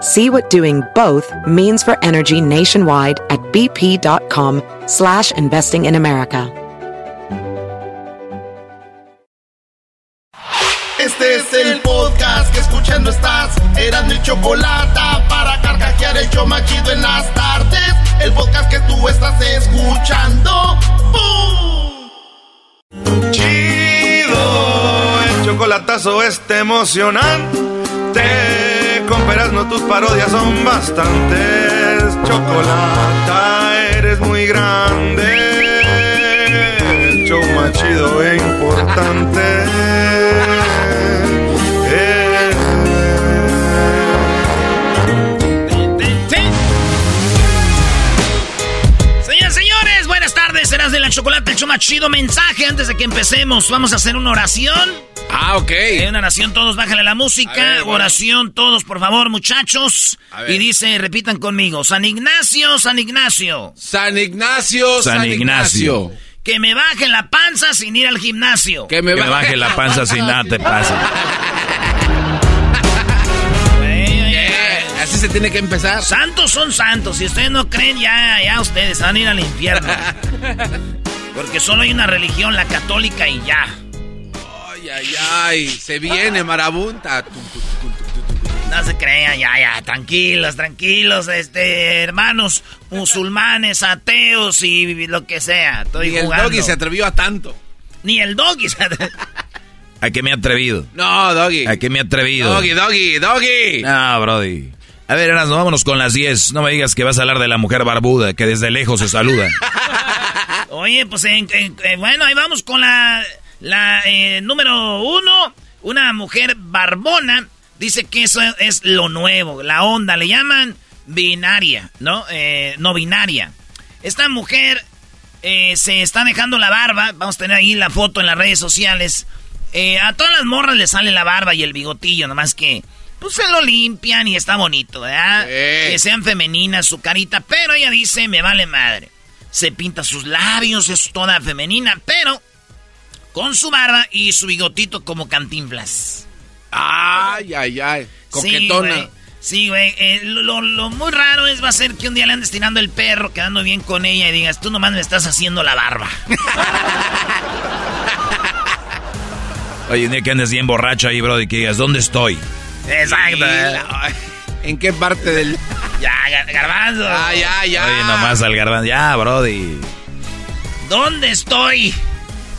See what doing both means for energy nationwide at bp.com slash investing in America. Este es el podcast que escuchando estás. Eran mi chocolate para carcajear el yo machido en las tardes. El podcast que tú estás escuchando. ¡Bum! Chido, el chocolatazo este emocionante. Con no tus parodias son bastantes. Chocolata, eres muy grande. El show más chido e importante. Señoras, señores, buenas tardes. Serás de la chocolate, el show más chido. Mensaje antes de que empecemos. Vamos a hacer una oración. Ah, ok. En una oración todos, bájale la música. A ver, bueno. Oración todos, por favor, muchachos. Y dice, repitan conmigo. San Ignacio, San Ignacio. San Ignacio, San San, Ignacio. Ignacio. Que me baje la panza sin ir al gimnasio. Que me, Que me baje la panza sin nada te pasa. Eh. Así se tiene que empezar. Santos son santos. Si ustedes no creen, ya, ya ustedes van a ir al infierno. Porque solo hay una religión, la católica, y ya. Ay, ay, ay. Se viene marabunta. No se crean, ya, ya, tranquilos, tranquilos, este, hermanos musulmanes, ateos y lo que sea. Estoy Ni el jugando. doggy se atrevió a tanto. Ni el doggy se ¿A qué me he atrevido? No, doggy. ¿A qué me he atrevido? Doggy, doggy, doggy. No, Brody. A ver, Erasmo, vámonos con las 10. No me digas que vas a hablar de la mujer barbuda, que desde lejos se saluda. Oye, pues en- en- eh, bueno, ahí vamos con la, la eh, número uno. Una mujer barbona dice que eso es lo nuevo, la onda. Le llaman binaria, ¿no? Eh, no binaria. Esta mujer eh, se está dejando la barba. Vamos a tener ahí la foto en las redes sociales. A todas las morras le sale la barba y el bigotillo, nomás que pues se lo limpian y está bonito, ¿verdad? Sí. Que sean femeninas su carita, pero ella dice, me vale madre. Se pinta sus labios, es toda femenina, pero con su barba y su bigotito como cantinflas. Ay, ay, ay. Coquetona. Sí, güey. Sí. Eh, lo, lo- lo muy raro es va a ser que un día le andes tirando el perro, quedando bien con ella y digas, tú nomás me estás haciendo la barba. Oye, un día que andes bien borracho ahí, Brody, que digas, ¿dónde estoy? Exacto. ¿En qué parte del.? Ya, gar- garbanzo. Ay, ay, ay. Oye, nomás al garbanzo. Ya, Brody. ¿Dónde estoy?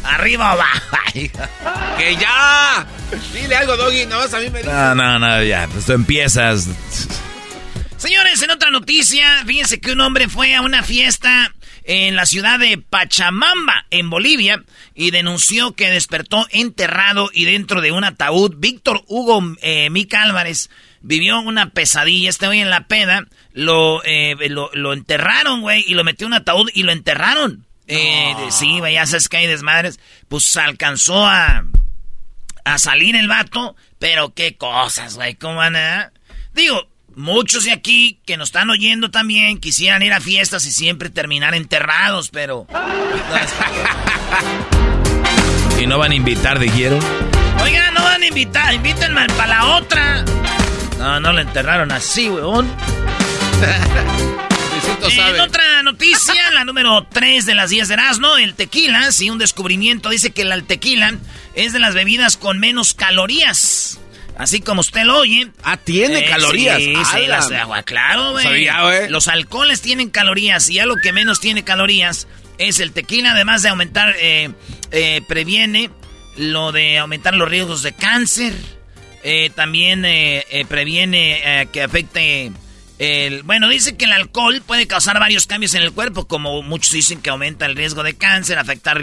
¿Arriba o abajo? ¡Que ya! Dile algo, doggy. Nada más a mí me dice. No, no, no, ya. Pues tú empiezas. Señores, en otra noticia, fíjense que un hombre fue a una fiesta en la ciudad de Pachamamba, en Bolivia, y denunció que despertó enterrado y dentro de un ataúd. Víctor Hugo eh, Mica Álvarez vivió una pesadilla. Este hoy en la peda lo, eh, lo, lo enterraron, güey, y lo metió en un ataúd y lo enterraron. Eh, sí, güey, ya sabes que hay desmadres. Pues alcanzó a, a salir el vato, pero qué cosas, güey, ¿cómo van a...? Digo, muchos de aquí que nos están oyendo también quisieran ir a fiestas y siempre terminar enterrados, pero... ¿Y no van a invitar, dijeron? Oiga, no van a invitar, invítenme para la otra. No, no lo enterraron así, weón. Luisito En otra noticia, la número 3 de las 10 de Erasmo, el tequila, sí, un descubrimiento dice que el tequila es de las bebidas con menos calorías. Así como usted lo oye. Ah, tiene Eh, calorías. Sí, sí, ¡Hala! las de agua, claro, güey. Sabía, güey. Los alcoholes tienen calorías y ya lo que menos tiene calorías es el tequila, además de aumentar eh, eh, previene lo de aumentar los riesgos de cáncer. Eh, también eh, previene que afecte el... Bueno, dice que el alcohol puede causar varios cambios en el cuerpo, como muchos dicen que aumenta el riesgo de cáncer, afectar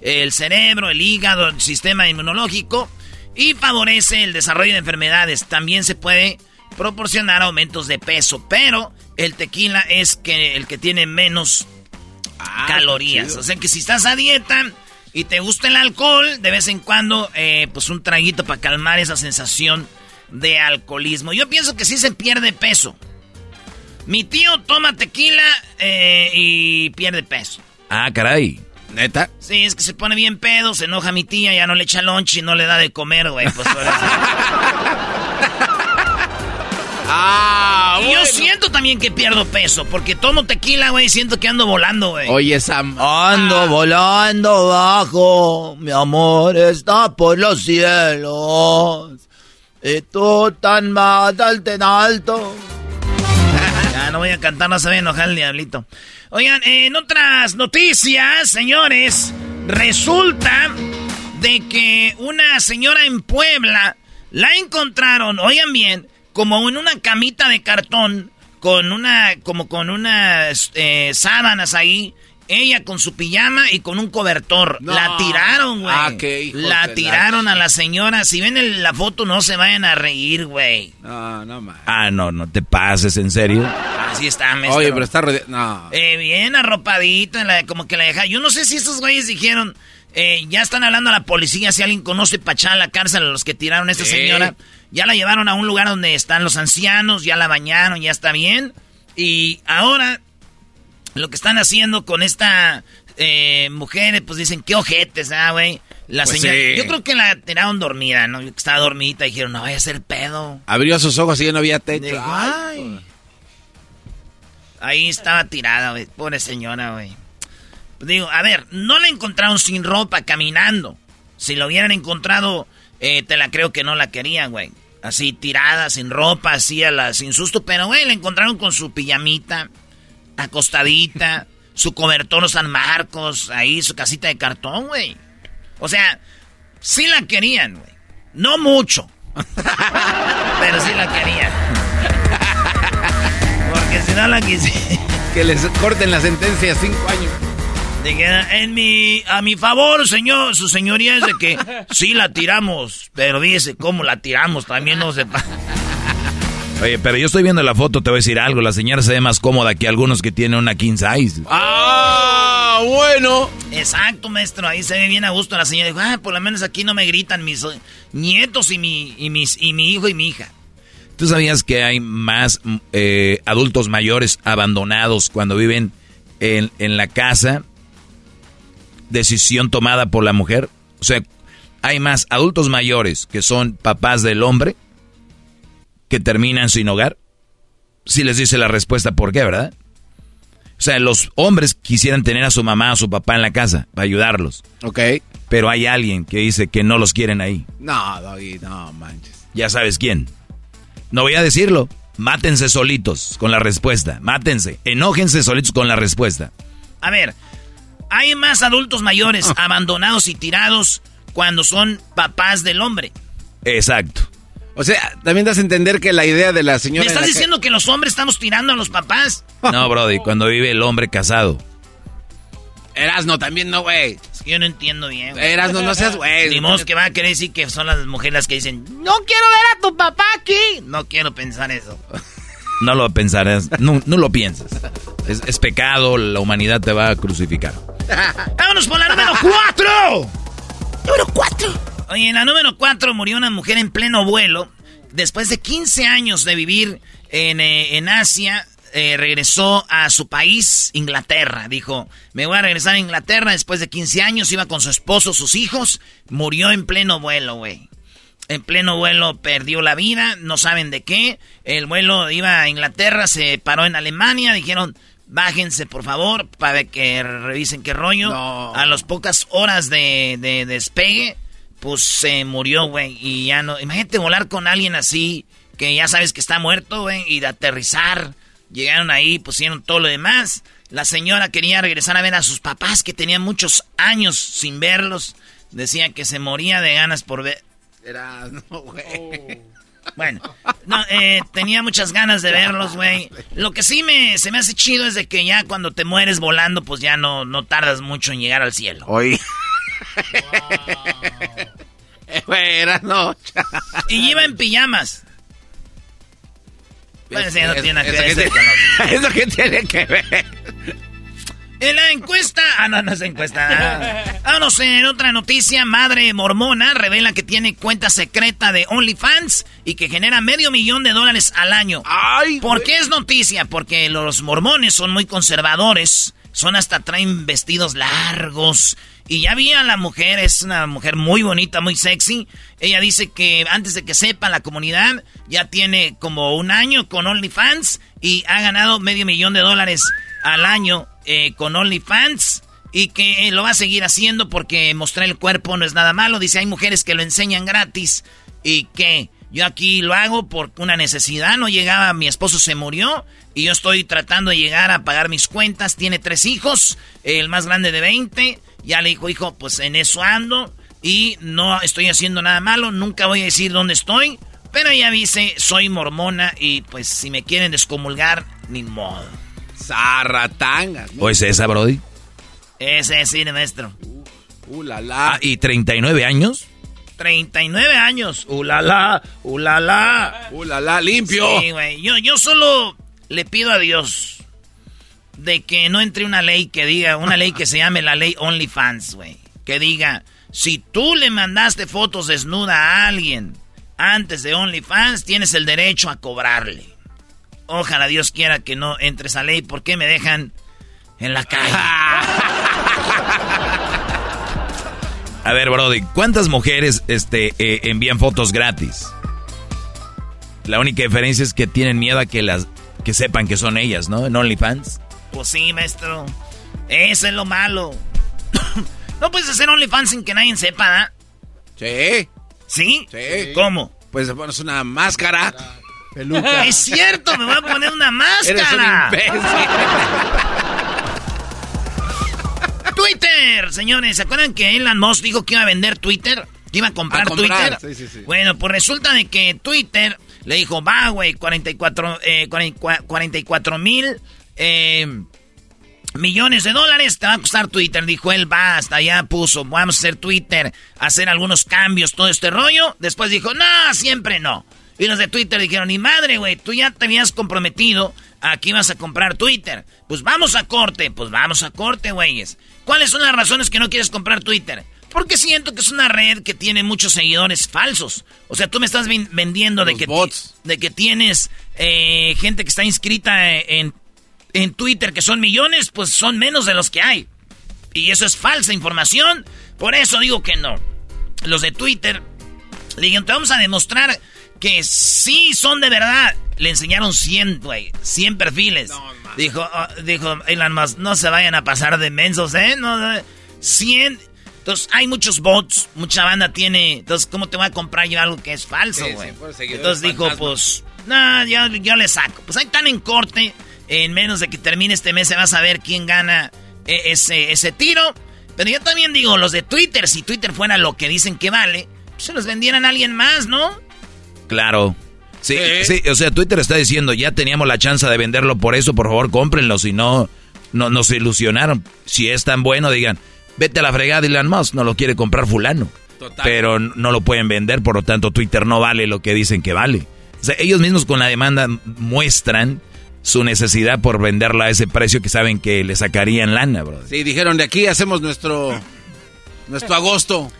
el cerebro, el hígado, el sistema inmunológico y favorece el desarrollo de enfermedades. También se puede proporcionar aumentos de peso, pero el tequila es que el que tiene menos ah, calorías. O sea que si estás a dieta y te gusta el alcohol, de vez en cuando, eh, pues un traguito para calmar esa sensación de alcoholismo. Yo pienso que sí se pierde peso. Mi tío toma tequila eh, y pierde peso. Ah, caray. ¿Neta? Sí, es que se pone bien pedo, se enoja mi tía, ya no le echa lunch y no le da de comer, güey. Pues Ah, y yo siento también que pierdo peso, porque tomo tequila, güey, siento que ando volando, güey. Oye, Sam. Ando ah. volando bajo, mi amor está por los cielos. Y tú tan más alto en alto. Ya, no voy a cantar, no se a enojar el diablito. Oigan, en otras noticias, señores, resulta de que una señora en Puebla la encontraron, oigan bien, como en una camita de cartón, con una, como con unas eh, sábanas ahí, ella con su pijama y con un cobertor. La tiraron, güey. Ah, la tiraron a la señora. Si ven la foto, no se vayan a reír, güey. No, no más. Ah, no, no te pases, ¿en serio? Así está, me Oye, pero está No. Eh, bien arropadita, como que la deja. Yo no sé si estos güeyes dijeron. Eh, ya están hablando a la policía si alguien conoce a la cárcel a los que tiraron a esta señora. Ya la llevaron a un lugar donde están los ancianos, ya la bañaron, ya está bien. Y ahora lo que están haciendo con esta eh, mujer, pues dicen, qué ojetes, ¿ah, güey? La pues señora, yo creo que la tiraron dormida, ¿no? Estaba dormida y dijeron, no vaya a ser pedo. Abrió sus ojos y ya no había techo. Ahí estaba tirada, güey. Pobre señora, güey. Digo, a ver, no la encontraron sin ropa, caminando. Si lo hubieran encontrado, eh, te la creo que no la querían, güey así tirada, sin ropa, así a la, sin susto. Pero, güey, la encontraron con su pijamita, acostadita, su cobertor San Marcos, ahí, su casita de cartón, güey. O sea, sí la querían, güey. No mucho. pero sí la querían. Porque si no la quise. que les corten la sentencia cinco años en mi, a mi favor, señor, su señoría es de que sí la tiramos, pero dice cómo la tiramos, también no se... Oye, pero yo estoy viendo la foto, te voy a decir algo, la señora se ve más cómoda que algunos que tienen una king size. ¡Ah, bueno! Exacto, maestro, ahí se ve bien a gusto la señora. Dijo, ah, por lo menos aquí no me gritan mis nietos y mi, y mis, y mi hijo y mi hija. ¿Tú sabías que hay más eh, adultos mayores abandonados cuando viven en, en la casa decisión tomada por la mujer? O sea, hay más adultos mayores que son papás del hombre que terminan sin hogar. Si les dice la respuesta, ¿por qué, verdad? O sea, los hombres quisieran tener a su mamá o su papá en la casa para ayudarlos. Ok. Pero hay alguien que dice que no los quieren ahí. No, no manches. Ya sabes quién. No voy a decirlo. Mátense solitos con la respuesta. Mátense. Enójense solitos con la respuesta. A ver, hay más adultos mayores ah. abandonados y tirados cuando son papás del hombre. Exacto. O sea, también das a entender que la idea de la señora... ¿Me estás diciendo que los hombres estamos tirando a los papás? No, Brody, cuando vive el hombre casado. Erasno también no, güey. yo no entiendo bien. Erasno, no seas güey. Ni modo que va a querer decir que son las mujeres las que dicen, no quiero ver a tu papá aquí. No quiero pensar eso. No lo pensarás, no, no lo piensas. Es, es, pecado, la humanidad te va a crucificar. ¡Vámonos por la número 4! ¡Número 4! Oye, en la número 4 murió una mujer en pleno vuelo. Después de 15 años de vivir en, eh, en Asia, eh, regresó a su país, Inglaterra. Dijo, me voy a regresar a Inglaterra después de 15 años. Iba con su esposo, sus hijos. Murió en pleno vuelo, güey. En pleno vuelo perdió la vida, no saben de qué. El vuelo iba a Inglaterra, se paró en Alemania. Dijeron, Bájense, por favor, para que revisen qué rollo. A las pocas horas de, despegue, pues se murió, güey. Y ya no. Imagínate volar con alguien así, que ya sabes que está muerto, güey, y de aterrizar. Llegaron ahí, pusieron todo lo demás. la señora quería regresar a ver a sus papás que tenían muchos años sin verlos. Decía que se moría de ganas por ver. Era, no, güey. Bueno, no, eh, tenía muchas ganas de verlos, güey. Lo que sí me, se me hace chido es de que ya cuando te mueres volando, pues ya no, no tardas mucho en llegar al cielo. Oye. Güey, era no. Y iba en pijamas. Bueno, eso no tiene nada que ver. que- ¿Eso qué tiene que ver? En la encuesta. Ah, no, no es encuesta. Ah, no sé, en otra noticia, madre mormona revela que tiene cuenta secreta de OnlyFans y que genera medio millón de dólares al año. Ay, ¿Por qué es noticia? Porque los mormones son muy conservadores. Son hasta traen vestidos largos. Y ya vi a la mujer, es una mujer muy bonita, muy sexy. Ella dice que antes de que sepa la comunidad, ya tiene como un año con OnlyFans y ha ganado medio millón de dólares al año eh, con OnlyFans. Y que eh, lo va a seguir haciendo porque mostrar el cuerpo no es nada malo. Dice, hay mujeres que lo enseñan gratis y que yo aquí lo hago por una necesidad. No llegaba, mi esposo se murió y yo estoy tratando de llegar a pagar mis cuentas. Tiene tres hijos, el más grande de 20. Ya le dijo, hijo, pues en eso ando y no estoy haciendo nada malo. Nunca voy a decir dónde estoy. Pero ella dice, soy mormona y pues si me quieren descomulgar, ni modo. Zarratangas. ¿O es esa, Brody? Ese es el maestro. Uh, la, la. Ah, ¿y 39 años? 39 años. Ulala, ulala. Uh, la, la, limpio. Sí, güey. Yo, yo solo le pido a Dios de que no entre una ley que diga, una ley que se llame la ley OnlyFans, güey. Que diga, si tú le mandaste fotos desnuda a alguien antes de OnlyFans, tienes el derecho a cobrarle. Ojalá Dios quiera que no entre esa ley, porque me dejan en la calle. A ver, Brody, ¿cuántas mujeres este, eh, envían fotos gratis? La única diferencia es que tienen miedo a que las que sepan que son ellas, ¿no? En OnlyFans. Pues sí, maestro. Eso es lo malo. no puedes hacer OnlyFans sin que nadie sepa, ¿ah? Sí. ¿Sí? Sí. ¿Cómo? Pues te pones una máscara. Es cierto, me voy a poner una Eres un máscara. imbécil. Twitter, señores, ¿se acuerdan que Elon Musk dijo que iba a vender Twitter? Que iba a comprar, A comprar, Twitter. sí, sí, sí. Bueno, pues resulta de que Twitter le dijo, va, güey, 44 eh, 44 mil eh, millones de dólares te va a costar Twitter. Dijo él, hasta allá puso, vamos a hacer Twitter, hacer algunos cambios, todo este rollo. Después dijo, no, siempre no. Y los de Twitter dijeron, ni madre, güey, tú ya te habías comprometido a que ibas a comprar Twitter. Pues vamos a corte, pues vamos a corte, güeyes. ¿Cuáles son las razones que no quieres comprar Twitter? Porque siento que es una red que tiene muchos seguidores falsos. O sea, tú me estás ven- vendiendo de que, bots. de que tienes eh, gente que está inscrita en, en Twitter, que son millones, pues son menos de los que hay. Y eso es falsa información. Por eso digo que no. Los de Twitter le dijeron, te vamos a demostrar que sí son de verdad. Le enseñaron 100, güey, 100 perfiles. dijo, ah, dijo Elon Musk, no se vayan a pasar de mensos, ¿eh? No, no, 100. Entonces, hay muchos bots, mucha banda tiene... Entonces, ¿cómo te voy a comprar yo algo que es falso, Sí, güey? sí, seguidores Entonces dijo, fantasma. pues, no, yo, yo le saco. Pues ahí están en corte. En menos de que termine este mes se va a saber quién gana eh, ese, ese tiro. Pero yo también digo, los de Twitter, si Twitter fuera lo que dicen que vale, pues se los vendieran a alguien más, ¿no? Claro. Sí, Sí. sí, o sea, Twitter está diciendo, ya teníamos la chance de venderlo por eso, por favor, cómprenlo, si no, no nos ilusionaron. Si es tan bueno, digan, vete a la fregada, Elon Musk, no lo quiere comprar fulano. Total. Pero no lo pueden vender, por lo tanto Twitter no vale lo que dicen que vale. O sea, ellos mismos con la demanda muestran su necesidad por venderla a ese precio que saben que le sacarían lana, bro. Sí, dijeron, de aquí hacemos nuestro... Nuestro agosto.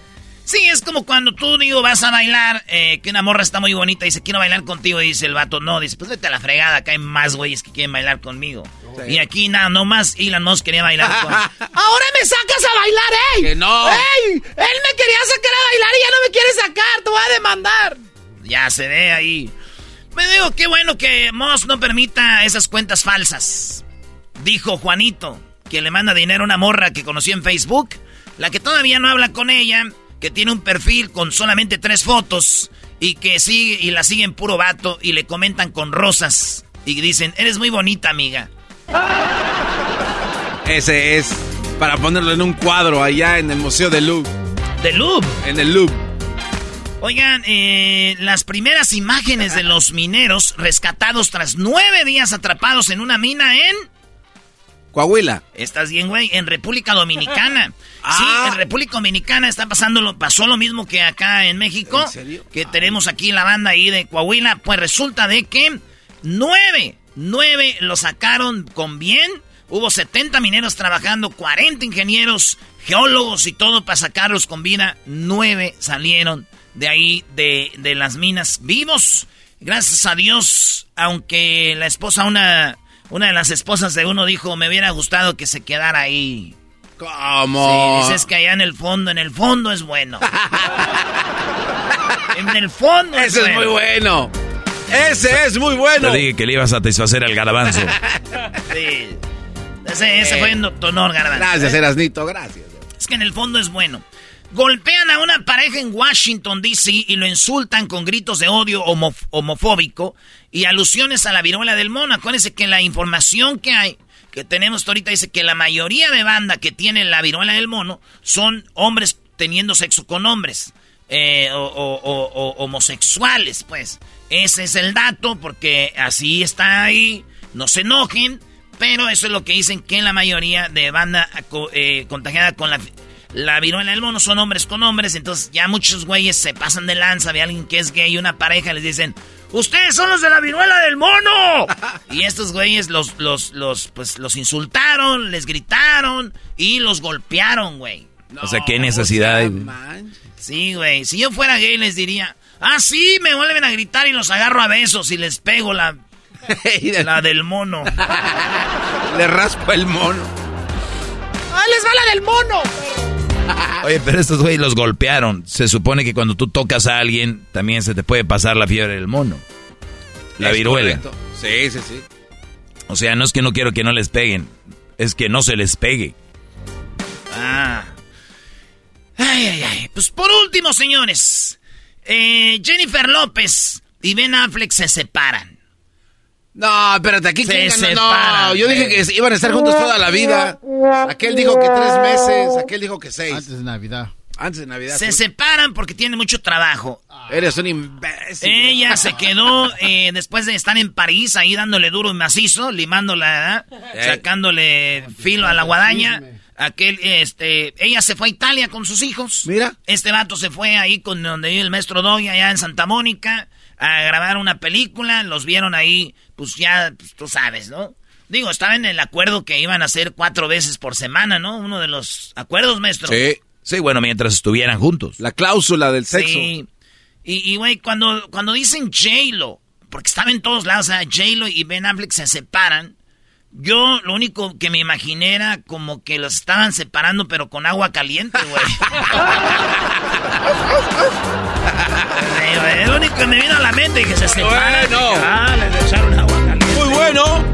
Sí, es como cuando tú, digo, vas a bailar, eh, que una morra está muy bonita y dice, quiero bailar contigo, y dice el vato, no, dice, pues vete a la fregada, acá hay más güeyes que quieren bailar conmigo. Sí. Y aquí nada, no más Elon Musk quería bailar con... Ahora me sacas a bailar, ey. Que no. ¡Ey! Él me quería sacar a bailar y ya no me quiere sacar. Te voy a demandar. Ya se ve ahí. Me digo, qué bueno que Moss no permita esas cuentas falsas. Dijo Juanito, que le manda dinero a una morra que conoció en Facebook, la que todavía no habla con ella, que tiene un perfil con solamente tres fotos y que sigue y la siguen puro vato y le comentan con rosas y dicen, eres muy bonita, amiga. Ese es para ponerlo en un cuadro allá en el Museo de Louvre. ¿De Louvre? En el Louvre. Oigan, eh, las primeras imágenes de los mineros rescatados tras nueve días atrapados en una mina en... Coahuila. Estás bien, güey. En República Dominicana. Sí, Ah. en República Dominicana está pasando lo, pasó lo mismo que acá en México. ¿En serio? Que tenemos aquí la banda ahí de Coahuila. Pues resulta de que nueve, nueve lo sacaron con bien. Hubo 70 mineros trabajando, 40 ingenieros, geólogos y todo para sacarlos con vida. Nueve salieron de ahí, de, de las minas vivos. Gracias a Dios, aunque la esposa, una, una de las esposas de uno dijo, me hubiera gustado que se quedara ahí. ¿Cómo? Sí, dices que allá en el fondo, en el fondo es bueno. en el fondo es Ese es bueno. muy bueno. Ese es muy bueno. Te dije que le iba a satisfacer al garabanzo. Sí. Ese, ese Eh. fue en tu honor, Garbanzo. Gracias, ¿eh? Erasnito, gracias. Es que en el fondo es bueno. Golpean a una pareja en Washington, D.C. y lo insultan con gritos de odio homof- homofóbico y alusiones a la viruela del mono. Acuérdense que la información que hay, que tenemos ahorita, dice que la mayoría de banda que tiene la viruela del mono son hombres teniendo sexo con hombres. eh, o, homosexuales, pues. Ese es el dato, porque así está ahí. No se enojen, pero eso es lo que dicen que la mayoría de banda eh, contagiada con la, la viruela del mono son hombres con hombres. Entonces ya muchos güeyes se pasan de lanza de alguien que es gay y una pareja les dicen, ustedes son los de la viruela del mono. y estos güeyes los, los, los, pues, los insultaron, les gritaron y los golpearon, güey. o sea, qué necesidad. hay? Sí, güey. Si yo fuera gay les diría, ah, sí, me vuelven a gritar y los agarro a besos y les pego la, la del mono. Le raspo el mono. Oye, pero estos güeyes los golpearon. Se supone que cuando tú tocas a alguien, también se te puede pasar la fiebre del mono. La Es viruela. correcto. Sí, sí, sí. O sea, no es que no quiero que no les peguen, es que no se les pegue. Ah. Ay, ay, ay. Pues por último, señores. eh, Jennifer López y Ben Affleck se separan. No, espérate, aquí Se separan, No, yo dije que iban a estar juntos toda la vida. Aquel dijo que tres meses, aquel dijo que seis. Antes de Navidad. Antes de Navidad. Se sí. separan porque tienen mucho trabajo. Eres un imbécil. Ella se quedó eh, después de estar en París ahí dándole duro y macizo, limándola. Eh. sacándole filo a la guadaña. Aquel, este, ella se fue a Italia con sus hijos. Mira. Este vato se fue ahí con donde vive el maestro Doggy allá en Santa Mónica a grabar una película. Los vieron ahí, pues ya, pues, tú sabes, ¿no? Digo, estaba en el acuerdo que iban a hacer cuatro veces por semana, ¿no? Uno de los acuerdos, maestro. Sí. Sí, bueno, mientras estuvieran juntos. La cláusula del sexo. Sí. Y, y, güey, cuando, cuando dicen J-Lo, porque estaba en todos lados, o sea, J-Lo y Ben Affleck se separan, yo lo único que me imaginé era como que los estaban separando, pero con agua caliente, güey. Sí, Es lo único que me vino a la mente, que se separan. Bueno. Ah, les echaron agua caliente. Muy bueno.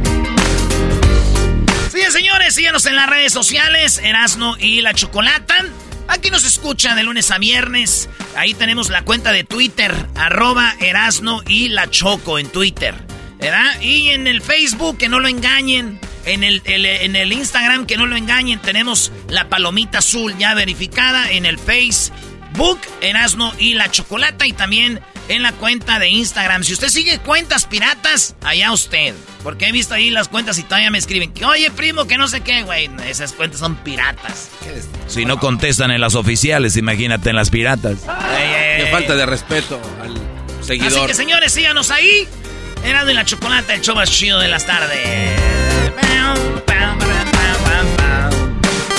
Sí, señores, síganos en las redes sociales, Erasno y la Chocolata. Aquí nos escuchan de lunes a viernes. Ahí tenemos la cuenta de Twitter, arroba Erasno y la Choco en Twitter. ¿Verdad? Y en el Facebook, que no lo engañen. En el, el- en el Instagram, que no lo engañen. Tenemos la palomita azul ya verificada en el Facebook, Erasno y la Chocolata. Y también en la cuenta de Instagram. Si usted sigue cuentas piratas, allá usted. Porque he visto ahí las cuentas y todavía me escriben que, oye, primo, que no sé qué, güey. Esas cuentas son piratas. Si no contestan en las oficiales, imagínate en las piratas. Ey, Qué falta de respeto al Así seguidor. que, señores, síganos ahí. Erasmo y la Chocolata, el show más chido de las tardes.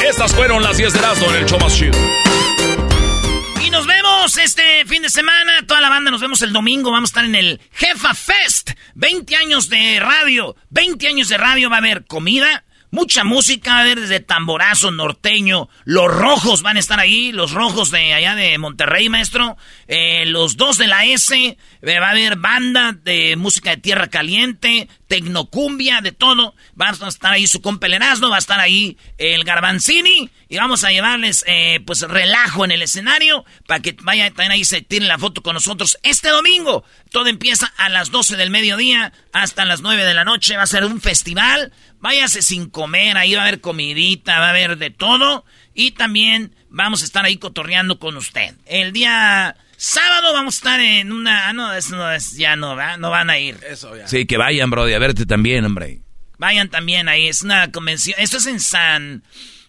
Estas fueron las 10 de Erasmo en el show más chido. Y nos vemos este fin de semana. Toda la banda nos vemos el domingo. Vamos a estar en el Jefa Fest. 20 años de radio. 20 años de radio. Va a haber comida. Mucha música, a haber desde tamborazo, norteño, los rojos van a estar ahí, los rojos de allá de Monterrey, maestro, eh, los dos de la S, eh, va a haber banda de música de tierra caliente, tecnocumbia, de todo, va a estar ahí su compa el Erasmo, va a estar ahí el Garbanzini, y vamos a llevarles eh, pues relajo en el escenario, para que vayan también ahí se tiren la foto con nosotros. Este domingo. Todo empieza a las 12 del mediodía hasta las 9 de la noche, va a ser un festival, váyase sin comer, ahí va a haber comidita, va a haber de todo. Y también vamos a estar ahí cotorreando con usted. El día sábado vamos a estar en una... Ah, no, eso no es, ya no, ¿verdad? No van a ir. Eso ya. Sí, que vayan, Brody, a verte también, hombre. Vayan también ahí, es una convención. Esto es en San...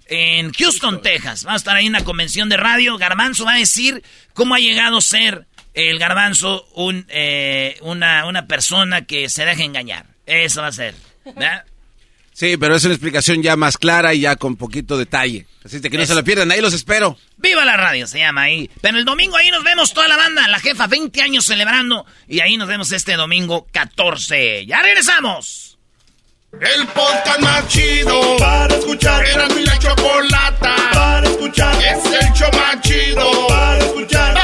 En Houston, Texas. Vamos a estar ahí en una convención de radio. Garbanzo va a decir cómo ha llegado a ser el garbanzo un, eh, una, una persona que se deja engañar. Eso va a ser. ¿verdad? Sí, pero es una explicación ya más clara y ya con poquito detalle. Así que no se lo pierdan, ahí los espero. ¡Viva la radio! Se llama ahí. Pero el domingo ahí nos vemos toda la banda, la jefa, 20 años celebrando. Y ahí nos vemos este domingo 14. ¡Ya regresamos! El podcast más chido para escuchar. Era mi la chocolata para escuchar. Es el show más chido para escuchar.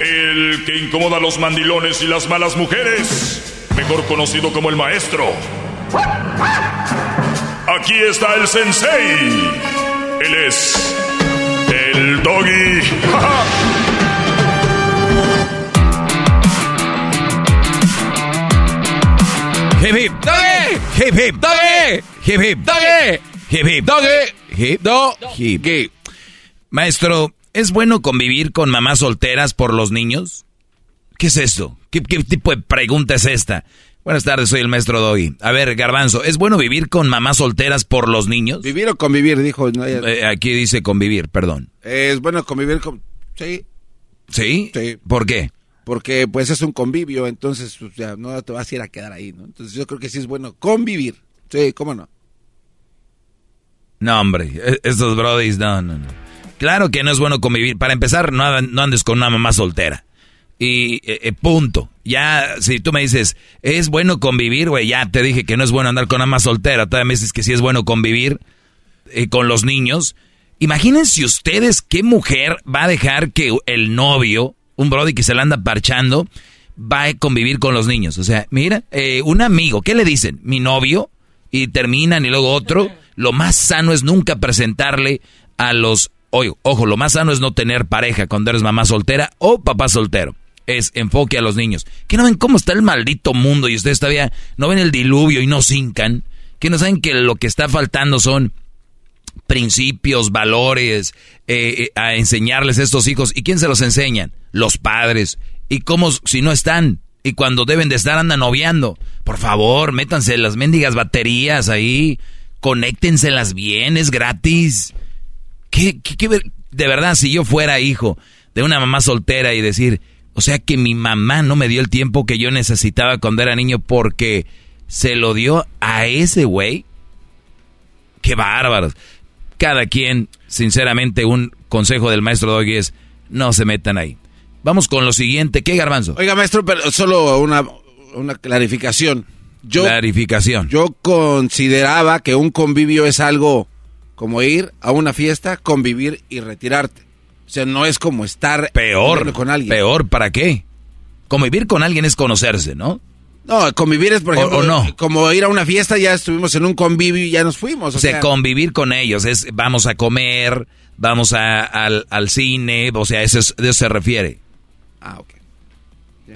El que incomoda a los mandilones y las malas mujeres, mejor conocido como el maestro. Aquí está el sensei. Él es el doggy. Hip hip. Doggy. Hip hip. Doggy. Hip hip. Doggy. Hip hip. Doggy. Hip. Do. Hip. Maestro, ¿es bueno convivir con mamás solteras por los niños? ¿Qué es esto? ¿Qué, qué tipo de pregunta es esta? Buenas tardes, soy el maestro Doggy. A ver, Garbanzo, ¿es bueno vivir con mamás solteras por los niños? ¿Vivir o convivir? Dijo. No, ya- Eh, aquí dice convivir, perdón. Es bueno convivir con... Sí, ¿Sí? Sí. ¿Por qué? porque pues es un convivio, entonces pues, ya no te vas a ir a quedar ahí, ¿no? Entonces yo creo que sí es bueno convivir. Sí, cómo no. No, hombre, e- estos brodis, no, no, no. Claro que no es bueno convivir. Para empezar, no, an- no andes con una mamá soltera. Y eh, eh, punto. Ya, si tú me dices, es bueno convivir, güey, ya te dije que no es bueno andar con una mamá soltera. Todavía me dices que sí es bueno convivir eh, con los niños. Imagínense ustedes qué mujer va a dejar que el novio, un brody que se la anda parchando, va a convivir con los niños. O sea, mira, un amigo, ¿qué le dicen? Mi novio, y terminan y luego otro. Lo más sano es nunca presentarle a los... Ojo, lo más sano es no tener pareja cuando eres mamá soltera o papá soltero. Es enfoque a los niños. ¿Que no ven cómo está el maldito mundo y ustedes todavía no ven el diluvio y no cincan? ¿Que no saben que lo que está faltando son principios, valores, eh, eh, a enseñarles a estos hijos. ¿Y quién se los enseñan? Los padres. ¿Y cómo si no están? Y cuando deben de estar andan noviando. Por favor, métanse las mendigas baterías ahí. Conéctenselas bien, es gratis. ¿Qué, qué- qué ver- de verdad, si yo fuera hijo de una mamá soltera y decir, o sea que mi mamá no me dio el tiempo que yo necesitaba cuando era niño porque se lo dio a ese güey. Qué bárbaros. Cada quien, sinceramente, un consejo del maestro Doggy es, no se metan ahí. Vamos con lo siguiente. ¿Qué, Garbanzo? Oiga, maestro, pero solo una, una clarificación. Yo, Clarificación. yo consideraba que un convivio es algo como ir a una fiesta, convivir y retirarte. O sea, no es como estar peor con alguien. Peor, ¿para qué? Convivir con alguien es conocerse, ¿no? No, convivir es, por ejemplo, no. como ir a una fiesta, ya estuvimos en un convivio y ya nos fuimos. O, sea, convivir con ellos es vamos a comer, vamos a, al, al, cine, o sea, eso, es, eso se refiere. Ah, ok.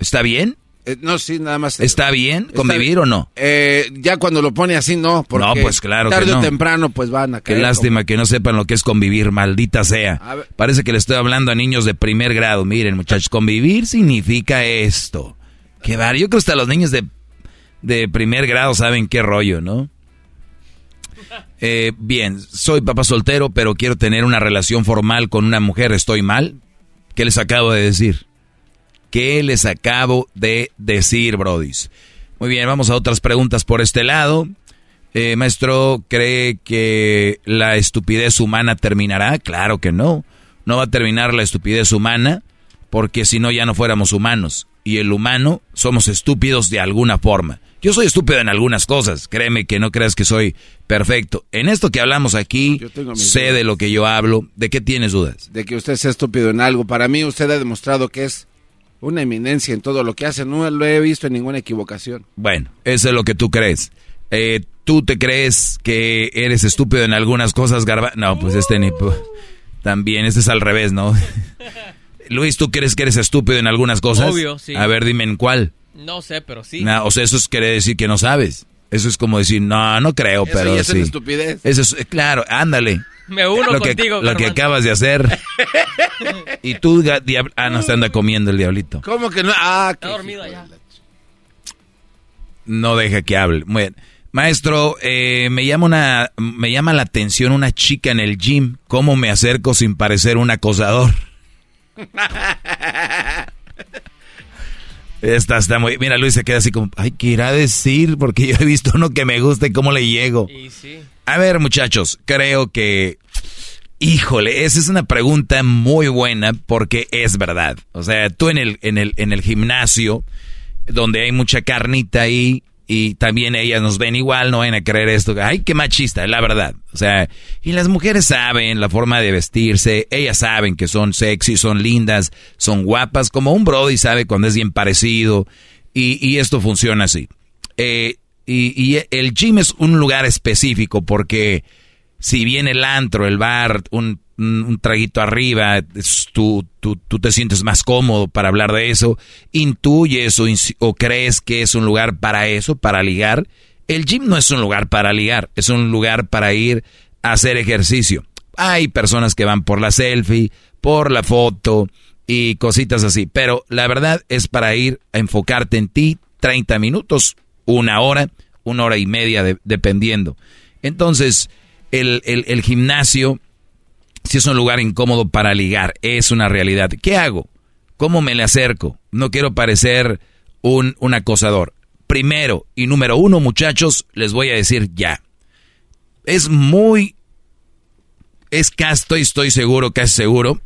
¿Está bien? Eh, no, sí, nada más. ¿Está bien convivir o no? Eh, ya cuando lo pone así, no. Porque no, pues claro tarde o temprano, pues van a caer. Qué lástima que no sepan lo que es convivir, maldita sea. Parece que le estoy hablando a niños de primer grado. Miren, muchachos, convivir significa esto. Que var, yo creo que hasta los niños de, de primer grado saben qué rollo, ¿no? Eh, bien, soy papá soltero, pero quiero tener una relación formal con una mujer. ¿Estoy mal? ¿Qué les acabo de decir? ¿Qué les acabo de decir, brodis? Muy bien, vamos a otras preguntas por este lado. Eh, maestro, ¿cree que la estupidez humana terminará? Claro que no. No va a terminar la estupidez humana porque si no ya no fuéramos humanos. Y el humano somos estúpidos de alguna forma. Yo soy estúpido en algunas cosas, créeme que no creas que soy perfecto. En esto que hablamos aquí, sé de lo que yo hablo. ¿De qué tienes dudas? De que usted sea estúpido en algo. Para mí usted ha demostrado que es una eminencia en todo lo que hace. No lo he visto en ninguna equivocación. Bueno, eso es lo que tú crees. Eh, ¿Tú te crees que eres estúpido en algunas cosas, Garba? No, pues este ni... También, este es al revés, ¿no? Luis, ¿tú crees que eres estúpido en algunas cosas? Obvio, sí. A ver, dime en cuál. No sé, pero sí. o sea, eso quiere decir que no sabes. Eso es como decir, no, no creo, pero eso sí. Es estupidez. Eso es, claro, ándale. Me uno lo contigo, que, Lo que acabas de hacer. y tú, ah, no, se anda comiendo el diablito. ¿Cómo que no? Ah, Está dormido allá. No deja que hable. Muy bien. Maestro, eh, me llama una, me llama la atención una chica en el gym. ¿Cómo me acerco sin parecer un acosador? Esta está muy. Mira, Luis se queda así como, ay, ¿qué irá a decir? Porque yo he visto uno que me gusta y cómo le llego. A ver, muchachos, creo que. Híjole, esa es una pregunta muy buena porque es verdad. O sea, tú en el, en el, en el gimnasio, donde hay mucha carnita ahí, y también ellas nos ven igual, no van a creer esto. Ay, qué machista, la verdad. O sea, y las mujeres saben la forma de vestirse, ellas saben que son sexy, son lindas, son guapas, como un Brody sabe cuando es bien parecido, y, y esto funciona así. Eh, y, y el gym es un lugar específico porque si viene el antro, el bar, un traguito arriba, tú, tú, tú, te sientes más cómodo para hablar de eso, intuyes o, o, crees que es un lugar para eso, para ligar. El gym no es un lugar para ligar, es un lugar para ir a hacer ejercicio. Hay personas que van por la selfie, por la foto y cositas así, pero la verdad es para ir a enfocarte en ti 30 minutos, una hora, una hora y media, dependiendo. Entonces, el, el, gimnasio si es un lugar incómodo para ligar, es una realidad. ¿Qué hago? ¿Cómo me le acerco? No quiero parecer un, un acosador. Primero y número uno, muchachos, les voy a decir ya. Es muy... Es casto y estoy seguro, casi seguro,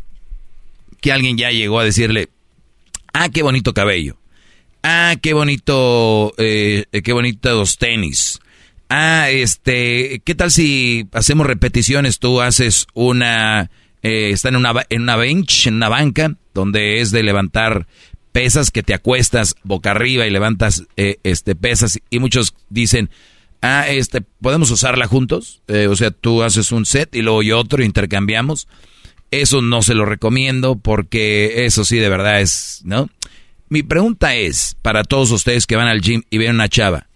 que alguien ya llegó a decirle, ah, qué bonito cabello. Ah, qué bonito, eh, qué bonitos tenis. Ah, este, ¿qué tal si hacemos repeticiones? Tú haces una, eh, está en una, en una bench, en una banca, donde es de levantar pesas que te acuestas boca arriba y levantas eh, este pesas. Y muchos dicen ah este podemos usarla juntos eh, o sea tú haces un set y luego yo otro intercambiamos. Eso no se lo recomiendo porque eso sí de verdad es no mi pregunta es para todos ustedes que van al gym y ven una chava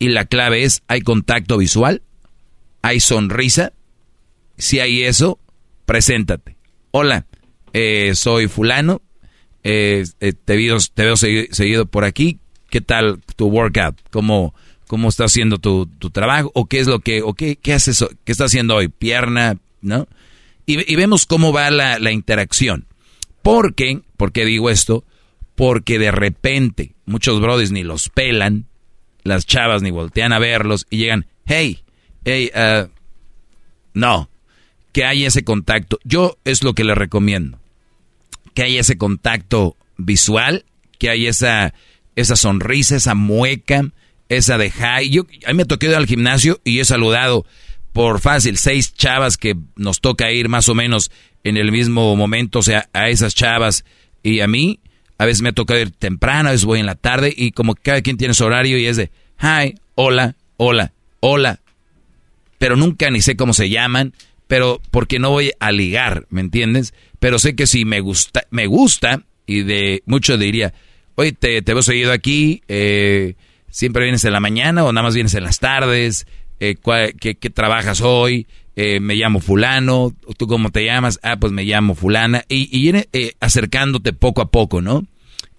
y la clave es, ¿hay contacto visual? ¿Hay sonrisa? Si hay eso, preséntate. Hola, eh, soy fulano, eh, eh, te, veo, te veo seguido por aquí. ¿Qué tal tu workout? ¿Cómo, cómo está haciendo tu, trabajo? ¿O qué es lo que, o qué, qué haces, qué está haciendo hoy? Pierna, ¿no? Y, vemos cómo va la, la interacción. ¿Por qué? ¿Por qué digo esto? Porque de repente muchos brothers ni los pelan, las chavas ni voltean a verlos y llegan, hey, hey, uh, no, que haya ese contacto. Yo es lo que le recomiendo, que haya ese contacto visual, que haya esa, esa sonrisa, esa mueca, esa de high. Yo, a mí me toqué ir al gimnasio y he saludado por fácil, seis chavas que nos toca ir más o menos en el mismo momento, o sea, a esas chavas y a mí, a veces me toca ir temprano, a veces voy en la tarde y como cada quien tiene su horario y es de, hi, hola, hola, hola, pero nunca ni sé cómo se llaman, pero porque no voy a ligar, ¿me entiendes? Pero sé que si me gusta, me gusta y de mucho diría, oye, te, te veo seguido aquí, eh, siempre vienes en la mañana o nada más vienes en las tardes, eh, qué, trabajas hoy? Eh, me llamo fulano, ¿tú cómo te llamas? Ah, pues me llamo fulana. Y, y eh, acercándote poco a poco, ¿no?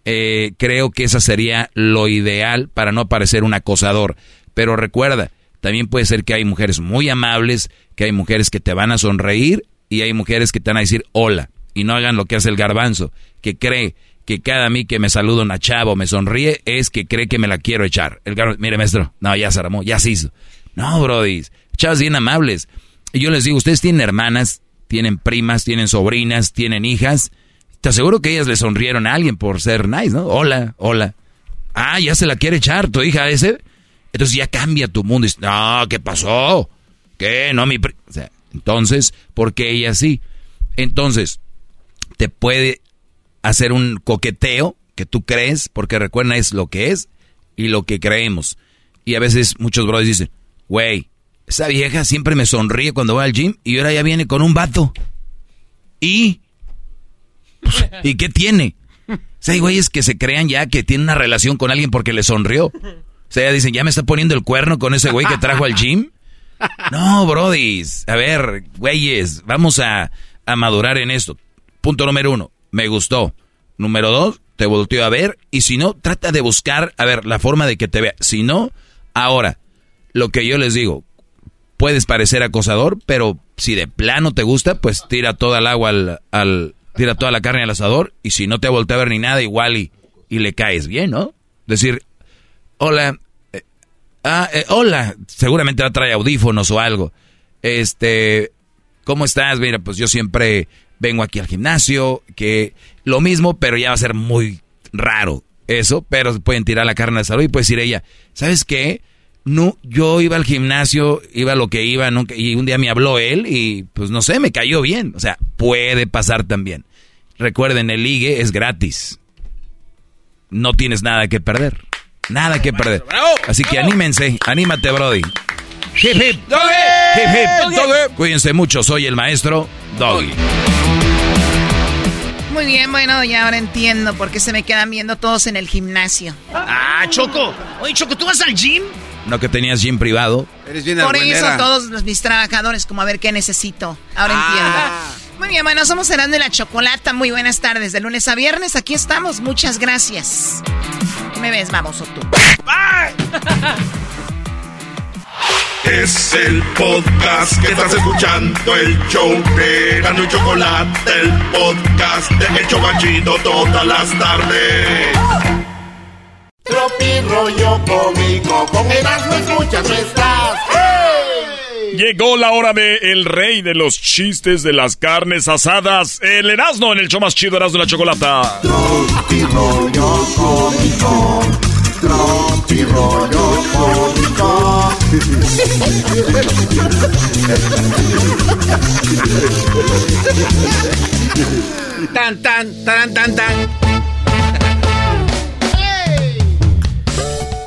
Eh, creo que esa sería lo ideal para no parecer un acosador. Pero recuerda, también puede ser que hay mujeres muy amables, que hay mujeres que te van a sonreír y hay mujeres que te van a decir hola. Y no hagan lo que hace el garbanzo, que cree que cada mí que me saluda una chava o me sonríe es que cree que me la quiero echar. El garbanzo, mire maestro, no, ya se armó, ya se hizo. No, Brody, chavas bien amables. Y yo les digo, ustedes tienen hermanas, tienen primas, tienen sobrinas, tienen hijas. Te aseguro que ellas le sonrieron a alguien por ser nice, ¿no? Hola, hola. Ah, ya se la quiere echar tu hija ese. Entonces ya cambia tu mundo. Y, no, ¿qué pasó? ¿Qué? No, mi... O sea, entonces, ¿por qué ella sí? Entonces, te puede hacer un coqueteo que tú crees, porque recuerda es lo que es y lo que creemos. Y a veces muchos brothers dicen, güey, esa vieja siempre me sonríe cuando va al gym y ahora ya viene con un vato. ¿Y? ¿Y qué tiene? O sea, hay güeyes que se crean ya que tiene una relación con alguien porque le sonrió. O sea, ya dicen, ¿ya me está poniendo el cuerno con ese güey que trajo al gym? No, brodis. A ver, güeyes, vamos a, a madurar en esto. Punto número uno, me gustó. Número dos, te volteo a ver. Y si no, trata de buscar, a ver, la forma de que te vea. Si no, ahora, lo que yo les digo, puedes parecer acosador, pero si de plano te gusta, pues tira toda el agua al, tira toda la carne al asador y si no te voltea a ver ni nada, igual y, y le caes bien, ¿no? Decir, hola, eh, ah, eh, hola, seguramente va a traer audífonos o algo. Este, ¿cómo estás? Mira, pues yo siempre vengo aquí al gimnasio, que lo mismo, pero ya va a ser muy raro eso, pero pueden tirar la carne al asador y puede decir ella, ¿sabes qué? No, yo iba al gimnasio, iba a lo que iba, nunca, y un día me habló él y pues no sé, me cayó bien. O sea, puede pasar también. Recuerden, el ligue es gratis. No tienes nada que perder. Nada que perder. Así que anímense, anímate, Brody. Hip hip. Hip hip. Cuídense mucho, soy el maestro Doggy. Muy bien, bueno, ya ahora entiendo por qué se me quedan viendo todos en el gimnasio. Ah, Choco. Oye, Choco, ¿tú vas al gym? No que tenías gym privado. Eres bien Por eso todos mis trabajadores, como a ver qué necesito. Ahora ah. entiendo. Muy bien, bueno, somos Herando y la Chocolata. Muy buenas tardes. De lunes a viernes, aquí estamos. Muchas gracias. ¿Qué me ves, baboso tú? Es el podcast que estás escuchando, el show de Erando y Chocolate, el podcast de El Chocachito todas las tardes. Tropi rollo cómico, con Erasmo escuchas no estás. Llegó la hora de el rey de los chistes de las carnes asadas, el Erasmo en el show más chido Erasmo de la Chocolata. Tropi rollo cómico, tropi rollo cómico. tan tan tan tan tan.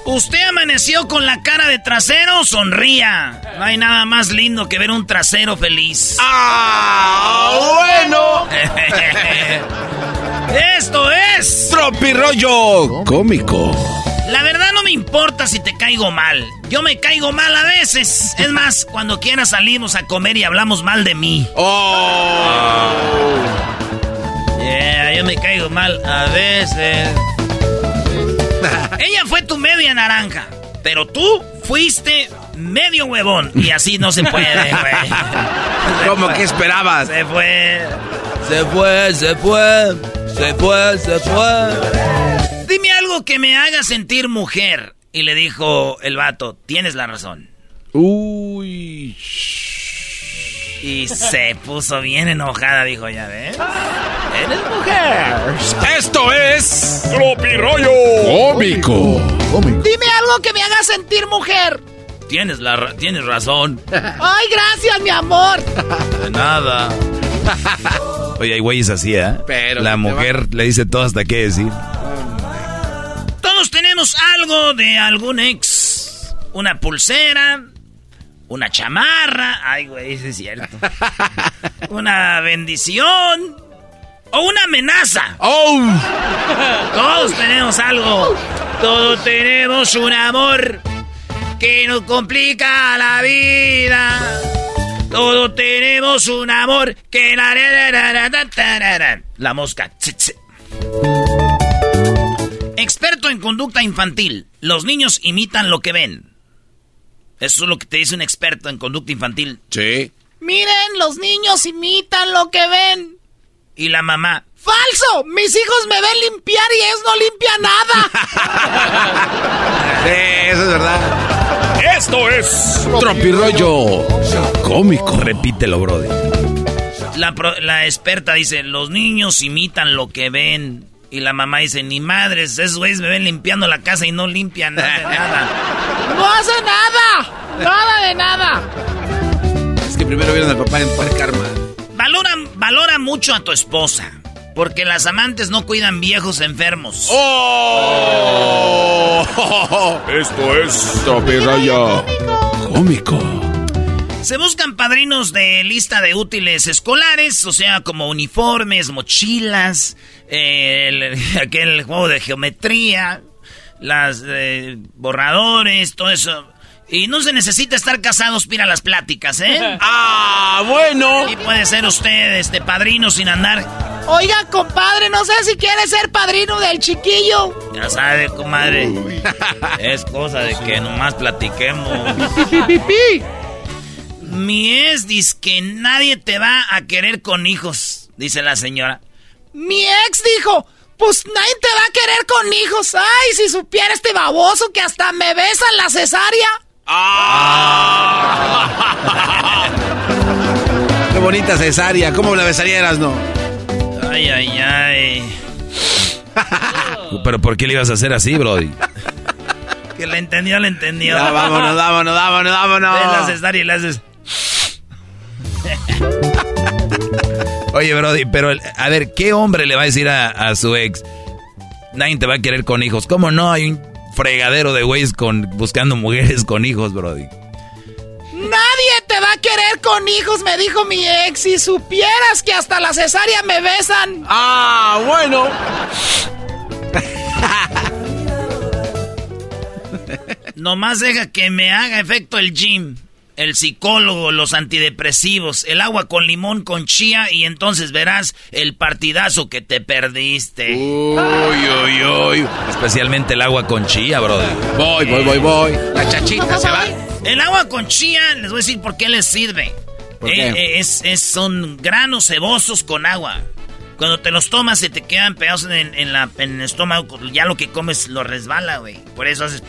¿Usted amaneció con la cara de trasero? Sonría. No hay nada más lindo que ver un trasero feliz. ¡Ah! ¡Bueno! Esto es. Tropirollo cómico. La verdad no me importa si te caigo mal. Yo me caigo mal a veces. Es más, cuando quieras salimos a comer y hablamos mal de mí. ¡Oh! Yeah, yo me caigo mal a veces. Ella fue tu media naranja, pero tú fuiste medio huevón. Y así no se puede, güey. ¿Cómo que esperabas? Se fue. Se fue, se fue. Se fue, se fue. Dime algo que me haga sentir mujer. Y le dijo el vato, tienes la razón. Uy. Y se puso bien enojada, dijo, ya ves. Eres mujer. Esto es... Rollo Cómico. Dime algo que me haga sentir mujer. tienes, la, tienes razón. Ay, gracias, mi amor. De nada. Oye, hay güeyes así, ¿eh? Pero la mujer le dice todo hasta qué decir. Todos tenemos algo de algún ex. Una pulsera, una chamarra. Ay, güey, eso es cierto. una bendición. O una amenaza. ¡Oh! Todos tenemos algo. Todos tenemos un amor que nos complica la vida. Todos tenemos un amor que. La mosca. Experto en conducta infantil. Los niños imitan lo que ven. Eso es lo que te dice un experto en conducta infantil. Sí. Miren, los niños imitan lo que ven. Y la mamá. ¡Falso! Mis hijos me ven limpiar y ellos no limpian nada. sí, eso es verdad. Esto es Tropirollo cómico. Repítelo, Brody. La, la experta dice, los niños imitan lo que ven. Y la mamá dice, ni madres, esos güeyes me ven limpiando la casa y no limpian nada nada. ¡No hace nada! ¡Nada de nada! Es que primero vieron al papá en Park Karma. Valora, valora mucho a tu esposa. Porque las amantes no cuidan viejos enfermos. ¡Oh! Esto es Tropirollo cómico. Se buscan padrinos de lista de útiles escolares, o sea, como uniformes, mochilas, aquel juego de geometría, las eh, borradores, todo eso. Y no se necesita estar casados para las pláticas, ¿eh? ¡Ah, bueno! Y puede ser usted este padrino sin andar. Oiga, compadre, no sé si quiere ser padrino del chiquillo. Ya sabe, comadre. es cosa de que nomás platiquemos. Mi es dice que nadie te va a querer con hijos, dice la señora. Mi ex dijo, pues nadie te va a querer con hijos. Ay, si supiera este baboso que hasta me besa en la cesárea. ¡Ah! Qué bonita cesárea. ¿Cómo la besaría eras, no? Ay, ay, ay. Pero ¿por qué le ibas a hacer así, Brody? Que le entendió, le entendió. Ya, vámonos, vámonos, vámonos, vámonos. Ven la cesárea y le haces. Oye, Brody, pero a ver, ¿qué hombre le va a decir a, su ex? Nadie te va a querer con hijos. ¿Cómo no? Hay un fregadero de güeyes con, buscando mujeres con hijos, Brody. Nadie te va a querer con hijos, me dijo mi ex. Si supieras que hasta la cesárea me besan. Ah, bueno. Nomás deja que me haga efecto el gym el psicólogo, los antidepresivos, el agua con limón con chía y entonces verás el partidazo que te perdiste. Uy, uy, uy. Especialmente el agua con chía, brother. Voy, voy, voy, voy. La chachita se va. El agua con chía, les voy a decir por qué les sirve. Eh, eh, es, son granos cebosos con agua. Cuando te los tomas se te quedan pegados en, la, en el estómago. Ya lo que comes lo resbala, güey. Por eso haces...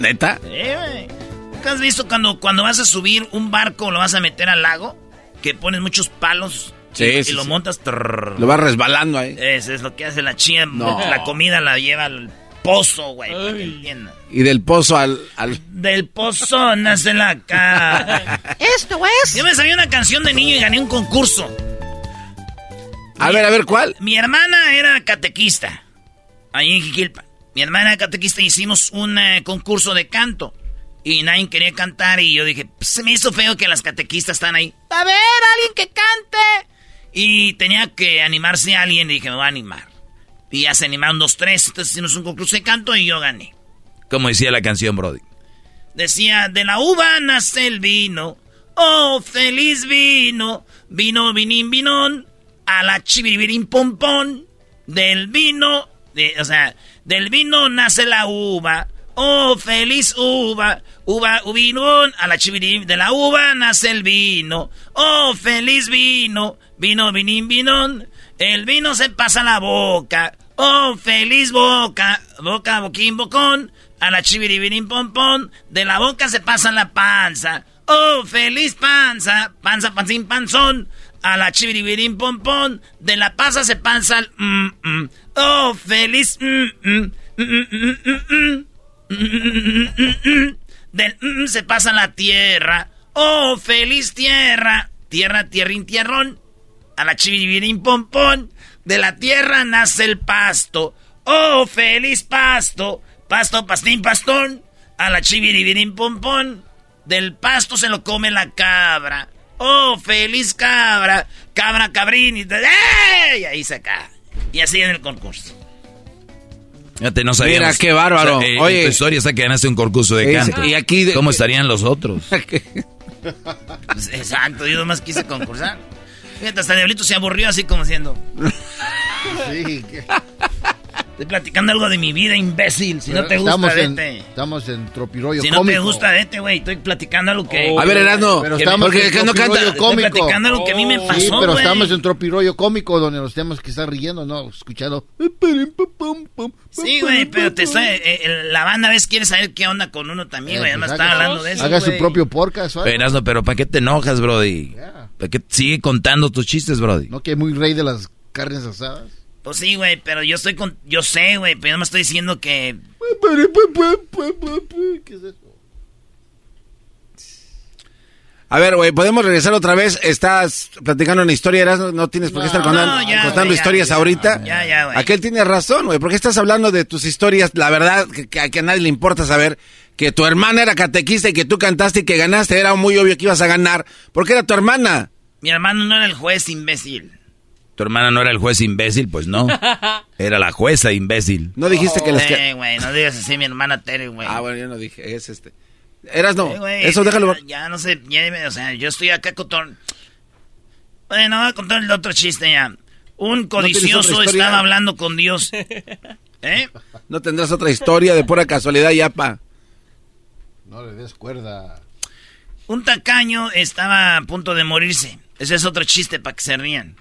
¿Neta? Eh, güey has visto cuando, cuando vas a subir un barco o lo vas a meter al lago? Que pones muchos palos y, lo montas. lo vas resbalando ahí. Eso es lo que hace la chía. La comida la lleva al pozo, güey. Y del pozo al, Del pozo nace la cara. Esto es. Yo me sabía una canción de niño y gané un concurso. A ver, a ver, ¿cuál? Mi hermana era catequista. Ahí en Jiquilpa. Mi hermana era catequista y hicimos un eh, concurso de canto. Y nadie quería cantar y yo dije, pues, se me hizo feo que las catequistas están ahí. A ver, alguien que cante. Y tenía que animarse a alguien y dije, me voy a animar. Y ya se animaron dos, tres, entonces hicimos un concurso de canto y yo gané. ¿Cómo decía la canción, Brody? Decía, de la uva nace el vino, oh, feliz vino, vino, vinín, vinón, a la chiviribirín pompón, del vino, de, o sea, del vino nace la uva, Oh, feliz uva, uva, uvinón, a la chivirín de la uva nace el vino. Oh, feliz vino, vino, vinín, vinón, el vino se pasa a la boca. Oh, feliz boca, boca, boquín, bocón, a la chiviribirín, pompón, de la boca se pasa la panza. Oh, feliz panza, panza, pancín, panzón, a la chiviribirín, pompón, de la panza se pasa el... Mm, mm. Oh, feliz... Mm, dónde se pasa la tierra? Oh, feliz tierra. Tierra, tierrín, tierrón. A la chivirín pompón. De la tierra nace el pasto. Oh, feliz pasto. Pasto, pastín, pastón. A la chiviribirín pompón. Del pasto se lo come la cabra. Oh, feliz cabra. Cabra, cabrín. Y, y ahí se cae. Y así en el concurso. Fíjate, no sabíamos. Mira, qué bárbaro. O sea, eh, Oye. tu historia está que ganaste un concurso de Es- canto. y aquí de- ¿Cómo estarían los otros? Pues, exacto, yo nomás quise concursar. Fíjate, hasta Diablito se aburrió así como diciendo. Sí. que- Estoy platicando algo de mi vida, imbécil. Si no te estamos gusta, en, vete. Estamos en tropirollo Si no te gusta, vete, güey. Estoy platicando algo que. A ver, Erasmo, Pero estamos porque en no canta- Estoy cómico. platicando algo que a mí me pasó, Sí, pero estamos en tropirollo cómico donde nos tenemos que estar riendo, ¿no? Escuchando. Sí, güey, pero te estoy, eh, eh, la banda a veces quiere saber qué onda con uno también, güey. Eh, Además está haga- hablando de eso. Haga su propio podcast, ¿vale? Erasmo, pero ¿para qué te enojas, Brody? ¿Para qué sigue contando tus chistes, Brody? ¿No que muy rey de las carnes asadas? Pues sí, güey, pero yo estoy con. Yo sé, güey, pero yo no me estoy diciendo que. ¿Qué es eso? A ver, güey, podemos regresar otra vez. Estás platicando una historia, Erasmo, no tienes por qué estar contando, no, ya, contando historias ya, ahorita. ya, ya, güey. Aquel tiene razón, güey. ¿Por qué estás hablando de tus historias? La verdad, que, que a nadie le importa saber que tu hermana era catequista y que tú cantaste y que ganaste. Era muy obvio que ibas a ganar. Porque era tu hermana. Mi hermano no era el juez, imbécil. ¿Tu hermana no era el juez imbécil? Pues no. Era la jueza imbécil. No dijiste que las que... Eh, güey, no digas así, mi hermana Tere, güey. Ah, bueno, yo no dije, es este. Eras no, Eh, eso déjalo. Ya, ya no sé, ya, o sea, yo estoy acá con todo... Bueno, voy a contar el otro chiste ya. Un codicioso estaba hablando con Dios. ¿Eh? No tendrás otra historia de pura casualidad, yapa. No le des cuerda. Un tacaño estaba a punto de morirse. Ese es otro chiste para que se rían.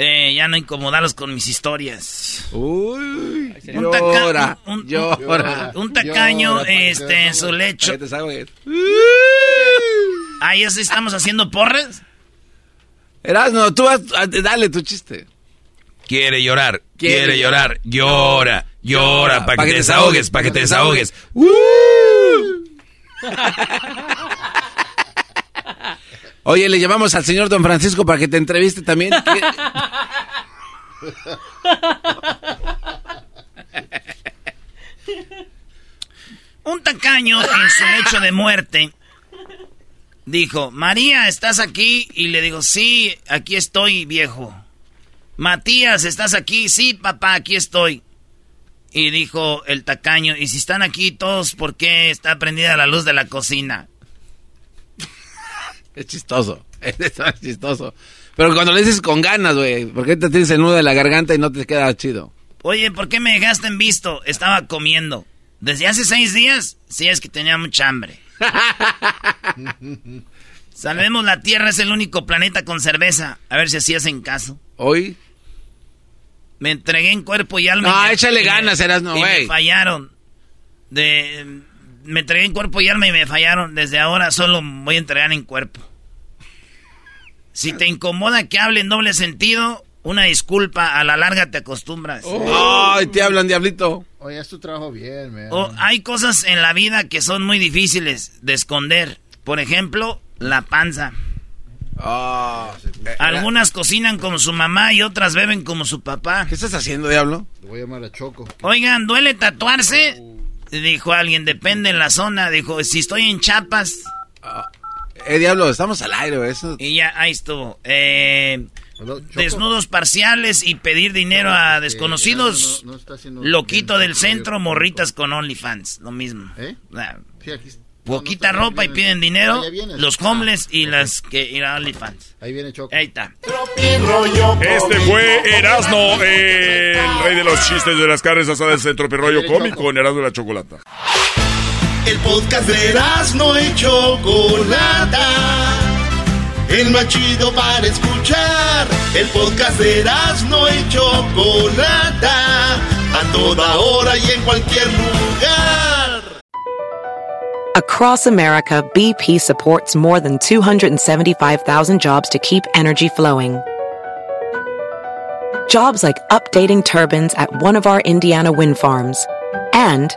Eh, ya no incomodarlos con mis historias. Uy, Un taca- llora, un- un- llora. Un tacaño, Llora, este, te en su lecho. Para que te salga. Ah, ya sí estamos haciendo porras. Erasno, tú haz- dale tu chiste. Quiere llorar, Quiere quiere, llorar, llora, llora, para Pa' que, te desahogues, para que te desahogues. Oye, le llamamos al señor Don Francisco para que te entreviste también. Un tacaño en su lecho de muerte dijo, María, ¿estás aquí? Y le digo, sí, aquí estoy, viejo. Matías, ¿estás aquí? Sí, papá, aquí estoy. Y dijo el tacaño, ¿y si están aquí todos, por qué está prendida la luz de la cocina? Es chistoso. Es chistoso. Pero cuando le dices con ganas, güey, porque te tienes el nudo de la garganta y no te queda chido. Oye, ¿por qué me dejaste en visto? Estaba comiendo. ¿Desde hace seis días? Sí, es que tenía mucha hambre. Salvemos la Tierra, es el único planeta con cerveza. A ver si así hacen caso. Hoy. Me entregué en cuerpo y alma. No, y échale me- ganas, Erasno, y güey. Me fallaron. De, me entregué en cuerpo y alma y me fallaron. Desde ahora solo voy a entregar en cuerpo. Si te incomoda que hable en doble sentido, una disculpa. A la larga te acostumbras. Ay, te hablan, diablito. Oye, es tu trabajo bien, man. O hay cosas en la vida que son muy difíciles de esconder. Por ejemplo, la panza. Ah, Algunas cocinan como su mamá y otras beben como su papá. ¿Qué estás haciendo, diablo? Te voy a llamar a Choco. Oigan, ¿duele tatuarse? Dijo alguien, depende en la zona. Dijo, si estoy en Chiapas. Eh, diablo, estamos al aire. Eso... Y ya, ahí estuvo. Eh, desnudos parciales y pedir dinero a desconocidos. no- no está haciendo Loquito del centro, morritas con OnlyFans. Lo mismo. ¿Eh? Sí, aquí- poquita no, no, ropa y viene- piden dinero. Ah, ya vienes. Los homeless y las que ir a OnlyFans. Ahí viene Choco. Ahí está. Este fue Erasno, el rey de los chistes de las carnes asadas en Tropirollo Cómico en Erasno de la Chocolata. El podcast de no. El para escuchar. El podcast de no. A toda hora y en cualquier lugar. Across America, BP supports more than 275,000 jobs to keep energy flowing. Jobs like updating turbines at one of our Indiana wind farms and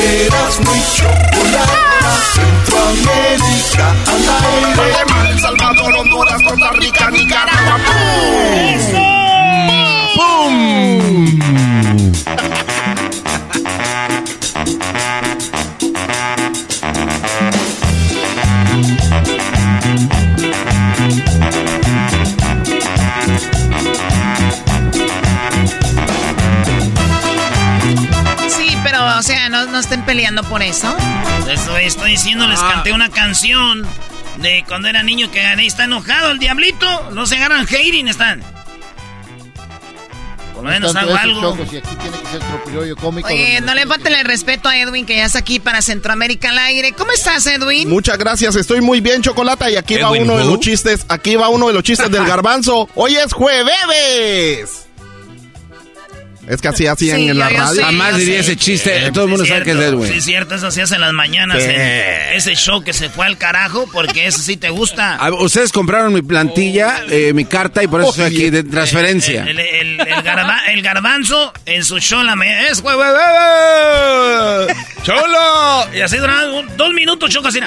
Eras mi chocolata. Centroamérica al aire. Guatemala, El Salvador, Honduras, Costa Rica, Nicaragua. ¡Pum! Sí, pero, o sea, no, no estén peleando por eso. Eso estoy diciendo, les Ah. canté una canción de cuando era niño que gané. Está enojado el diablito. No se agarran hating, están. Por lo menos hago algo. Choco, si aquí tiene que ser tropirollo cómico. Oye, no le falten el respeto a Edwin, que ya está aquí para Centroamérica al aire. ¿Cómo estás, Edwin? Muchas gracias, estoy muy bien, Chocolata. Y aquí va uno de los chistes. Aquí va uno de los chistes del garbanzo. Hoy es jueves. Es que así hacían Sí, en la radio. sé, Jamás diría sé. ese chiste. Todo el mundo sabe que es de Edwin. Sí, es cierto, eso se hace en las mañanas. Sí. en ese show que se fue al carajo, porque eso sí te gusta. Ah, Ustedes compraron mi plantilla, eh, mi carta, y por eso estoy aquí de transferencia. El, el- el garba- el garbanzo en su show en la mañana. ¡Es güey, güey, güey! ¡Cholo! Y así duraba un- dos minutos, choco así.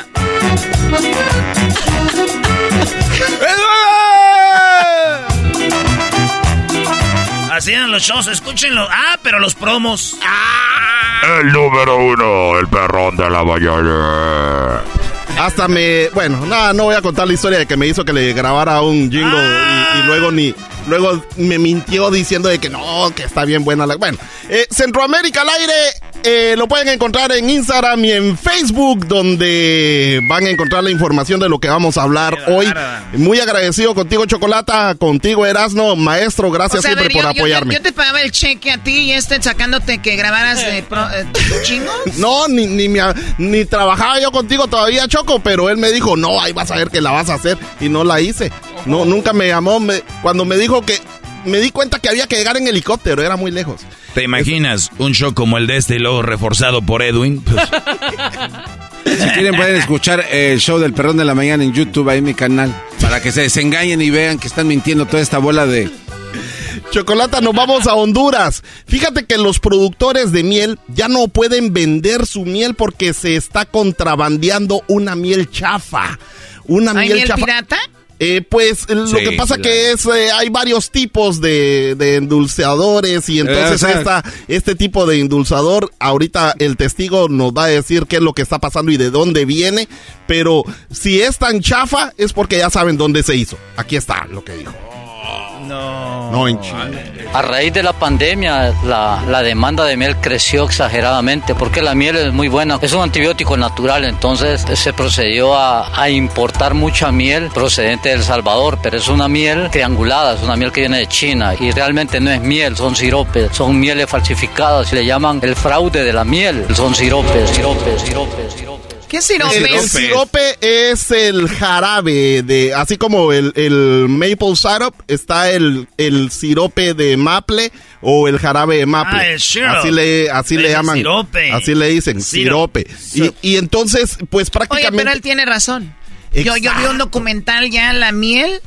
Eran los shows, escúchenlo. Ah, pero los promos. El número uno, el perrón de la mañana. Hasta me. Bueno, nada, no voy a contar la historia de que me hizo que le grabara un jingle y, y luego ni. Luego me mintió diciendo de que no, que está bien buena la. Bueno, eh, Centroamérica al aire eh, lo pueden encontrar en Instagram y en Facebook, donde van a encontrar la información de lo que vamos a hablar hoy. Muy agradecido contigo, Chocolata, contigo, Erasno, maestro, gracias O sea, a siempre ver, por yo, apoyarme. Yo, te pagaba el cheque a ti y este sacándote que grabaras de pro- eh, chingos. No, ni, ni, me ni trabajaba yo contigo todavía, Choco, pero él me dijo, no, ahí vas a ver que la vas a hacer. Y no la hice. No, nunca me llamó. me- cuando me dijo que... Me di cuenta que había que llegar en helicóptero, era muy lejos. ¿Te imaginas un show como el de este y luego reforzado por Edwin? Pues, Si quieren pueden escuchar el show del Perdón de la Mañana en YouTube, ahí en mi canal, para que se desengañen y vean que están mintiendo toda esta bola de... Chocolata, nos vamos a Honduras. Fíjate que los productores de miel ya no pueden vender su miel porque se está contrabandeando una miel chafa. Una ¿Hay miel, miel chafa. pirata? Eh, pues lo Sí, que pasa claro. que es eh, hay varios tipos de, de endulzadores y entonces Eh, sea- esta, este tipo de endulzador ahorita el testigo nos va a decir qué es lo que está pasando y de dónde viene, pero si es tan chafa es porque ya saben dónde se hizo. Aquí está lo que dijo. No. No en China. A raíz de la pandemia, la, la demanda de miel creció exageradamente porque la miel es muy buena, es un antibiótico natural, entonces se procedió a, a importar mucha miel procedente de El Salvador, pero es una miel triangulada, es una miel que viene de China y realmente no es miel, son siropes, son mieles falsificadas, le llaman el fraude de la miel, son siropes, siropes, siropes, siropes. ¿Qué sirope? El, el sirope es el jarabe de, así como el, el maple syrup, está el, el sirope de maple o el jarabe de maple. Ah, el syrup. Así le, así le llaman. sirope. Así le dicen, Sirope. sirope. Y, y entonces, pues Oye, prácticamente. pero él tiene razón. Yo, yo vi un documental ya, la miel.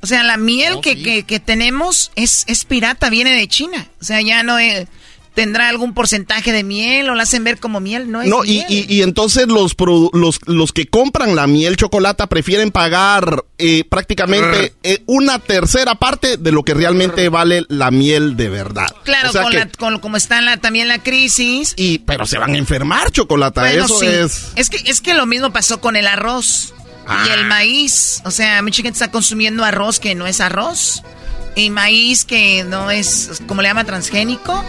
O sea, la miel que, que, que tenemos es, es pirata, viene de China. O sea, ya no es... ¿Tendrá algún porcentaje de miel o la hacen ver como miel? No es No, y, miel. y, y entonces los, los, los que compran la miel chocolata prefieren pagar eh, prácticamente eh, una tercera parte de lo que realmente vale la miel de verdad. Claro, O sea con que- la, con, como está la, también la crisis. Y, pero se van a enfermar, chocolata. Bueno, Eso sí. es. que, es que lo mismo pasó con el arroz y Ah. el maíz. O sea, mucha gente está consumiendo arroz que no es arroz. Y maíz que no es, como le llama, transgénico.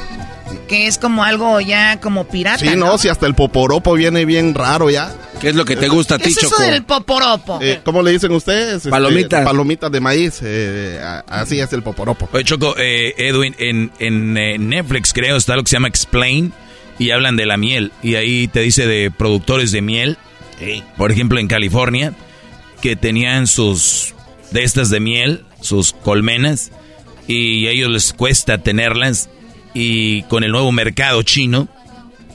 Que es como algo ya como pirata. Sí, no, si hasta el poporopo viene bien raro ya. ¿Qué es lo que te gusta a ¿Qué es eso del poporopo? Eh, ¿Cómo le dicen ustedes? Este, Palomitas. palomitas de maíz. eh, a- así es el poporopo. Oye, Choco, eh, Edwin, en, en eh, Netflix creo está lo que se llama Explain y hablan de la miel. Y ahí te dice de productores de miel, por ejemplo en California, que tenían sus de estas de miel, sus colmenas, y a ellos les cuesta tenerlas. Y con el nuevo mercado chino,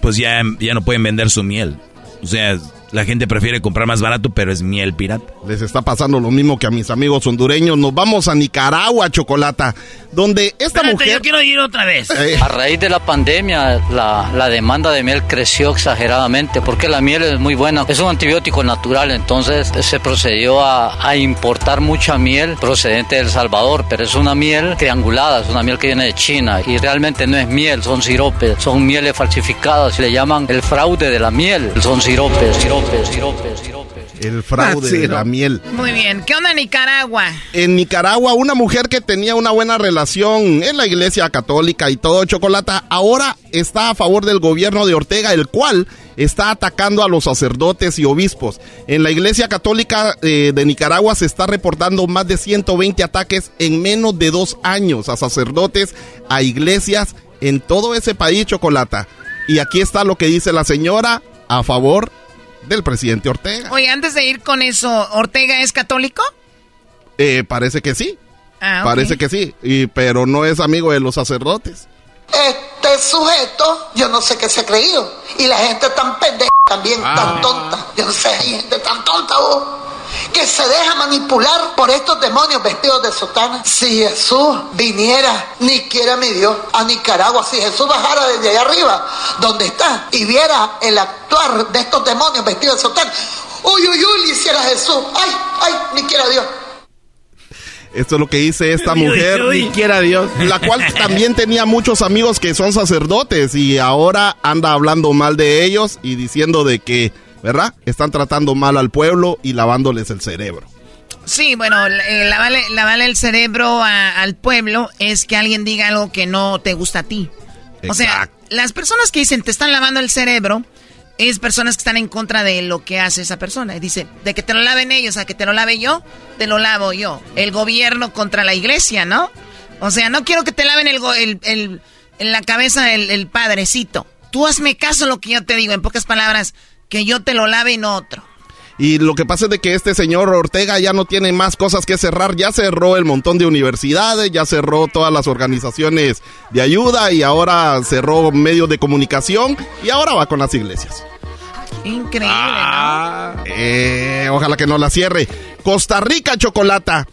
pues ya, ya no pueden vender su miel. O sea, la gente prefiere comprar más barato, pero es miel pirata. Les está pasando lo mismo que a mis amigos hondureños. Nos vamos a Nicaragua, Chocolata, donde esta Espérate, mujer... yo quiero ir otra vez. Eh, A raíz de la pandemia, la, la demanda de miel creció exageradamente porque la miel es muy buena. Es un antibiótico natural, entonces se procedió a, a importar mucha miel procedente de El Salvador, pero es una miel triangulada, es una miel que viene de China y realmente no es miel, son siropes, son mieles falsificadas. Le llaman el fraude de la miel, son siropes, siropes, siropes, siropes. El fraude Ah, sí, de ¿no? la miel. Muy bien. ¿Qué onda Nicaragua? En Nicaragua, una mujer que tenía una buena relación en la iglesia católica y todo chocolata, ahora está a favor del gobierno de Ortega, el cual está atacando a los sacerdotes y obispos. En la iglesia católica eh, de Nicaragua se está reportando más de 120 ataques en menos de dos años a sacerdotes, a iglesias en todo ese país, chocolata. Y aquí está lo que dice la señora a favor del presidente Ortega. Oye, antes de ir con eso, ¿Ortega es católico? Eh, parece que sí. Ah. Parece que sí, y, pero no es amigo de los sacerdotes. Este sujeto, yo no sé qué se ha creído. Y la gente tan pendeja también, Ah. tan tonta. Yo no sé, hay gente tan tonta, vos, que se deja manipular por estos demonios vestidos de sotana. Si Jesús viniera, ni quiera mi Dios, a Nicaragua, si Jesús bajara desde allá arriba, donde está, y viera el actuar de estos demonios vestidos de sotana, uy, uy, uy, le hiciera Jesús. Ay, ay, ni quiera Dios. Esto es lo que dice esta Uy, mujer, uy. Ni quiera Dios. la cual también tenía muchos amigos que son sacerdotes y ahora anda hablando mal de ellos y diciendo de que, ¿verdad? Están tratando mal al pueblo y lavándoles el cerebro. Sí, bueno, eh, lavarle, lavarle el cerebro a- al pueblo es que alguien diga algo que no te gusta a ti. O sea, Exacto. las personas que dicen te están lavando el cerebro es personas que están en contra de lo que hace esa persona. Y dice, de que te lo laven ellos a que te lo lave yo, te lo lavo yo. El gobierno contra la iglesia, ¿no? O sea, no quiero que te laven el, el- el- en la cabeza el, el padrecito. Tú hazme caso en lo que yo te digo, en pocas palabras, que yo te lo lave y no otro. Y lo que pasa es de que este señor Ortega ya no tiene más cosas que cerrar, ya cerró el montón de universidades, ya cerró todas las organizaciones de ayuda y ahora cerró medios de comunicación y ahora va con las iglesias. Increíble, Eh, ojalá que no la cierre. Costa Rica, Chocolata.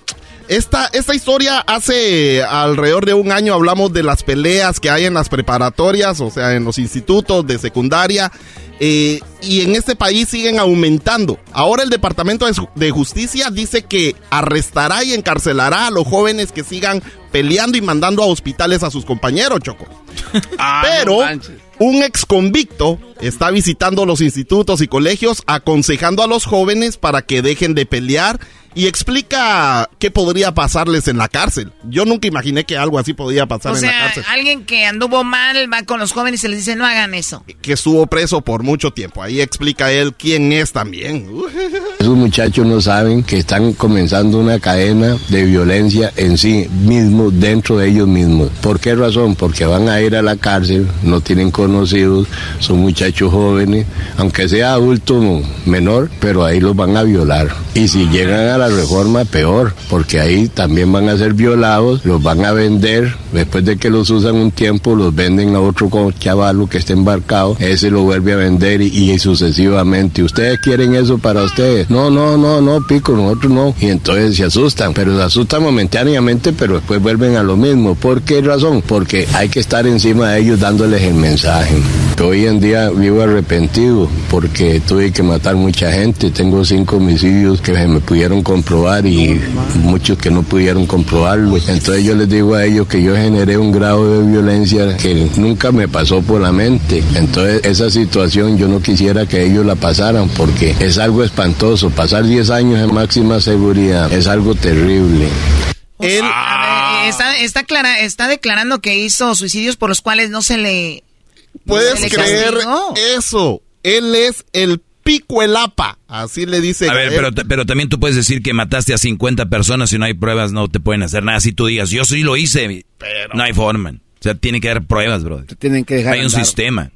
Esta, esta historia hace alrededor de un año hablamos de las peleas que hay en las preparatorias, o sea, en los institutos de secundaria. Eh, y en este país siguen aumentando. Ahora el Departamento de, Ju- de Justicia dice que arrestará y encarcelará a los jóvenes que sigan peleando y mandando a hospitales a sus compañeros, Choco. Pero un ex convicto está visitando los institutos y colegios aconsejando a los jóvenes para que dejen de pelear y explica qué podría pasarles en la cárcel. Yo nunca imaginé que algo así podía pasar O en la cárcel. alguien que anduvo mal va con los jóvenes y les dice, no hagan eso. Que estuvo preso por mucho tiempo. Ahí explica él quién es también. Esos muchachos no saben que están comenzando una cadena de violencia en sí mismos, dentro de ellos mismos. ¿Por qué razón? Porque van a ir a la cárcel, no tienen conocidos, son muchachos jóvenes, aunque sea adulto menor, pero ahí los van a violar. Y si llegan a la la reforma, peor, porque ahí también van a ser violados, los van a vender, después de que los usan un tiempo, los venden a otro chavalo que esté embarcado, ese lo vuelve a vender y, sucesivamente. ¿Ustedes quieren eso para ustedes? No, no, no, no, pico, nosotros no. Y entonces se asustan, pero se asustan momentáneamente, pero después vuelven a lo mismo. ¿Por qué razón? Porque hay que estar encima de ellos dándoles el mensaje. Hoy en día vivo arrepentido porque tuve que matar mucha gente. Tengo cinco homicidios que me pudieron comprobar y muchos que no pudieron comprobarlo. Entonces yo les digo a ellos que yo generé un grado de violencia que nunca me pasó por la mente. Entonces esa situación yo no quisiera que ellos la pasaran porque es algo espantoso. Pasar 10 años en máxima seguridad es algo terrible. Él está, está, clara, está declarando que hizo suicidios por los cuales no se le... ¿Puedes creer eso? Él es el pico el apa, así le dice. A ver, pero, pero también tú puedes decir que mataste a 50 personas y no hay pruebas, no te pueden hacer nada. Si tú digas, yo sí lo hice, pero... no hay forma. O sea, tiene que haber pruebas, bro. tienen que dejar Hay un sistema.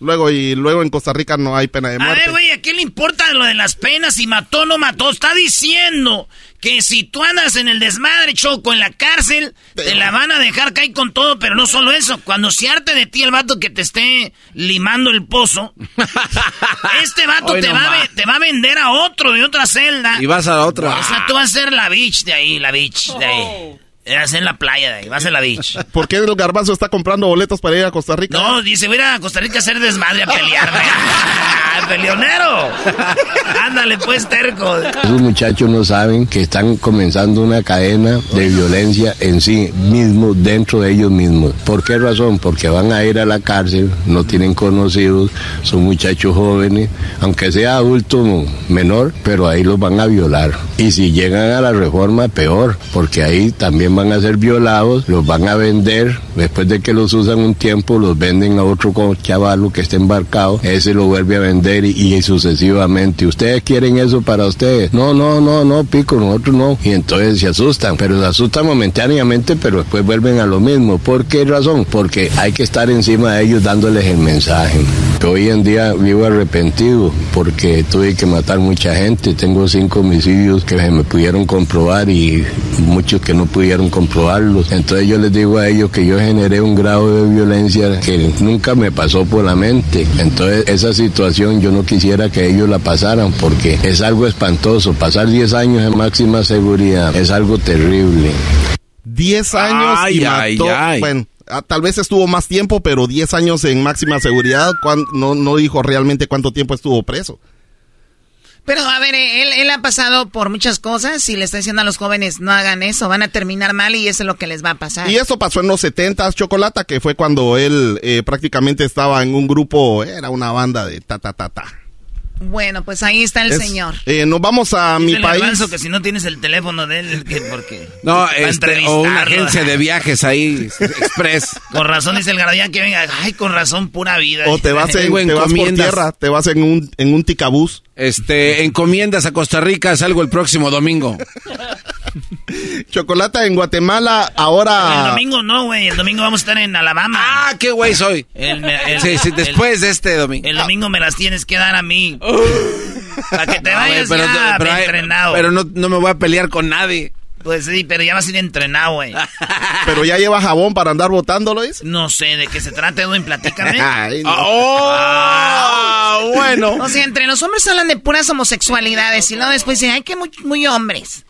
Luego, y luego en Costa Rica no hay pena de muerte. A ver, güey, ¿a qué le importa lo de las penas? Si mató o no mató. Está diciendo que si tú andas en el desmadre, Choco, en la cárcel, te la van a dejar caer con todo, pero no solo eso. Cuando se arte de ti el vato que te esté limando el pozo, este vato te, va a, te va a vender a otro de otra celda. Y vas a la otra. O sea, tú vas a ser la bitch de ahí, la bitch de ahí. Oh. Vas en la playa de ahí, vas en la beach. ¿Por qué el garbanzo está comprando boletos para ir a Costa Rica? No, dice, voy a ir a Costa Rica a hacer desmadre, a pelear. ¡Peleonero! Ándale, pues, terco. Esos muchachos no saben que están comenzando una cadena de violencia en sí mismos, dentro de ellos mismos. ¿Por qué razón? Porque van a ir a la cárcel, no tienen conocidos, son muchachos jóvenes, aunque sea adulto menor, pero ahí los van a violar. Y si llegan a la reforma, peor, porque ahí también van a ser violados, los van a vender, después de que los usan un tiempo, los venden a otro chavalo que esté embarcado, ese lo vuelve a vender y, sucesivamente. ¿Ustedes quieren eso para ustedes? No, no, no, no, pico, nosotros no. Y entonces se asustan, pero se asustan momentáneamente, pero después vuelven a lo mismo. ¿Por qué razón? Porque hay que estar encima de ellos dándoles el mensaje. Hoy en día vivo arrepentido porque tuve que matar mucha gente. Tengo cinco homicidios que me pudieron comprobar y muchos que no pudieron comprobarlos. Entonces yo les digo a ellos que yo generé un grado de violencia que nunca me pasó por la mente. Entonces esa situación yo no quisiera que ellos la pasaran porque es algo espantoso. Pasar 10 años en máxima seguridad es algo terrible. 10 años y mató, bueno, ah, tal vez estuvo más tiempo, pero 10 años en máxima seguridad, no, no dijo realmente cuánto tiempo estuvo preso. Pero a ver, él, él, ha pasado por muchas cosas y le está diciendo a los jóvenes no hagan eso, van a terminar mal y eso es lo que les va a pasar. Y eso pasó en los 70 Chocolata, que fue cuando él eh, prácticamente estaba en un grupo, era una banda de ta ta ta ta. Bueno, pues ahí está el señor. Eh, nos vamos a mi país. que si no tienes el teléfono de él, ¿qué, ¿por qué? No, este, o una agencia de viajes ahí, express. con razón dice el garabía que venga, ay, con razón, pura vida. O te vas, en, te vas por tierra, te vas en un, en un ticabús. Este, encomiendas a Costa Rica, salgo el próximo domingo. Chocolata en Guatemala, ahora. El domingo no, güey. El domingo vamos a estar en Alabama. Ah, qué güey soy. sí, sí, después de este domingo. El domingo me las tienes que dar a mí. Para que te vayas pero, ya pero, entrenado. Pero no, no me voy a pelear con nadie. Pues sí, pero ya vas a ir entrenado, güey. pero ya lleva jabón para andar botándolo, ¿es? No sé, ¿de qué se trata, Edwin? Platícame. Ay, ¡Oh! Ah, bueno. O sea, entre los hombres hablan de puras homosexualidades y luego después dicen, ay, que muy, muy hombres.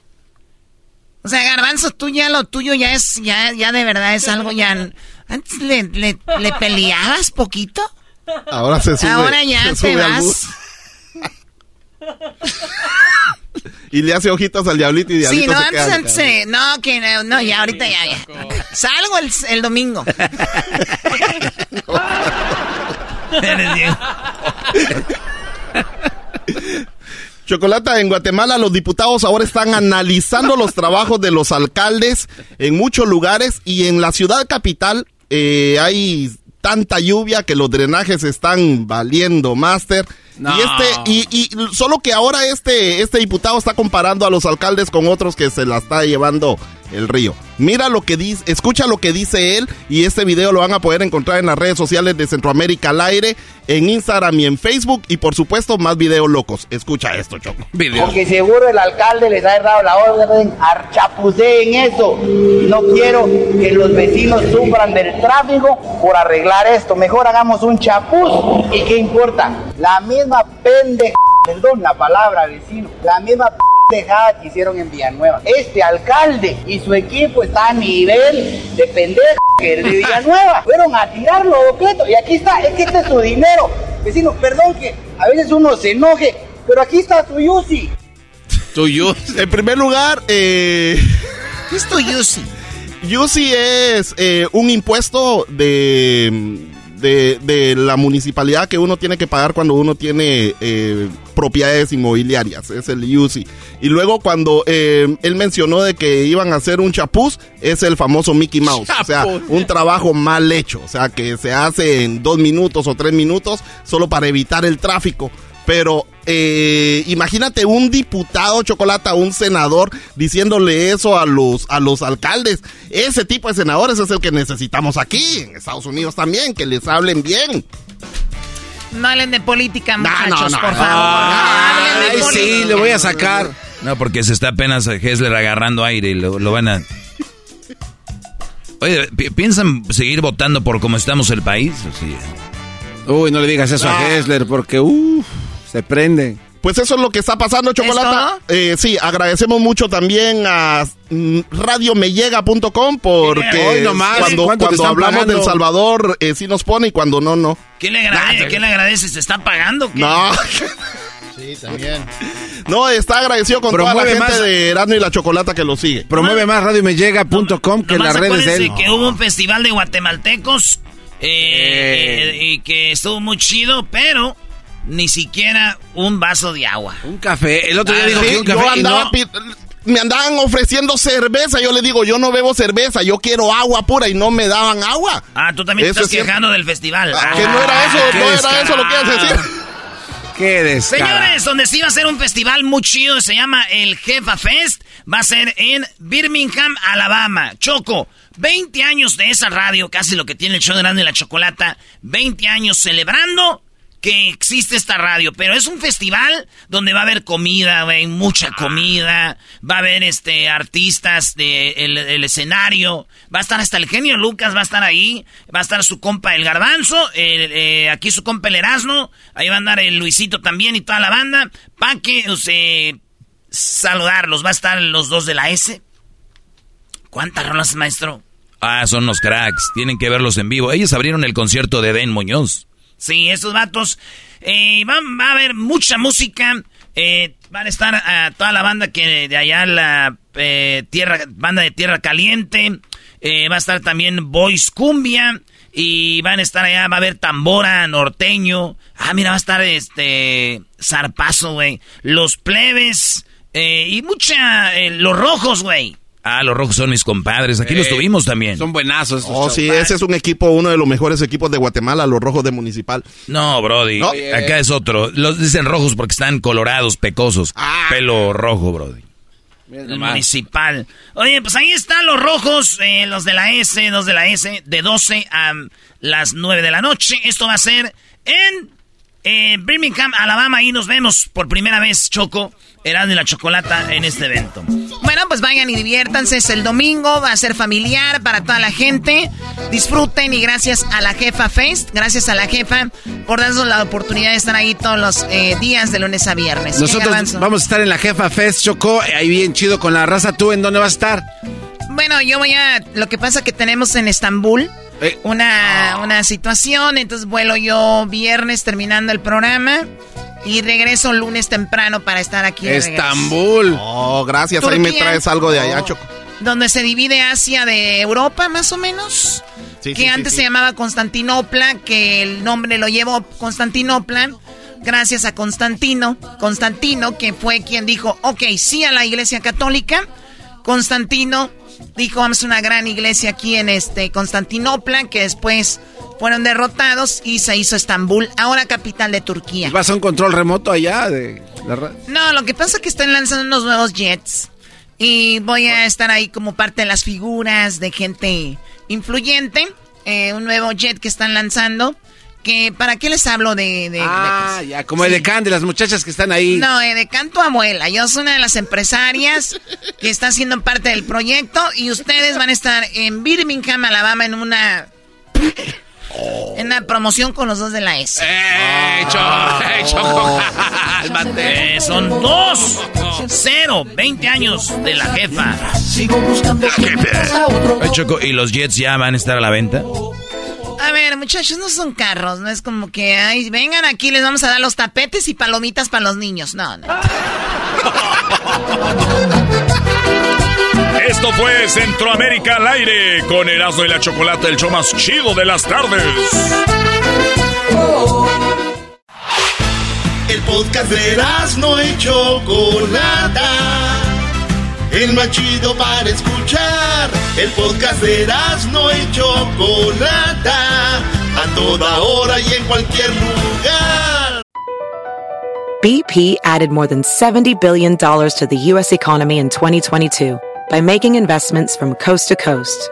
O sea, Garbanzo, tú ya lo tuyo ya es, ya, ya de verdad es algo ya... Antes le, le, le peleabas poquito. Ahora se sube. Ahora ya se te vas. y le hace ojitos al diablito y diablito sí, no, se queda antes, antes no, que no, no, ya ahorita ya, ya. Salgo el, el domingo. Chocolata, en Guatemala los diputados ahora están analizando los trabajos de los alcaldes en muchos lugares y en la ciudad capital eh, hay tanta lluvia que los drenajes están valiendo, máster. Y este, y, y, solo que ahora este, este diputado está comparando a los alcaldes con otros que se la está llevando el río. Mira lo que dice, escucha lo que dice él y este video lo van a poder encontrar en las redes sociales de Centroamérica al aire, en Instagram y en Facebook y por supuesto más videos locos. Escucha esto, Choco. Porque seguro el alcalde les ha dado la orden, en eso. No quiero que los vecinos sufran del tráfico por arreglar esto. Mejor hagamos un chapuz. ¿Y qué importa? La misma pendeja, perdón la palabra vecino, la misma pendejada que hicieron en Villanueva. Este alcalde y su equipo está a nivel de pendeja que el de Villanueva. Fueron a tirarlo y aquí está, es que este es su dinero. Vecino, perdón que a veces uno se enoje, pero aquí está tu Yusi. Tu Yusi. En primer lugar, eh... ¿Qué es tu Yusi? Yusi es eh, un impuesto de de, la municipalidad que uno tiene que pagar cuando uno tiene eh, propiedades inmobiliarias, es el UCI. Y luego cuando eh, él mencionó de que iban a hacer un chapuz, es el famoso Mickey Mouse, o sea, un trabajo mal hecho, o sea, que se hace en dos minutos o tres minutos solo para evitar el tráfico pero eh, imagínate un diputado chocolate, un senador diciéndole eso a los, a los alcaldes. Ese tipo de senadores es el que necesitamos aquí, en Estados Unidos también, que les hablen bien. No hablen de política, muchachos, por favor. Ay, sí, le voy a sacar. No, porque se está apenas Hessler agarrando aire y lo, van a... Oye, ¿piensan seguir votando por cómo estamos el país? Uy, no le digas eso a ah. Hessler porque, uff... Se prende. Pues eso es lo que está pasando, Chocolata. Eh, sí, agradecemos mucho también a mm, radiomellega.com porque cuando, cuando hablamos del Salvador eh, sí nos pone y cuando no, no. ¿Quién le agradece? ¿Quién le agradece? ¿Se está pagando? No. Sí, también. No, está agradecido con toda la gente de Erasmo y la Chocolata que lo sigue. Promueve más radiomellega.com que las redes de él. que hubo un festival de guatemaltecos eh, y que estuvo muy chido, pero ni siquiera un vaso de agua. Un café. El otro día dijo que un café. Me andaban ofreciendo cerveza. Yo le digo, yo no bebo cerveza, yo quiero agua pura y no me daban agua. Ah, tú también estás quejando del festival. Ah, que no era eso, no era eso lo que ibas a decir. Qué descarado. Señores, donde sí va a ser un festival muy chido, se llama el Jefa Fest, va a ser en Birmingham, Alabama. Choco, 20 años de esa radio, casi lo que tiene el show de Grande y la Chocolata, 20 años celebrando que existe esta radio, pero es un festival donde va a haber comida, güey, mucha ah. comida, va a haber este artistas de el, escenario, va a estar hasta el genio Lucas, va a estar ahí, va a estar su compa el Garbanzo, eh, aquí su compa el Erasmo, ahí va a andar el Luisito también y toda la banda, para que o saludarlos, va a estar los dos de la S. ¿Cuántas rolas, maestro? Ah, son los cracks, tienen que verlos en vivo. Ellos abrieron el concierto de Den Muñoz. Sí, esos vatos. Eh, va, a haber mucha música. Eh, van a estar a toda la banda que de allá, la eh, tierra, banda de Tierra Caliente. va a estar también Boys Cumbia. Y van a estar allá, va a haber tambora, norteño. Ah, mira, va a estar este zarpazo, güey. Los plebes. y mucha. los rojos, güey. Ah, los rojos son mis compadres. Aquí los eh, tuvimos también. Son buenazos. Oh, sí, ese es un equipo, uno de los mejores equipos de Guatemala, los rojos de Municipal. No, Brody. Acá es otro. Los dicen rojos porque están colorados, pecosos. Ah. Pelo rojo, Brody. El municipal. Oye, pues ahí están los rojos, eh, los de la S, los de la S, de 12 a las 9 de la noche. Esto va a ser en eh, Birmingham, Alabama. Y nos vemos por primera vez, Choco. Erasmo y la Chocolata en este evento. Bueno, pues vayan y diviértanse. Es el domingo, va a ser familiar para toda la gente. Disfruten y gracias a la jefa Fest, gracias a la jefa por darnos la oportunidad de estar ahí todos los eh, días de lunes a viernes. Nosotros vamos a estar en la jefa Fest, Choco, ahí bien chido con la raza. ¿Tú en dónde vas a estar? Bueno, yo voy a... Lo que pasa que tenemos en Estambul eh. una, una situación, entonces vuelo yo viernes terminando el programa. Y regreso lunes temprano para estar aquí. Estambul. Oh, gracias. Ahí me traes algo de allá, Choco. Donde se divide Asia de Europa, más o menos. Sí, que antes se llamaba Constantinopla, que el nombre lo llevó Constantinopla. Gracias a Constantino. Constantino, que fue quien dijo, ok, sí a la iglesia católica. Constantino dijo, vamos a una gran iglesia aquí en este Constantinopla, que después fueron derrotados y se hizo Estambul, ahora capital de Turquía. ¿Vas a un control remoto allá de No, lo que pasa es que están lanzando unos nuevos jets Y voy a estar ahí como parte de las figuras de gente influyente. Eh, un nuevo jet que están lanzando. Que, ¿Para qué les hablo de...? de ah, ya, como de Edecán, de las muchachas que están ahí. No, Edecán tu abuela. Yo soy una de las empresarias que está siendo parte del proyecto y ustedes van a estar en Birmingham, Alabama, en una... En una promoción con los dos de la S. ¡Eh, Choco! ¡Eh, son dos! Cero, 20 años de la jefa. Sigo buscando la jefa. Choco, ¿y los Jets ya van a estar a la venta? A ver, muchachos, no son carros, no es como que, ay, vengan aquí, les vamos a dar los tapetes y palomitas para los niños. No, no. Esto fue Centroamérica al aire con Erasmo y la Chocolate, el show más chido de las tardes. El podcast de Erasmo y Chocolata el más chido para escuchar. El podcast de no y Chocolata, a toda hora y en cualquier lugar. BP added more than $70 billion to the U.S. economy in 2022 by making investments from coast to coast.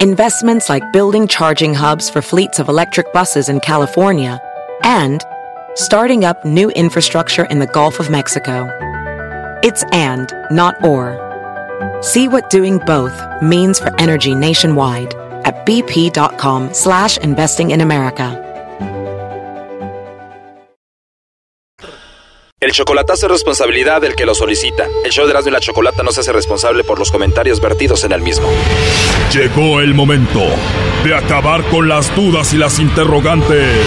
Investments like building charging hubs for fleets of electric buses in California and starting up new infrastructure in the Gulf of Mexico. It's and, not or. See what doing both means for energy nationwide at bp.com slash investing in America. El chocolatazo es responsabilidad del que lo solicita. El show de Erasmo y la Chocolata no se hace responsable por los comentarios vertidos en el mismo. Llegó el momento de acabar con las dudas y las interrogantes.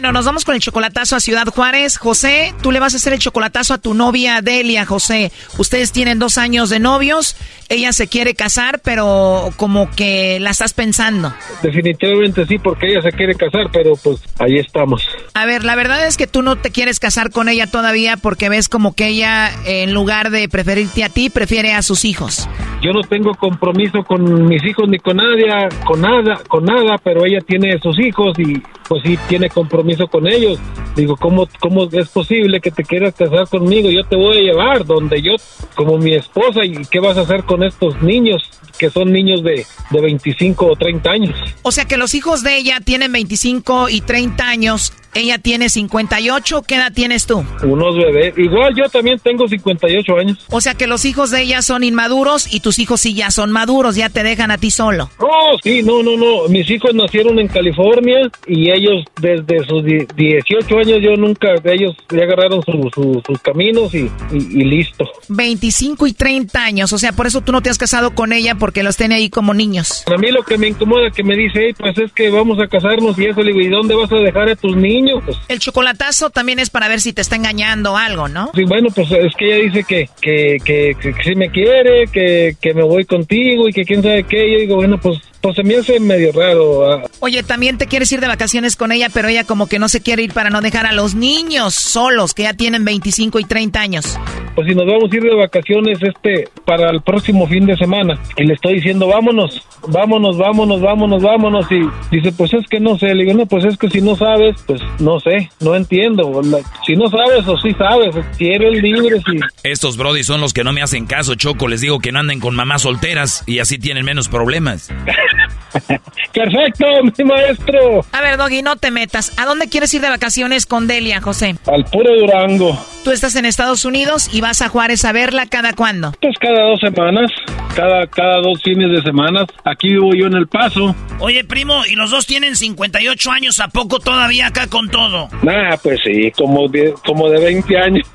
Bueno, nos vamos con el chocolatazo a Ciudad Juárez. José, tú le vas a hacer el chocolatazo a tu novia Delia, José. Ustedes tienen dos años de novios. Ella se quiere casar, pero como que la estás pensando. Definitivamente sí, porque ella se quiere casar, pero pues ahí estamos. A ver, la verdad es que tú no te quieres casar con ella todavía porque ves como que ella, en lugar de preferirte a ti, prefiere a sus hijos. Yo no tengo compromiso con mis hijos ni con nadie, con nada, con nada, pero ella tiene sus hijos y pues sí tiene compromiso con ellos. Digo, ¿cómo, ¿cómo es posible que te quieras casar conmigo? Yo te voy a llevar donde yo, como mi esposa, ¿y qué vas a hacer con estos niños? que son niños de, de 25 o 30 años. O sea que los hijos de ella tienen 25 y 30 años ella tiene 58. ¿Qué edad tienes tú? Unos bebés. Igual yo también tengo 58 años. O sea que los hijos de ella son inmaduros y tus hijos sí ya son maduros, ya te dejan a ti solo. Oh, sí, no, no, no. Mis hijos nacieron en California y ellos desde sus 18 años yo nunca, ellos ya agarraron sus caminos y, y, listo. 25 y 30 años, o sea, por eso tú no te has casado con ella porque los tiene ahí como niños. A mí lo que me incomoda que me dice, pues es que vamos a casarnos y eso, le digo, ¿y dónde vas a dejar a tus niños? Pues. El chocolatazo también es para ver si te está engañando algo, ¿no? Sí, bueno, pues es que ella dice que, que, que, que, si me quiere, que, que me voy contigo y que quién sabe qué. Yo digo, bueno, pues pues se me hace medio raro. Ah. Oye, también te quieres ir de vacaciones con ella, pero ella como que no se quiere ir para no dejar a los niños solos, que ya tienen 25 y 30 años. Pues si nos vamos a ir de vacaciones este para el próximo fin de semana y le estoy diciendo, vámonos, vámonos, vámonos, vámonos, vámonos y dice, pues es que no sé, le digo, no, pues es que si no sabes, pues no sé, no entiendo. si no sabes o sí sabes, si eres libre. Estos brody son los que no me hacen caso, Choco, les digo que no anden con mamás solteras y así tienen menos problemas. Perfecto, mi maestro. A ver, Doggy, no te metas. ¿A dónde quieres ir de vacaciones con Delia, José? Al puro Durango. Tú estás en Estados Unidos y vas a Juárez a verla cada cuándo? Pues cada dos semanas, cada, cada dos fines de semana. Aquí vivo yo en El Paso. Oye, primo, ¿y los dos tienen 58 años? ¿A poco todavía acá con todo? Nah, pues sí, como de, como de 20 años.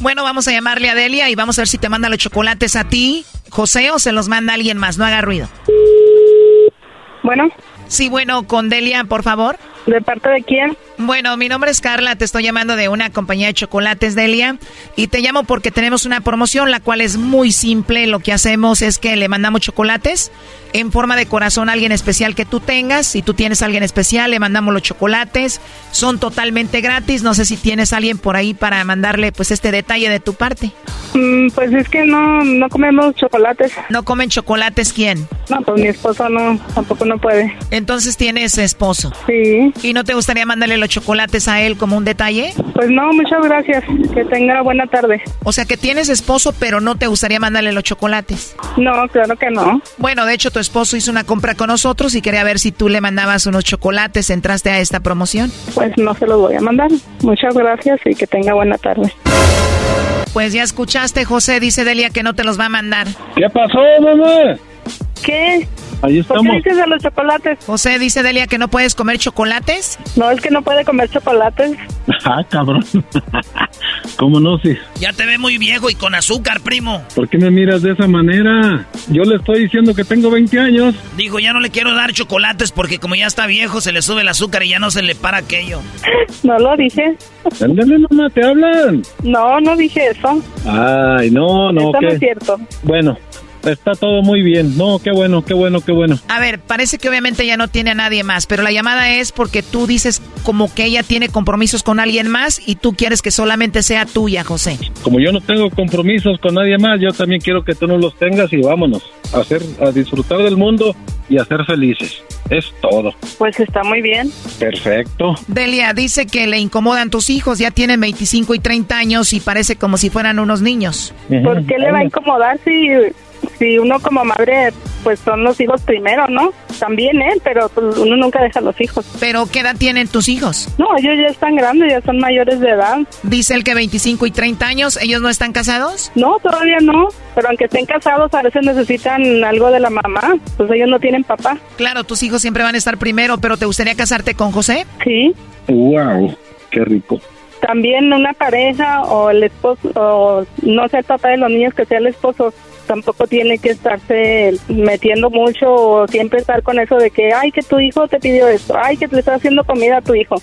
Bueno, vamos a llamarle a Delia y vamos a ver si te manda los chocolates a ti, José, o se los manda alguien más. No haga ruido. Bueno. Sí, bueno, con Delia, por favor. ¿De parte de quién? Bueno, mi nombre es Carla, te estoy llamando de una compañía de chocolates, Delia, y te llamo porque tenemos una promoción, la cual es muy simple. Lo que hacemos es que le mandamos chocolates en forma de corazón a alguien especial que tú tengas. Si tú tienes a alguien especial, le mandamos los chocolates. Son totalmente gratis. No sé si tienes a alguien por ahí para mandarle pues este detalle de tu parte. Mm, pues es que no, no comemos chocolates. ¿No comen chocolates quién? No, pues mi esposo no, tampoco no puede. Entonces tienes esposo. Sí. ¿Y no te gustaría mandarle los chocolates a él como un detalle? Pues no, muchas gracias. Que tenga buena tarde. O sea que tienes esposo, pero no te gustaría mandarle los chocolates. No, claro que no. Bueno, de hecho tu esposo hizo una compra con nosotros y quería ver si tú le mandabas unos chocolates, entraste a esta promoción. Pues no se los voy a mandar. Muchas gracias y que tenga buena tarde. Pues ya escuchaste, José, dice Delia que no te los va a mandar. ¿Qué pasó, mamá? ¿Qué? Ahí ¿Por estamos. qué dices de los chocolates? José, dice Delia que no puedes comer chocolates. No, es que no puede comer chocolates. Ah, cabrón. ¿Cómo no? Sí. Ya te ve muy viejo y con azúcar, primo. ¿Por qué me miras de esa manera? Yo le estoy diciendo que tengo 20 años. Dijo, ya no le quiero dar chocolates porque como ya está viejo se le sube el azúcar y ya no se le para aquello. No lo dije. Ándale, mamá, te hablan. No, no dije eso. Ay, no, no, eso ¿qué? no es cierto. Bueno, está todo muy bien. No, qué bueno, qué bueno, qué bueno. A ver, parece que obviamente ya no tiene a nadie más, pero la llamada es porque tú dices como que ella tiene compromisos con alguien más y tú quieres que solamente sea tuya, José. Como yo no tengo compromisos con nadie más, yo también quiero que tú no los tengas y vámonos a hacer, a disfrutar del mundo y a ser felices. Es todo. Pues está muy bien. Perfecto. Delia dice que le incomodan tus hijos, ya tienen 25 y 30 años y parece como si fueran unos niños. ¿Por qué le va a incomodar si, si uno como madre, pues son los hijos primero, ¿no? También él, pero pues, uno nunca deja a los hijos. ¿Pero qué edad tienen tus hijos? No, ellos ya están grandes, ya son mayores de edad. Dice él que 25 y 30 años, ¿ellos no están casados? No, todavía no, pero aunque estén casados a veces necesitan algo de la mamá, pues ellos no tienen papá. Claro, tus hijos siempre van a estar primero, pero ¿te gustaría casarte con José? Sí. Wow, qué rico. También una pareja o el esposo, o no sea el papá de los niños, que sea el esposo, tampoco tiene que estarse metiendo mucho o siempre estar con eso de que, ay, que tu hijo te pidió esto, ay, que le está haciendo comida a tu hijo.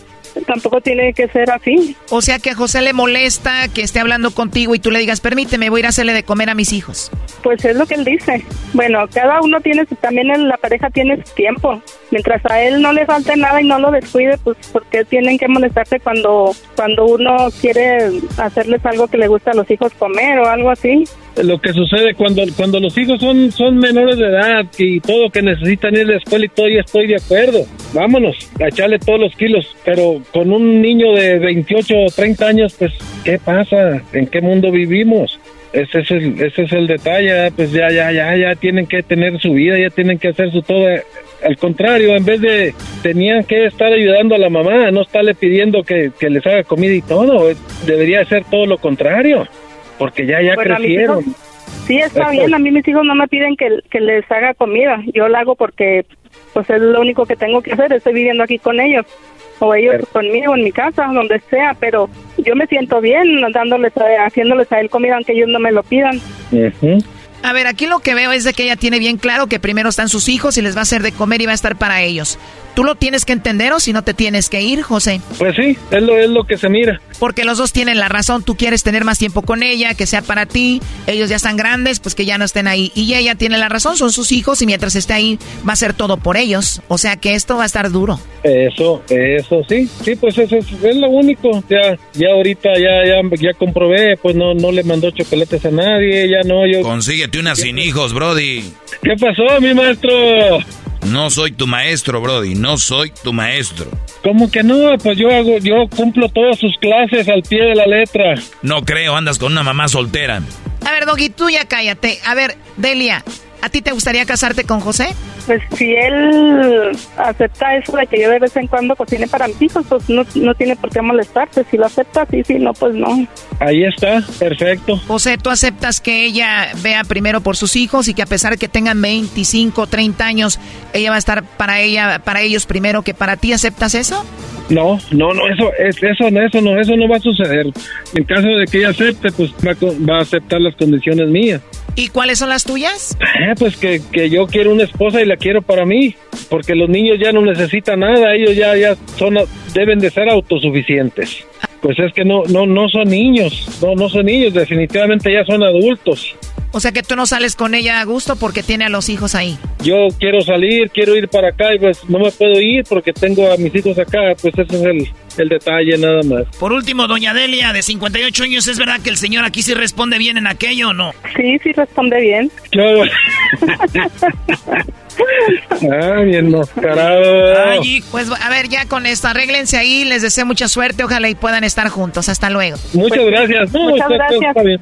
Tampoco tiene que ser así. O sea que a José le molesta que esté hablando contigo y tú le digas, permíteme, voy a ir a hacerle de comer a mis hijos. Pues es lo que él dice. Bueno, cada uno tiene, su- también en la pareja tiene su tiempo. Mientras a él no le falte nada y no lo descuide, pues porque tienen que molestarse cuando, cuando uno quiere hacerles algo que le gusta a los hijos comer o algo así. Lo que sucede cuando, cuando los hijos son, son menores de edad y todo que necesitan ir a la escuela y todo, ya estoy de acuerdo. Vámonos, a echarle todos los kilos. Pero con un niño de 28 o 30 años, pues, ¿qué pasa? ¿En qué mundo vivimos? Ese es el, ese es el detalle, pues ya, ya, ya, ya tienen que tener su vida, ya tienen que hacer su todo. Al contrario, en vez de tenían que estar ayudando a la mamá, no estarle pidiendo que, que les haga comida y todo, debería ser todo lo contrario, porque ya, ya Bueno, mis crecieron. hijos- Sí, está bien. A mí mis hijos no me piden que, que les haga comida. Yo la hago porque pues es lo único que tengo que hacer. Estoy viviendo aquí con ellos. O ellos conmigo en mi casa, donde sea. Pero yo me siento bien dándoles, a- haciéndoles a él comida aunque ellos no me lo pidan. A ver, aquí lo que veo es de que ella tiene bien claro que primero están sus hijos y les va a hacer de comer y va a estar para ellos. Tú lo tienes que entender o si no te tienes que ir, José. Pues sí, es lo, es lo que se mira. Porque los dos tienen la razón. Tú quieres tener más tiempo con ella, que sea para ti. Ellos ya están grandes, pues que ya no estén ahí. Y ella tiene la razón, son sus hijos y mientras esté ahí va a ser todo por ellos. O sea que esto va a estar duro. Eso, eso, sí, sí, pues eso es, es lo único. Ya, ya ahorita ya, ya, ya comprobé, pues no, no le mandó chocolates a nadie, ya no, yo. Consíguete una sin hijos, Brody. ¿Qué pasó, mi maestro? No soy tu maestro, Brody. No soy tu maestro. ¿Cómo que no? Pues yo hago, yo cumplo todas sus clases al pie de la letra. No creo, andas con una mamá soltera. A ver, Doggy, tú ya cállate. A ver, Delia, ¿a ti te gustaría casarte con José? Pues si él acepta eso de que yo de vez en cuando cocine para mis hijos, pues no, no tiene por qué molestarse. Si lo acepta, sí, sí, no, pues no. Ahí está, perfecto. José, ¿tú aceptas que ella vea primero por sus hijos y que a pesar de que tengan 25, 30 añños, ella va a estar para ella, para ellos primero que para ti? ¿Aceptas eso? No, no, no, eso, es, eso, no, eso no, eso no va a suceder. En caso de que ella acepte, pues va, a co- va a aceptar las condiciones mías. ¿Y cuáles son las tuyas? Eh, pues que, que, yo quiero una esposa y la quiero para mí, porque los niños ya no necesitan nada, ellos ya, ya son, deben de ser autosuficientes. Pues es que no, no, no son niños, no, no son niños, definitivamente ya son adultos. O sea que tú no sales con ella a gusto porque tiene a los hijos ahí. Yo quiero salir, quiero ir para acá y pues no me puedo ir porque tengo a mis hijos acá, pues ese es el, el detalle nada más. Por último, doña Delia, de 58 años, ¿es verdad que el señor aquí sí responde bien en aquello o no? Sí, sí responde bien. Yo... ah, bien mascarado. Ay, pues a ver, ya con esto, arréglense ahí, les deseo mucha suerte, ojalá y puedan estar juntos. Hasta luego. Muchas gracias. muchas gracias. Está bien.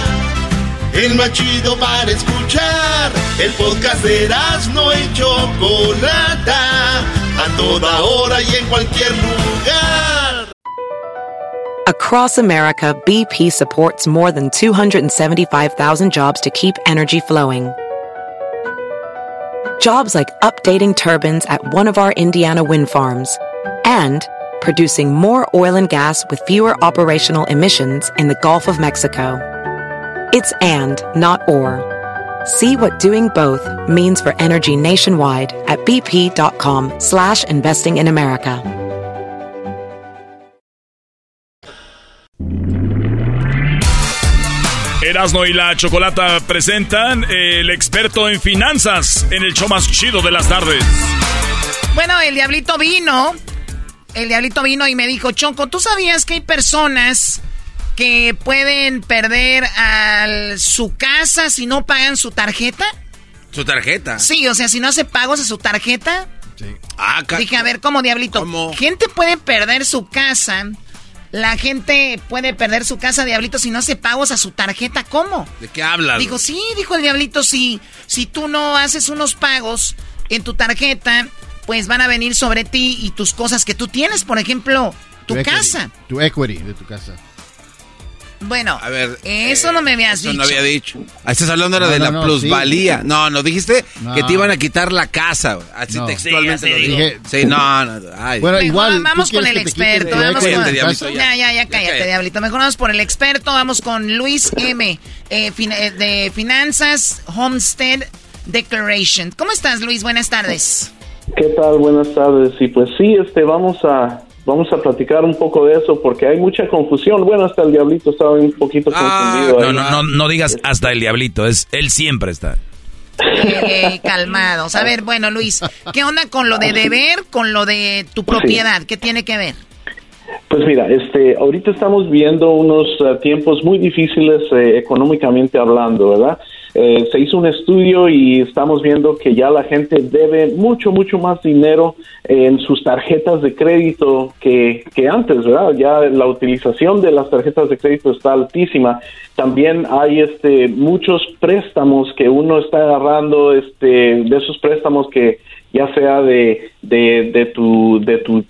el más chido para escuchar. El podcast de no y Chocolata, a toda hora y en cualquier lugar. Across America, BP supports more than 275,000 jobs to keep energy flowing. Jobs like updating turbines at one of our Indiana wind farms and producing more oil and gas with fewer operational emissions in the Gulf of Mexico. It's and, not or. See what doing both means for energy nationwide at bp.com slash investing in America. Erasno y la Chocolata presentan el experto en finanzas en el show más chido de las tardes. Bueno, el diablito vino. El diablito vino y me dijo, Choco, ¿tú sabías que hay personas que pueden perder a su casa si no pagan su tarjeta. ¿Su tarjeta? Sí, o sea, si no hace pagos a su tarjeta. Sí. Ah, Dije, a ver, ¿cómo diablito? Gente puede perder su casa. La gente puede perder su casa, diablito, si no hace pagos a su tarjeta. ¿Cómo? ¿De qué hablas? Dijo, sí, dijo el diablito, si, si tú no haces unos pagos en tu tarjeta, pues van a venir sobre ti y tus cosas que tú tienes, por ejemplo, tu, casa. Tu equity de tu casa. Bueno, a ver, eso no me habías eso dicho. no había dicho. Estás hablando ahora de la plusvalía. No, no, dijiste que te iban a quitar la casa. Así textualmente lo dije. Sí, no, no. Bueno, igual. Vamos con el experto. Vamos con... Ya, ya, ya, cállate, diablito. Mejor vamos por el experto. Vamos con Luis M. Eh, eh, de Finanzas Homestead Declaration. ¿Cómo estás, Luis? Buenas tardes. ¿Qué tal? Buenas tardes. Y pues sí, este, vamos a Vamos a platicar un poco de eso porque hay mucha confusión. Bueno, hasta el diablito estaba un poquito ah, confundido. No, no, no, no digas hasta el diablito, es él siempre está. Eh, calmados. A ver, bueno, Luis, ¿qué onda con lo de deber, con lo de tu propiedad? ¿Qué tiene que ver? Pues mira, este, ahorita estamos viendo unos eh, tiempos muy difíciles eh, económicamente hablando, ¿verdad? Eh, se hizo un estudio y estamos viendo que ya la gente debe mucho, mucho más dinero en sus tarjetas de crédito que, que antes, ¿verdad? Ya la utilización de las tarjetas de crédito está altísima. También hay este, muchos préstamos que uno está agarrando, este, de esos préstamos que ya sea de, de, de, tu, de tu,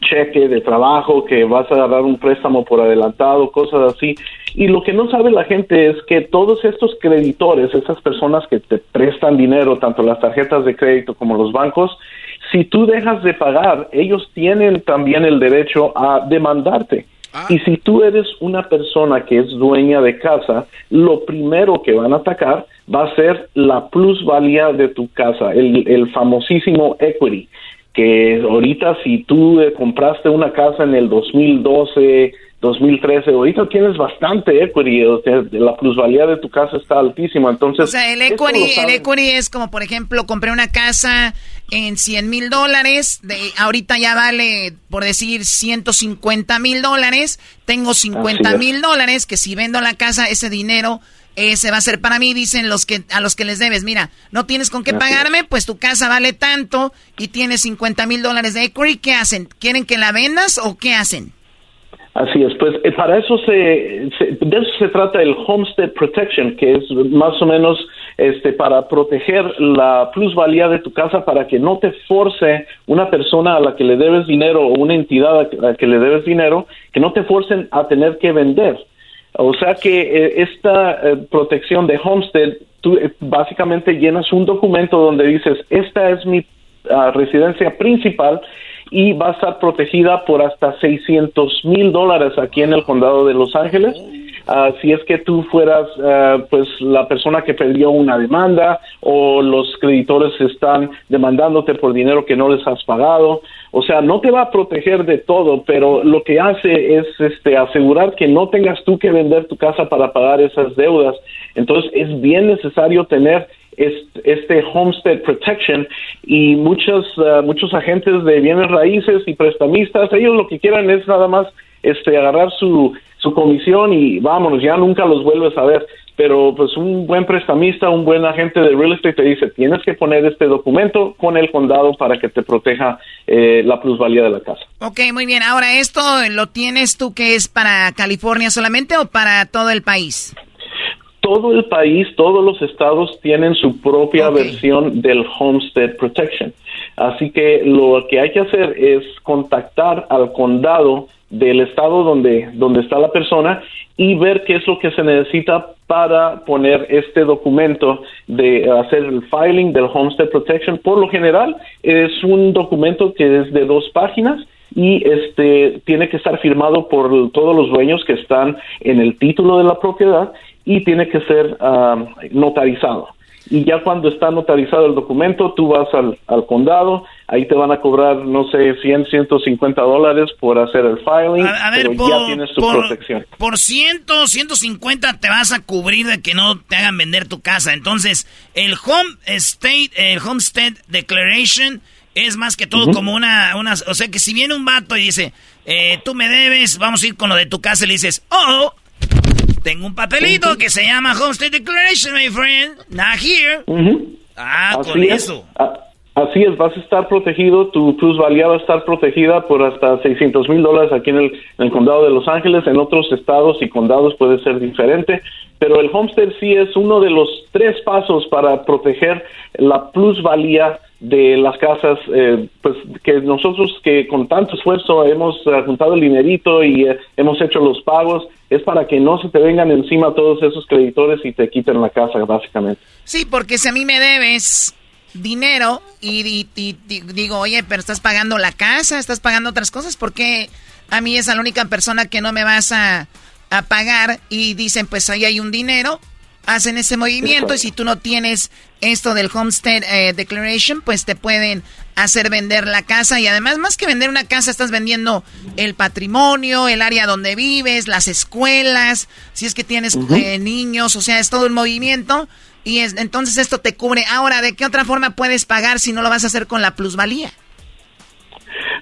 cheque de trabajo, que vas a agarrar un préstamo por adelantado, cosas así. Y lo que no sabe la gente es que todos estos creditores, esas personas que te prestan dinero, tanto las tarjetas de crédito como los bancos, si tú dejas de pagar, ellos tienen también el derecho a demandarte. Ah. Y si tú eres una persona que es dueña de casa, lo primero que van a atacar va a ser la plusvalía de tu casa, el, el famosísimo equity, que ahorita si tú eh, compraste una casa en el 2012, 2013, ahorita tienes bastante equity, la plusvalía de tu casa está altísima, entonces... O sea, el equity, el equity es como, por ejemplo, compré una casa en 100 mil dólares, de, ahorita ya vale, por decir, 150 mil dólares, tengo 50 mil dólares, que si vendo la casa, ese dinero ese va a ser para mí, dicen los que a los que les debes. Mira, no tienes con qué pagarme, pues tu casa vale tanto y tienes 50 mil dólares de equity. ¿Qué hacen? ¿Quieren que la vendas o qué hacen? Así es, pues eh, para eso se, de eso se trata el Homestead Protection, que es más o menos este para proteger la plusvalía de tu casa para que no te force una persona a la que le debes dinero o una entidad a la que le debes dinero, que no te forcen a tener que vender. O sea que eh, esta eh, protección de Homestead, tú básicamente llenas un documento donde dices, esta es mi ah, residencia principal y va a estar protegida por hasta 600 mil dólares aquí en el condado de Los Ángeles. Uh, si es que tú fueras uh, pues la persona que perdió una demanda o los creditores están demandándote por dinero que no les has pagado, o sea, no te va a proteger de todo, pero lo que hace es este asegurar que no tengas tú que vender tu casa para pagar esas deudas. Entonces es bien necesario tener este Homestead Protection y muchos, uh, muchos agentes de bienes raíces y prestamistas, ellos lo que quieran es nada más este, agarrar su, su comisión y vámonos, ya nunca los vuelves a ver. Pero pues un buen prestamista, un buen agente de real estate te dice, tienes que poner este documento con el condado para que te proteja eh, la plusvalía de la casa. Ok, muy bien. Ahora, ¿esto lo tienes tú que es para California solamente o para todo el país? todo el país, todos los estados tienen su propia versión del Homestead Protection. Así que lo que hay que hacer es contactar al condado del estado donde, donde está la persona y ver qué es lo que se necesita para poner este documento de hacer el filing del Homestead Protection. Por lo general es un documento que es de dos páginas y este tiene que estar firmado por todos los dueños que están en el título de la propiedad y tiene que ser ah, notarizado. Y ya cuando está notarizado el documento, tú vas al, condado, ahí te van a cobrar, no sé, 100, 150 dólares por hacer el filing, a, ver, pero ya tienes tu protección. Por 100, 150 te vas a cubrir de que no te hagan vender tu casa. Entonces, el Home State, el Homestead Declaration es más que todo como una, una, o sea que si viene un vato y dice, eh, tú me debes, vamos a ir con lo de tu casa, y le dices, oh, tengo un papelito que se llama Homestead Declaration, my friend. Not here. Ah, con eso. Así es, vas a estar protegido, tu plusvalía va a estar protegida por hasta 600 mil dólares aquí en el, condado de Los Ángeles, en otros estados y condados puede ser diferente, pero el homestead sí es uno de los tres pasos para proteger la plusvalía de las casas, eh, pues que nosotros que con tanto esfuerzo hemos juntado el dinerito y eh, hemos hecho los pagos, es para que no se te vengan encima todos esos creditores y te quiten la casa, básicamente. Sí, porque si a mí me debes dinero y, digo, oye, pero estás pagando la casa, estás pagando otras cosas, ¿por qué a mí es la única persona que no me vas a, a pagar? Y dicen, pues ahí hay un dinero, hacen ese movimiento y si tú no tienes esto del Homestead eh, Declaration, pues te pueden hacer vender la casa y además más que vender una casa estás vendiendo el patrimonio, el área donde vives, las escuelas, si es que tienes eh, niños, o sea, es todo el movimiento y es, entonces esto te cubre. Ahora, ¿de qué otra forma puedes pagar si no lo vas a hacer con la plusvalía?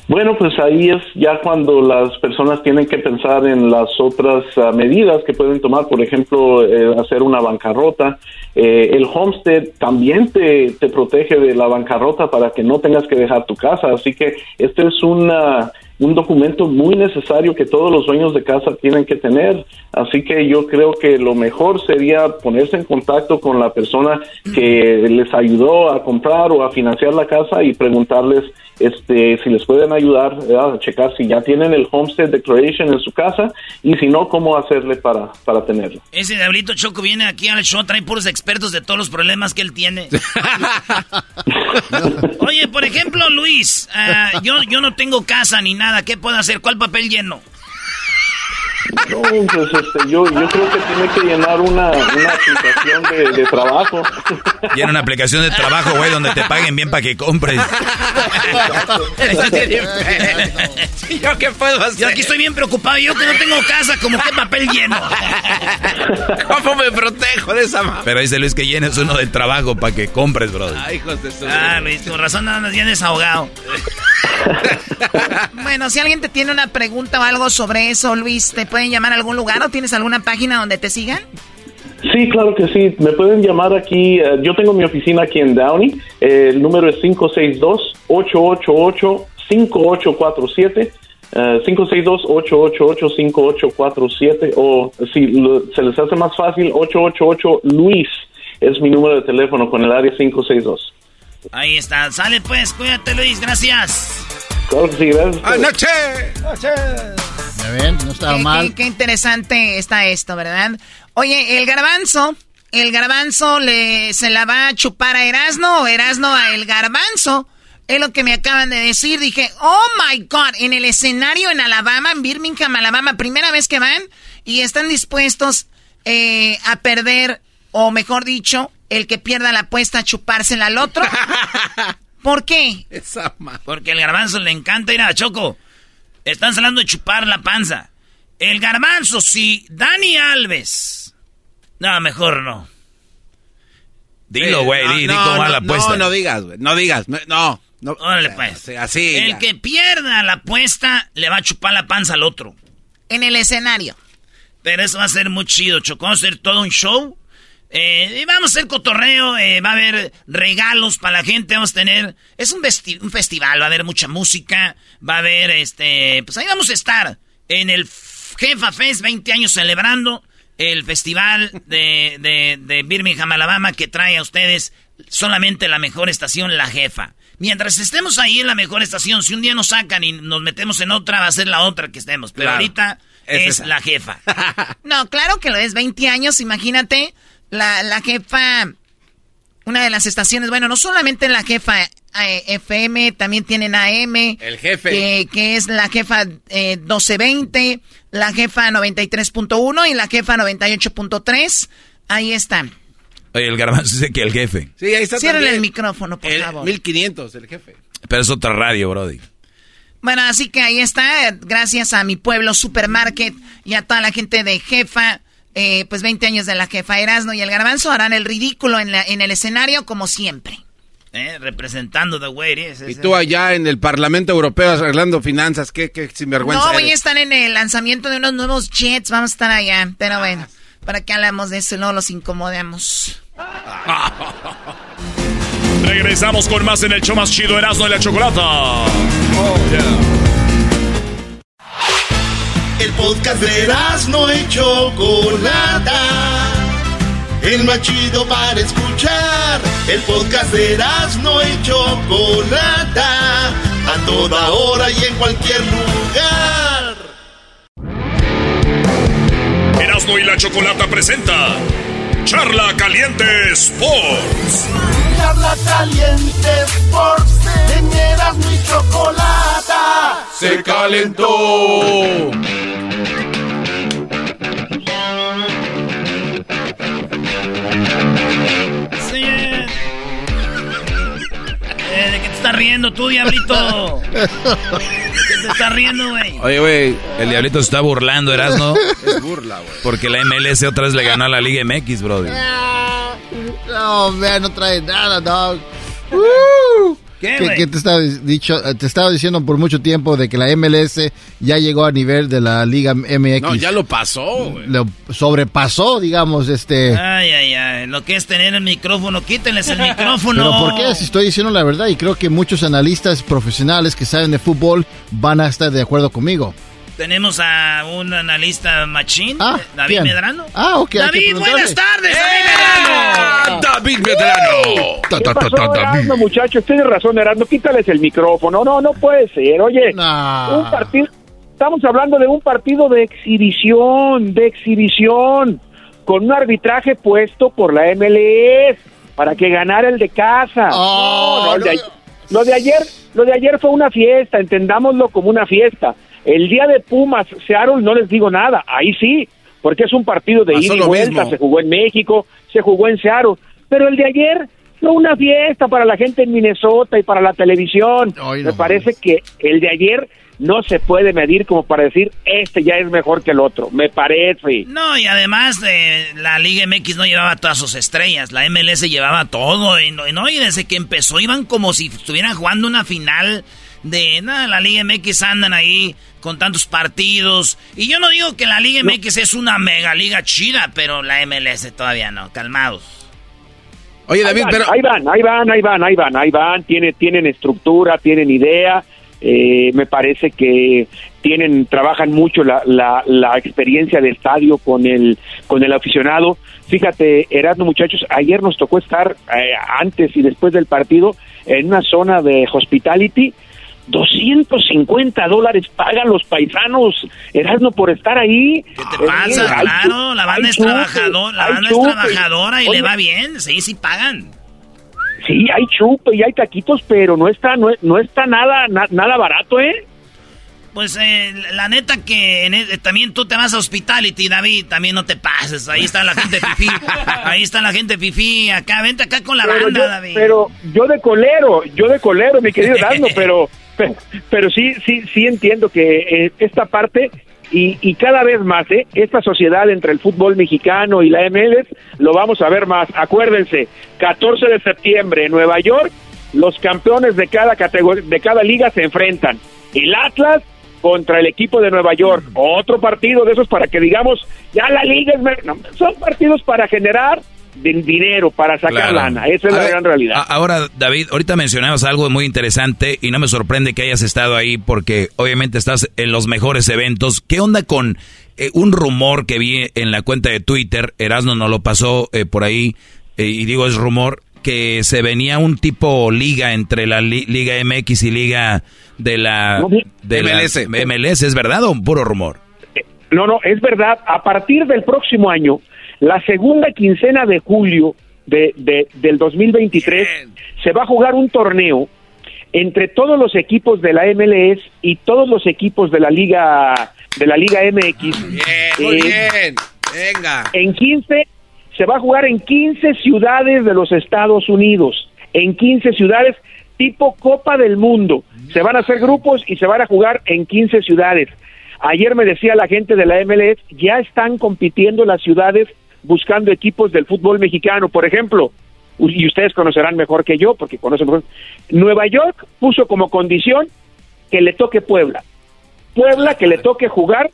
Bueno, pues ahí es ya cuando las personas tienen que pensar en las otras ah, medidas que pueden tomar, por ejemplo, eh, hacer una bancarrota. Eh, el homestead también te, te protege de la bancarrota para que no tengas que dejar tu casa, así que este es una un documento muy necesario que todos los dueños de casa tienen que tener. Así que yo creo que lo mejor sería ponerse en contacto con la persona que les ayudó a comprar o a financiar la casa y preguntarles este, si les pueden ayudar a checar si ya tienen el Homestead Declaration en su casa y si no, cómo hacerle para, para tenerlo. Ese Diablito Choco viene aquí al show, trae puros expertos de todos los problemas que él tiene. Oye, por ejemplo, Luis, uh, yo, yo no tengo casa ni nada, ¿qué puedo hacer? ¿Cuál papel lleno? No, pues este, yo, yo creo que tiene que llenar una, una aplicación de, de trabajo. Llena una aplicación de trabajo, güey, donde te paguen bien para que compres. ¿Yo qué puedo hacer? Yo aquí estoy bien preocupado. Yo que no tengo casa, como qué papel lleno. ¿Cómo me protejo de esa mano? Pero dice Luis que llenes uno del trabajo para que compres, brother. Ay, hijos de su... Ah, Luis, con razón nada más vienes ahogado. bueno, si alguien te tiene una pregunta o algo sobre eso, Luis, ¿te pueden llamar a algún lugar o tienes alguna página donde te sigan? Sí, claro que sí. Me pueden llamar aquí. Eh, yo tengo mi oficina aquí en Downey. el número es 562-888-5847. eh, 562-888-5847 o si lo- se les hace más fácil, 888-LUIS es mi número de teléfono con el área 562. Ahí está. Sale pues, cuídate Luis, gracias. Claro que sí, gracias. ¡Anoche! No estaba Qué- mal. Qué, qué interesante está esto, ¿verdad? Oye, el garbanzo, el garbanzo le, se la va a chupar a Erasno o Erasno a el garbanzo. Es lo que me acaban de decir. Dije, oh my God, en el escenario en Alabama, en Birmingham, Alabama, primera vez que van y están dispuestos eh, a perder, o mejor dicho, el que pierda la apuesta a chupársela al otro. ¿Por qué? Porque el garbanzo le encanta ir a Choco. Están hablando de chupar la panza. El garbanzo, si Dani Alves. No, mejor no. Dilo, güey, no, di, di no, cómo va no, la apuesta. No, no digas, güey. No digas. No. no, no. Órale, pues. Sí, Así. El ya. que pierda la apuesta le va a chupar la panza al otro. En el escenario. Pero eso va a ser muy chido, Choco. Va a ser todo un show. Eh, y vamos a hacer cotorreo, eh, va a haber regalos para la gente, vamos a tener... Es un, vesti- un festival, va a haber mucha música, va a haber, este... Pues ahí vamos a estar en el Jefa Fest, 20 años celebrando el festival de, de, de Birmingham, Alabama, que trae a ustedes solamente la mejor estación, La Jefa. Mientras estemos ahí en la mejor estación, si un día nos sacan y nos metemos en otra, va a ser la otra que estemos. Pero Claro. ahorita Es. La Jefa. No, claro que lo es, 20 años, imagínate, la, la jefa, una de las estaciones, bueno, no solamente la jefa eh, FM, también tienen AM. El jefe. Que, que es la jefa eh, 1220, la jefa 93.1 y la jefa 98.3. Ahí están. Oye, el garbanzo dice que el jefe. Sí, ahí está Cierren también. el micrófono, por El favor. 1500, el jefe. Pero es otra radio, Brody. Bueno, así que ahí está, gracias a mi pueblo Supermarket y a toda la gente de Jefa, eh, pues 20 años de la Jefa Erasno y el Garbanzo harán el ridículo en, la- en el escenario como siempre. Eh, representando the way it is. Y tú allá en el Parlamento Europeo arreglando finanzas, qué, qué sinvergüenza no, voy a estar en el lanzamiento de unos nuevos jets, vamos a estar allá, pero bueno, para que hablamos de eso y no los incomodemos. Regresamos con más en el show más chido Erasmo de la Chocolata. El podcast de Erasmo y Chocolata. El más chido para escuchar. El podcast de Erasmo y Chocolata. A toda hora y en cualquier lugar. Erasmo y la Chocolata presenta Charla Caliente Sports. Charla caliente Sports. En y Chocolata. Se calentó. Estás riendo tú, diablito? ¿De qué te estás riendo, güey? Oye, güey, el diablito se está burlando, Erasmo. Es burla, güey. Porque la MLS otra vez le ganó a la Liga MX, Brody. No, man, no trae nada, dog. Uh. ¿Qué, que, te, estaba dicho, te estaba diciendo por mucho tiempo de que la MLS ya llegó a nivel de la Liga MX. No, ya lo pasó, güey. Lo sobrepasó, digamos, este... Ay, ay, ay. Lo que es tener el micrófono, quítenles el micrófono. Pero ¿por qué? Si estoy diciendo la verdad y creo que muchos analistas profesionales que saben de fútbol van a estar de acuerdo conmigo. Tenemos a un analista machín, Ah, David ¿quién? Medrano. Ah, ok, hay que David, buenas tardes, ¡Eh! David Medrano. David Medrano. Ta, ¿Qué ta, ta, pasó, ta, David. Erasmo, muchachos? Tienes razón, Erasmo. Quítales el micrófono. No, no puede ser. Oye, Nah. un partido... Estamos hablando de un partido de exhibición, de exhibición, con un arbitraje puesto por la MLS para que ganara el de casa. Oh, No, no, no. de- lo de ayer, lo de ayer fue una fiesta, entendámoslo como una fiesta. El día de Pumas, Seattle, no les digo nada, ahí sí, porque es un partido de ida y vuelta, mismo. se jugó en México, se jugó en Seattle, pero el de ayer fue una fiesta para la gente en Minnesota y para la televisión. Ay, no Me parece que el de ayer no se puede medir como para decir este ya es mejor que el otro, me parece. No, y además eh, la Liga MX no llevaba todas sus estrellas, la MLS llevaba todo, y no, y no, y desde que empezó iban como si estuvieran jugando una final de nada, la Liga MX andan ahí con tantos partidos, y yo no digo que la Liga MX es una mega liga chida, pero la MLS todavía no, calmados. Oye, David, ahí van, pero... ahí van, ahí van, ahí van, ahí van, ahí van, tiene, tienen estructura, tienen idea, Eh, me parece que tienen, trabajan mucho la, la, la, experiencia de estadio con el, con el aficionado. Fíjate, Erasmo, muchachos, ayer nos tocó estar eh, antes y después del partido en una zona de hospitality 250 dólares pagan los paisanos, Erasmo, por estar ahí. ¿Qué te pasa? claro, la banda es, trabajador, la banda es trabajadora y le va bien, sí, sí pagan. Sí, hay chupe y hay taquitos, pero no está, no, no está nada, nada barato, ¿eh? Pues eh, la neta que e, también tú te vas a Hospitality, David, también no te pases. Ahí está la gente fifí. ahí está la gente fifí. Acá, vente acá con la banda, David. Pero yo de colero, yo de colero, mi querido Dando, pero, pero, sí, sí, sí entiendo que eh, esta parte y, y, cada vez más, ¿eh? esta sociedad entre el fútbol mexicano y la MLS lo vamos a ver más. Acuérdense, 14 de septiembre en Nueva York, los campeones de cada categoría, de cada liga se enfrentan. El Atlas contra el equipo de Nueva York. Otro partido de esos para que digamos, ya la liga es... son partidos para generar dinero para sacar lana. Esa es la gran realidad. Ahora, David, ahorita mencionabas algo muy interesante y no me sorprende que hayas estado ahí porque obviamente estás en los mejores eventos. ¿Qué onda con eh, un rumor que vi en la cuenta de Twitter? Erasmo nos lo pasó eh, por ahí eh, y digo es rumor que se venía un tipo liga entre la Liga MX y Liga de la, de MLS. MLS. ¿Es verdad o un puro rumor? No, no, es verdad. A partir del próximo año la segunda quincena de julio de, del 2023 se va a jugar un torneo entre todos los equipos de la MLS y todos los equipos de la Liga de la Liga MX. Bien, muy eh, bien. Venga. En 15 se va a jugar en 15 ciudades de los Estados Unidos, en 15 ciudades tipo Copa del Mundo. Se van a hacer grupos y se van a jugar en 15 ciudades. Ayer me decía la gente de la MLS, ya están compitiendo las ciudades buscando equipos del fútbol mexicano. Por ejemplo, y ustedes conocerán mejor que yo, porque conocen mejor. Nueva York puso como condición que le toque Puebla. Puebla que le toque jugar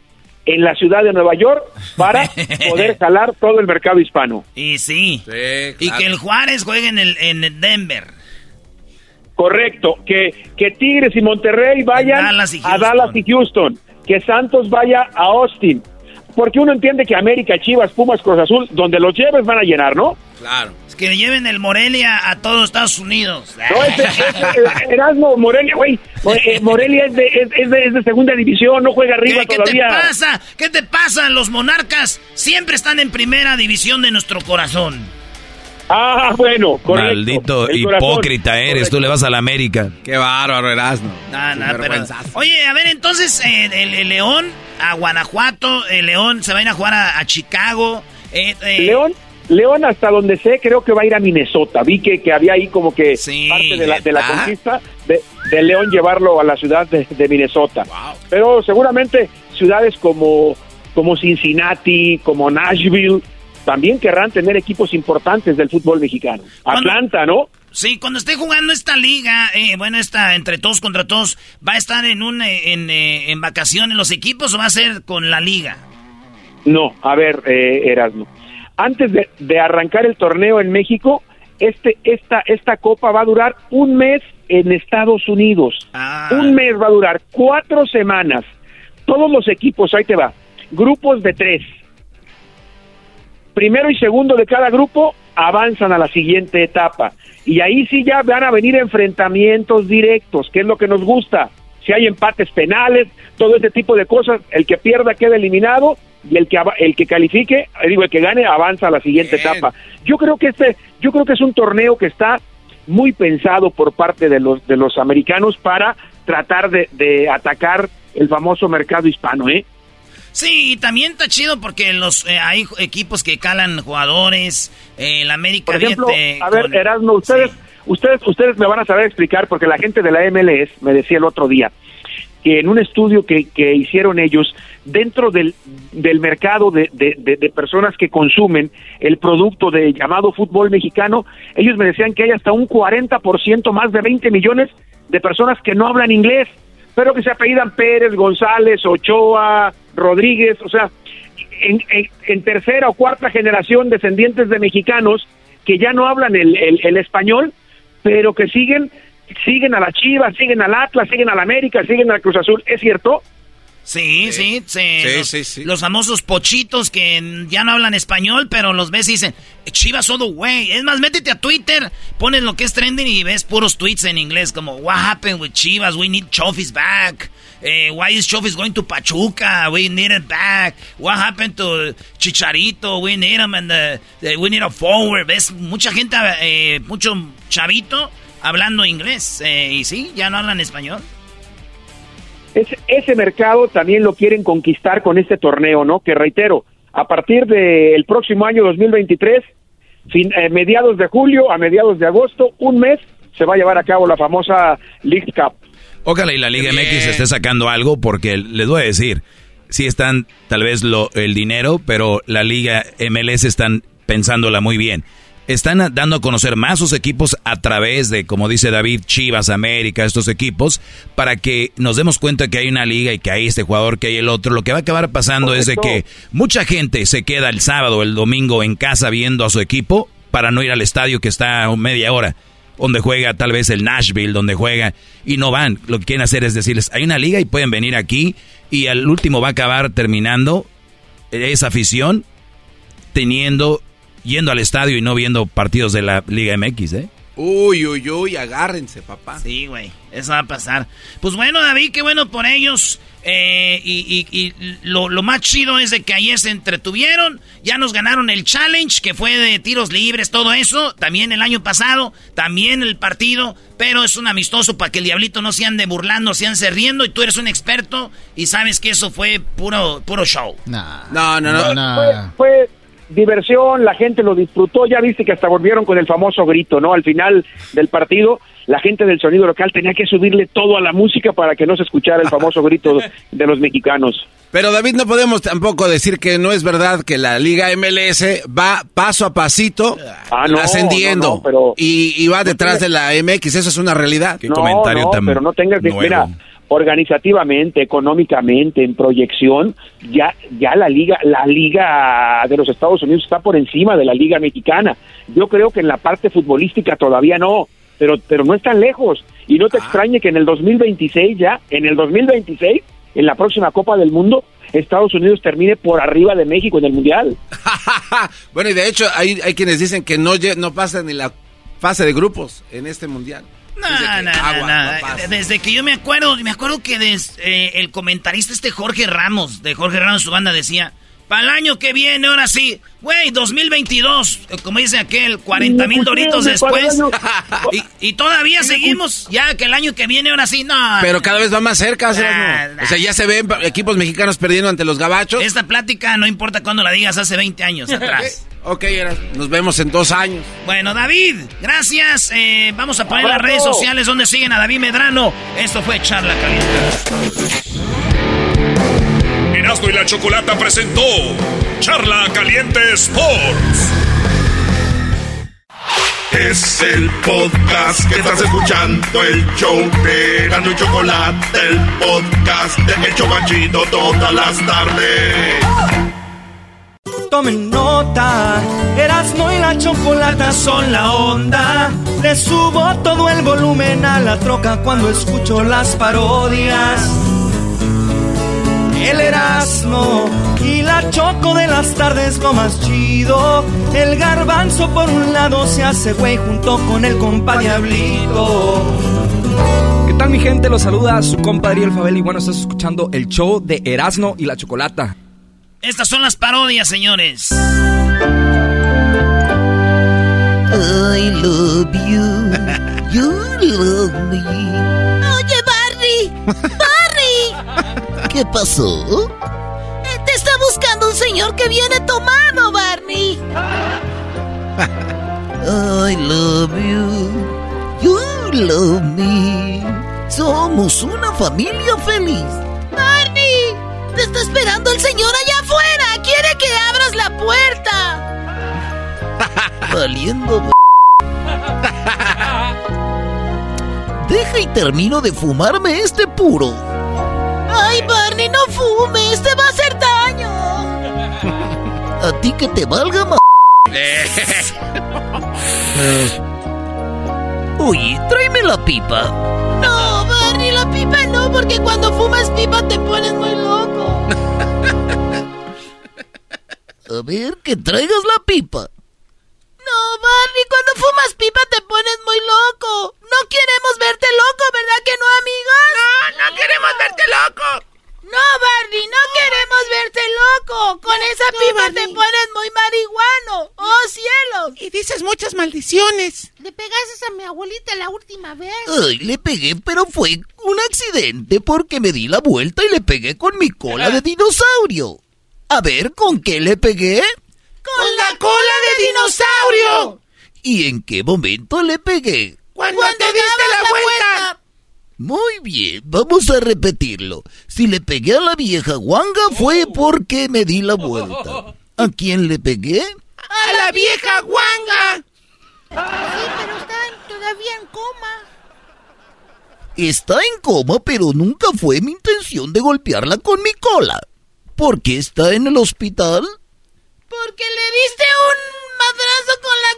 en la ciudad de Nueva York para poder jalar todo el mercado hispano. Y sí. Y que el Juárez juegue en, el, en Denver. Correcto. Que, que Tigres y Monterrey vayan a Dallas y Houston. Que Santos vaya a Austin porque uno entiende que América, Chivas, Pumas, Cruz Azul, donde los lleves van a llenar, ¿no? Claro. Es que lleven el Morelia a todos Estados Unidos. No, ese, Erasmo, Morelia, güey. Eh, Morelia es de, es, de, segunda división, no juega arriba todavía. ¿Qué te pasa? ¿Qué te pasa? Los monarcas siempre están en primera división de nuestro corazón. Ah, bueno, correcto. Maldito hipócrita eres, tú le vas a la América. Qué bárbaro, Erasmo. Nah, nah, pero, oye, a ver, entonces, eh, el, León a Guanajuato, el León se va a ir a jugar a, Chicago. Eh, eh, León, León hasta donde sé, creo que va a ir a Minnesota. Vi que, que había ahí como que parte de la, de la conquista de, León llevarlo a la ciudad de, Minnesota. Pero seguramente ciudades como, como Cincinnati, como Nashville, también querrán tener equipos importantes del fútbol mexicano. Atlanta, ¿no? Sí, cuando esté jugando esta liga, eh, bueno, esta entre todos contra todos, ¿va a estar en un eh, en, eh, en vacaciones los equipos o va a ser con la liga? No, a ver, eh, Erasmo. Antes de, de, arrancar el torneo en México, este, esta, esta copa va a durar un mes en Estados Unidos. Ah. Un mes va a durar, cuatro semanas. Todos los equipos, ahí te va, grupos de tres primero y segundo de cada grupo avanzan a la siguiente etapa. Y ahí sí ya van a venir enfrentamientos directos, que es lo que nos gusta. Si hay empates penales, todo ese tipo de cosas, el que pierda queda eliminado y el que el que califique, eh, digo el que gane avanza a la siguiente etapa. Yo creo que este, yo creo que es un torneo que está muy pensado por parte de los de los americanos para tratar de, de atacar el famoso mercado hispano, ¿eh? Sí, también está chido porque los eh, hay equipos que calan jugadores. Eh, el América. Por ejemplo, a ver, Erasmo, ustedes, ustedes, ustedes me van a saber explicar porque la gente de la MLS me decía el otro día que en un estudio que, que hicieron ellos dentro del, del mercado de, de, de, personas que consumen el producto de llamado fútbol mexicano, ellos me decían que hay hasta un 40% más de 20 millones de personas que no hablan inglés pero que se apellidan Pérez, González, Ochoa, Rodríguez, o sea, en, tercera o cuarta generación descendientes de mexicanos que ya no hablan el, el, español, pero que siguen siguen a la Chivas, siguen al Atlas, siguen al América, siguen al Cruz Azul, ¿es cierto? Sí, sí, sí. los, sí, sí, Los famosos pochitos que ya no hablan español, pero los ves y dicen, Chivas all the way. Es más, métete a Twitter, pones lo que es trending y ves puros tweets en inglés como, What happened with Chivas? We need Chofis back. Eh, why is Chofis going to Pachuca? We need it back. What happened to Chicharito? We need him and the, we need a forward. Ves mucha gente, eh, mucho chavito hablando inglés. Eh, y sí, ya no hablan español. Ese, ese mercado también lo quieren conquistar con este torneo, ¿no? Que reitero, a partir del próximo año 2023, fin, eh, mediados de julio a mediados de agosto, un mes, se va a llevar a cabo la famosa League Cup. Ojalá y la Liga MX esté sacando algo porque les voy a decir, sí están tal vez lo, el dinero, pero la Liga MLS están pensándola muy bien están dando a conocer más sus equipos a través de, como dice David, Chivas, América, estos equipos, para que nos demos cuenta que hay una liga y que hay este jugador, que hay el otro. Lo que va a acabar pasando es de que mucha gente se queda el sábado, el domingo en casa viendo a su equipo para no ir al estadio que está a media hora, donde juega tal vez el Nashville, donde juega, y no van. Lo que quieren hacer es decirles, hay una liga y pueden venir aquí, y al último va a acabar terminando esa afición teniendo yendo al estadio y no viendo partidos de la Liga MX, ¿eh? Uy, uy, uy, agárrense, papá. Sí, güey, eso va a pasar. Pues bueno, David, qué bueno por ellos. Eh, y, lo, más chido es de que ayer se entretuvieron, ya nos ganaron el challenge, que fue de tiros libres, todo eso, también el año pasado, también el partido, pero es un amistoso para que el diablito no se ande burlando, se ande riendo, y tú eres un experto y sabes que eso fue puro, puro show. no, no, no. Fue, fue diversión, la gente lo disfrutó, ya viste que hasta volvieron con el famoso grito, ¿no? Al final del partido, la gente del sonido local tenía que subirle todo a la música para que no se escuchara el famoso grito de los mexicanos. Pero David, no podemos tampoco decir que no es verdad que la Liga MLS va paso a pasito ah, ascendiendo y, va detrás de la MX, eso es una realidad. ¿Qué comentario tan pero no tengas que, organizativamente, económicamente, en proyección, ya, ya la liga, la liga de los Estados Unidos está por encima de la liga mexicana. Yo creo que en la parte futbolística todavía no, pero, pero no están lejos. Y no te ah. extrañe que en el 2026 ya, en el 2026, en la próxima Copa del Mundo, Estados Unidos termine por arriba de México en el Mundial. bueno, y de hecho hay, hay quienes dicen que no, no pasa ni la fase de grupos en este Mundial. No, no, no, Desde que yo me acuerdo, me acuerdo que eh, el comentarista este Jorge Ramos, de Jorge Ramos, su banda decía, para el año que viene, ahora sí, güey, 2022, como dice aquel, 40 mil doritos después. y, todavía seguimos, ya que el año que viene, ahora sí, no. Pero cada vez va más cerca, O sea, ya se ven equipos mexicanos perdiendo ante los gabachos. Esta plática no importa cuando la digas hace 20 años atrás. Ok, nos vemos en dos años. Bueno, David, gracias. Eh, vamos a poner las redes sociales donde siguen a David Medrano. Esto fue Charla Caliente. Erasmo y la Chocolata presentó Charla Caliente Sports. Es el podcast que estás escuchando, el show de Erasmo y Chocolate, el podcast de El Chocachito todas las tardes tomen nota. Erasmo y la chocolata son la onda. Le subo todo el volumen a la troca cuando escucho las parodias. El Erasmo y la choco de las tardes lo más chido. El garbanzo por un lado se hace güey junto con el compa Diablito. ¿Qué tal mi gente? Los saluda su compadre El Fabel y bueno, estás escuchando el show de Erasmo y la Chocolata. Estas son las parodias, señores. I love you. You love me. Oye. Barney. ¿Qué pasó? Eh, te está buscando un señor que viene tomado, Barney. I love you. You love me. Somos una familia feliz. Barney, te está esperando el señor allá afuera! ¡Quiere que abras la puerta! Valiendo. Deja y termino de fumarme este puro. ¡Ay, Barney, no fumes! ¡Te va a hacer daño! A ti que te valga más. Oye, tráeme la pipa. No, Barney, la pipa no, porque cuando fumas pipa te pones muy loco. A ver, que traigas la pipa. No, Barney, cuando fumas pipa te pones muy loco. No queremos verte loco, ¿verdad que no, amigos? No, no queremos verte loco. No, Barney, no queremos verte loco. Con esa pipa te pones muy marihuano. ¡Oh, cielos! Y dices muchas maldiciones. Le pegaste a mi abuelita la última vez. Ay, le pegué, pero fue un accidente porque me di la vuelta y le pegué con mi cola de dinosaurio. A ver, ¿con qué le pegué? ¡Con la cola de dinosaurio! ¿Y en qué momento le pegué? Cuando, te diste la, vuelta. Muy bien, vamos a repetirlo. Si le pegué a la vieja guanga fue porque me di la vuelta. ¿A quién le pegué? ¡A la vieja guanga! Sí, pero está todavía en coma. Está en coma, pero nunca fue mi intención de golpearla con mi cola. ¿Por qué está en el hospital? Porque le diste un madrazo con la.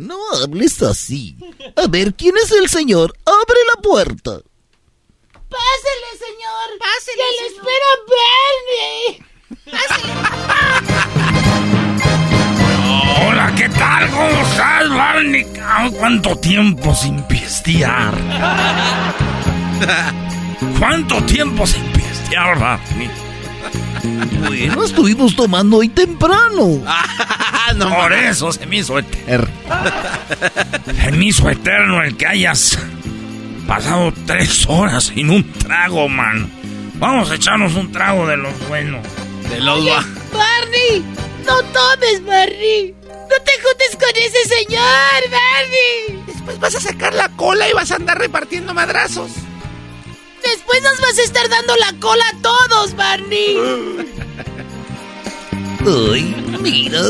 No hables así. A ver, ¿quién es el señor? Abre la puerta. Pásele, señor. Pásele, Que le espera Barney. Pásele. Hola, ¿qué tal? ¿Cómo estás, Barney? ¿Cuánto tiempo sin pistear? ¿Cuánto tiempo sin pistear, Barney? Bueno, estuvimos tomando hoy temprano. Por eso se me hizo eterno. se me hizo eterno el que hayas pasado tres horas sin un trago, man. Vamos a echarnos un trago de los buenos. De los Oye, Barney, no tomes, Barney. No te juntes con ese señor, Barney. Después vas a sacar la cola y vas a andar repartiendo madrazos. Después nos vas a estar dando la cola a todos, Barney. Ay, mira,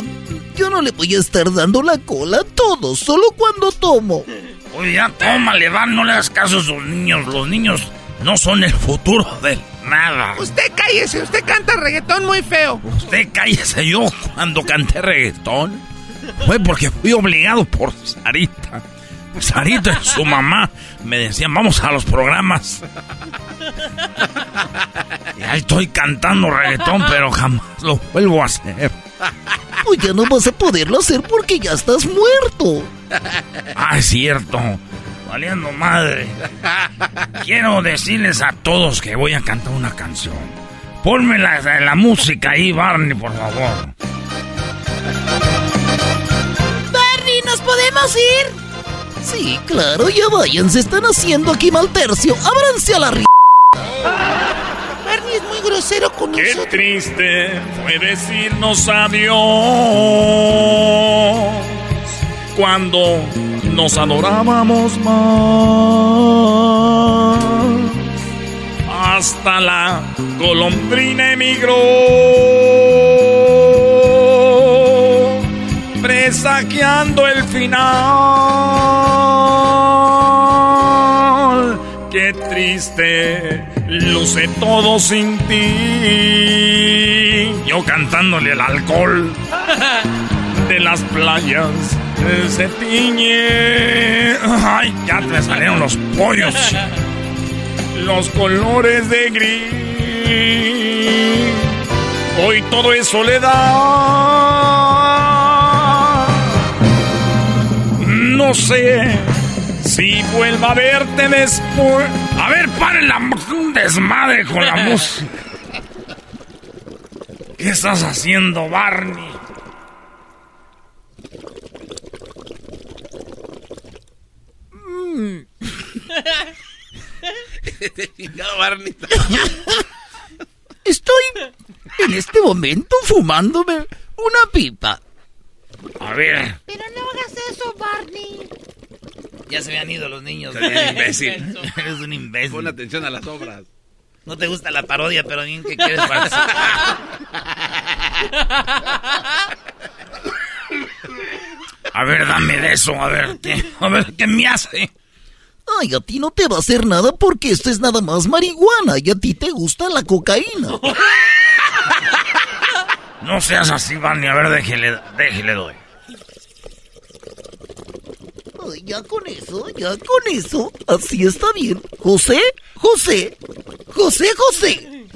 yo no le voy a estar dando la cola a todos, solo cuando tomo. Oye, ya tómale, Van, no le hagas caso a esos niños. Los niños no son el futuro de nada. Usted cállese, usted canta reggaetón muy feo. Usted cállese yo cuando canté reggaetón. Fue porque fui obligado por Sarita. Sarita y su mamá me decían, vamos a los programas. Y ahí estoy cantando reggaetón, pero jamás lo vuelvo a hacer. Pues ya no vas a poderlo hacer porque ya estás muerto. Ah, es cierto. Valiendo madre. Quiero decirles a todos que voy a cantar una canción. Ponme la, la música ahí, Barney, por favor. Barney, ¿nos podemos ir? Sí, claro, ya vayan, se están haciendo aquí mal tercio. Ábranse a la ri... Barney es muy grosero con Qué nosotros. triste fue decirnos adiós cuando nos adorábamos más. Hasta la golondrina emigró, presagiando el final. Qué triste luce todo sin ti. Yo cantándole el alcohol de las playas se tiñe. Ay, ya me salieron los pollos. Los colores de gris. Hoy todo es soledad. No sé si vuelva a verte después. A ver, paren la un desmadre con la música. ¿Qué estás haciendo, Barney? Chingado Barney. Estoy en este momento fumándome una pipa. A ver. Pero no hagas eso, Barney. Ya se habían ido los niños. Eres imbécil. Eres un imbécil. Pon atención a las obras. No te gusta la parodia, pero bien que quieres participar. A ver, dame de eso, a ver, ¿qué, a ver, ¿qué me hace? Ay, a ti no te va a hacer nada porque esto es nada más marihuana y a ti te gusta la cocaína. No seas así, Barney, a ver, déjele, déjele doy. ya con eso, ya con eso. Así está bien. José, José, José, José.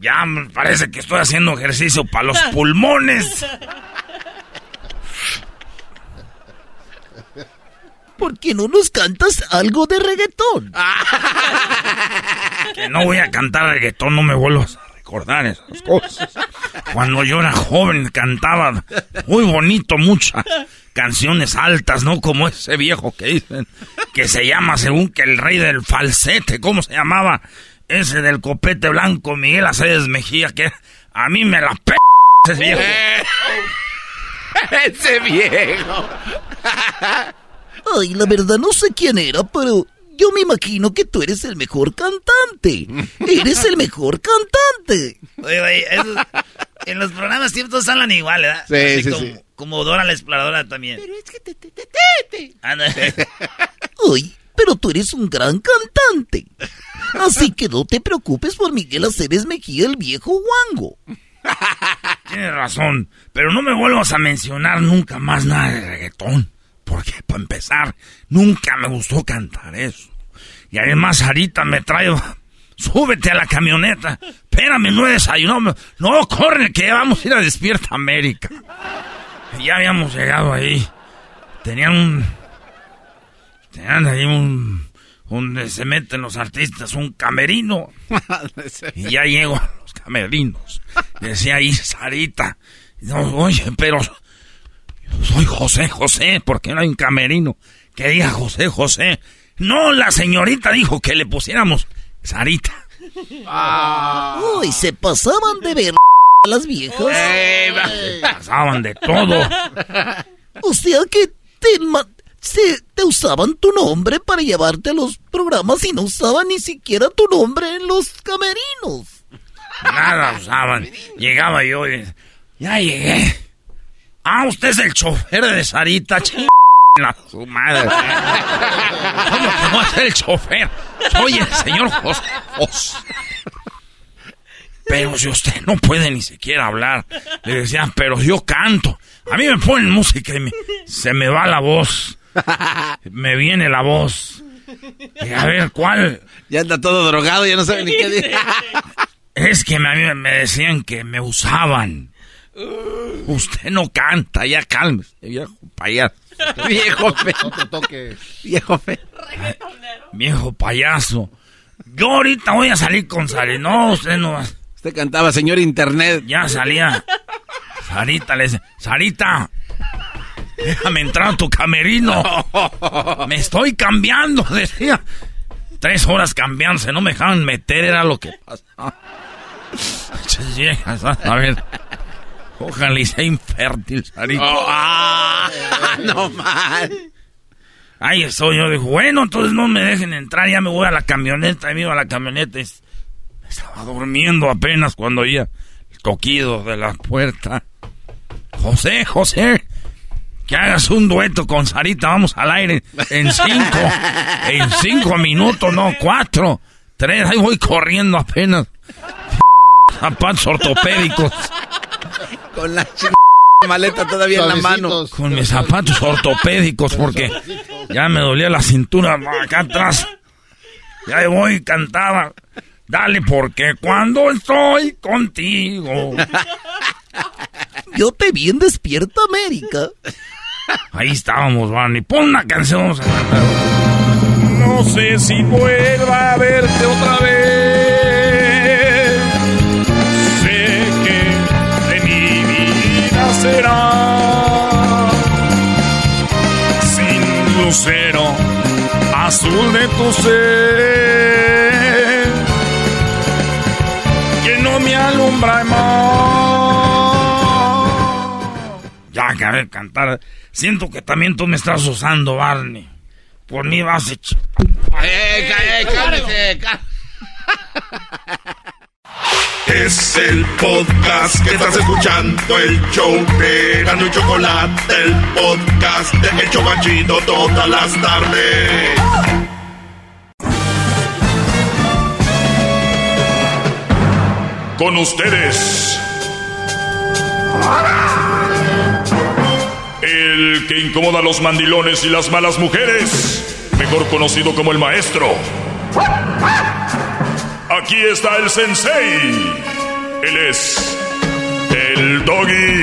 Ya me parece que estoy haciendo ejercicio para los pulmones. ¿Por qué no nos cantas algo de reggaetón? Que no voy a cantar reggaetón, no me vuelvas a recordar esas cosas. Cuando yo era joven cantaba muy bonito muchas canciones altas, ¿no? Como ese viejo que dicen que se llama según que el rey del falsete, ¿cómo se llamaba? Ese del copete blanco, Miguel Aceves Mejía, que a mí me la p... ese viejo. ese viejo. Ay, la verdad no sé quién era, pero yo me imagino que tú eres el mejor cantante. Eres el mejor cantante. Oye, oye, esos- en los programas siempre todos hablan igual, ¿verdad? Sí, Así sí, como, sí. como Dora la exploradora también. Pero es que te, te, te, te. Anda. Ay, pero tú eres un gran cantante. Así que no te preocupes por Miguel Aceves Mejía, el viejo guango. Tienes razón, pero no me vuelvas a mencionar nunca más nada de reggaetón. Porque, para empezar, nunca me gustó cantar eso. Y además, ahorita me trae... Súbete a la camioneta. Espérame, no he desayunado. No, corre, que vamos a ir a Despierta América. Y ya habíamos llegado ahí. Tenían un... Tenían ahí un... Donde se meten los artistas, un camerino. Y ya llego a los camerinos. Decía ahí Sarita. No, oye, pero soy José José, ¿por qué no hay un camerino que diga José José? No, la señorita dijo que le pusiéramos Sarita. Uy, se pasaban de ver a las viejas. Pasaban de todo. O sea que te, ma- se, te usaban tu nombre para llevarte a los programas y no usaban ni siquiera tu nombre en los camerinos. Nada usaban. Llegaba yo y ya llegué. Ah, usted es el chofer de Sarita, ching. La su madre. ¿Cómo que no el chofer? Soy el señor José. José. Pero si usted no puede ni siquiera hablar, le decían, pero yo canto. A mí me ponen música y me- se me va la voz. Me viene la voz. Y a ver, ¿cuál? Ya anda todo drogado, ya no sabe ni qué decir. Es que me- a mí me decían que me usaban. Usted no canta, ya cálmese, viejo payaso. Viejo feo. No te toques. Viejo feo. Viejo payaso. Yo ahorita voy a salir con Sari. No, usted no va. Usted cantaba, señor Internet. Ya salía. Sarita le dice, Sarita, déjame entrar a tu camerino. Me estoy cambiando, decía. Tres horas cambiándose, no me dejaban meter, era lo que viejas, A ver. Ojalá y sea infértil, Sarita. Oh, ah, no mal. Ahí estoy, yo digo, bueno, entonces no me dejen entrar, ya me voy a la camioneta, y me iba a la camioneta. Estaba durmiendo apenas cuando oía el toquido de la puerta. José, José, que hagas un dueto con Sarita, vamos al aire en cinco, en cinco minutos, no, cuatro, tres, ahí voy corriendo apenas. Zapatos ortopédicos. Con la ch... maleta todavía en la mano. Con mis zapatos ortopédicos porque ya me dolía la cintura acá atrás. Ya voy, cantaba. Dale, porque cuando estoy contigo. Yo te vi en Despierta América. Ahí estábamos, Barney. Pon una canción. vamos a cantar. No sé si vuelva a verte otra vez. Será sin lucero azul de tu ser que no me alumbra más. Ya acabé de cantar. Siento que también tú me estás usando, Barney. Por mí vas a ¡Eh, eh, cálmese, Es el podcast que estás escuchando, el show de Gano y Chocolate, el podcast de El Chobachito todas las tardes. Con ustedes. El que incomoda a los mandilones y las malas mujeres, mejor conocido como el maestro. Aquí está el sensei. Él es el doggy.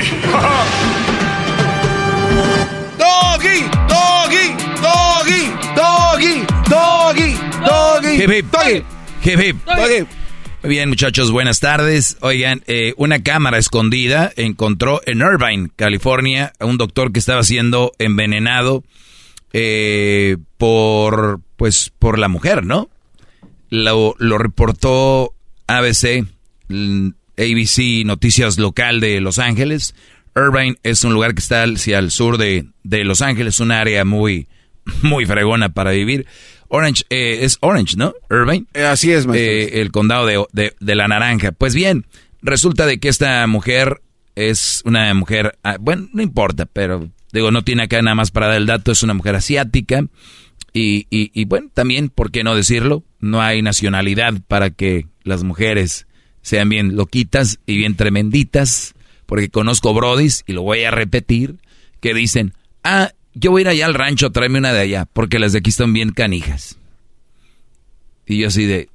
Doggy, doggy, doggy, doggy, doggy, doggy. Hip, hip. Doggy. Hip, hip. Muy bien, muchachos, buenas tardes. Oigan, eh, una cámara escondida encontró en Irvine, California, a un doctor que estaba siendo envenenado eh, por, pues, por la mujer, ¿no? Lo, lo reportó ABC, ABC Noticias Local de Los Ángeles. Irvine es un lugar que está hacia el sur de, de Los Ángeles, un área muy, muy fregona para vivir. Orange, eh, es Orange, ¿no? Irvine. así es. Eh, el condado de, de- de la naranja. Pues bien, resulta de que esta mujer es una mujer, ah, bueno, no importa, pero digo, no tiene acá nada más para dar el dato, es una mujer asiática. Y, y, y bueno, también, ¿por qué no decirlo? No hay nacionalidad para que las mujeres sean bien loquitas y bien tremenditas, porque conozco brodis, y lo voy a repetir, que dicen, ah, yo voy a ir allá al rancho, tráeme una de allá, porque las de aquí están bien canijas. Y yo así de,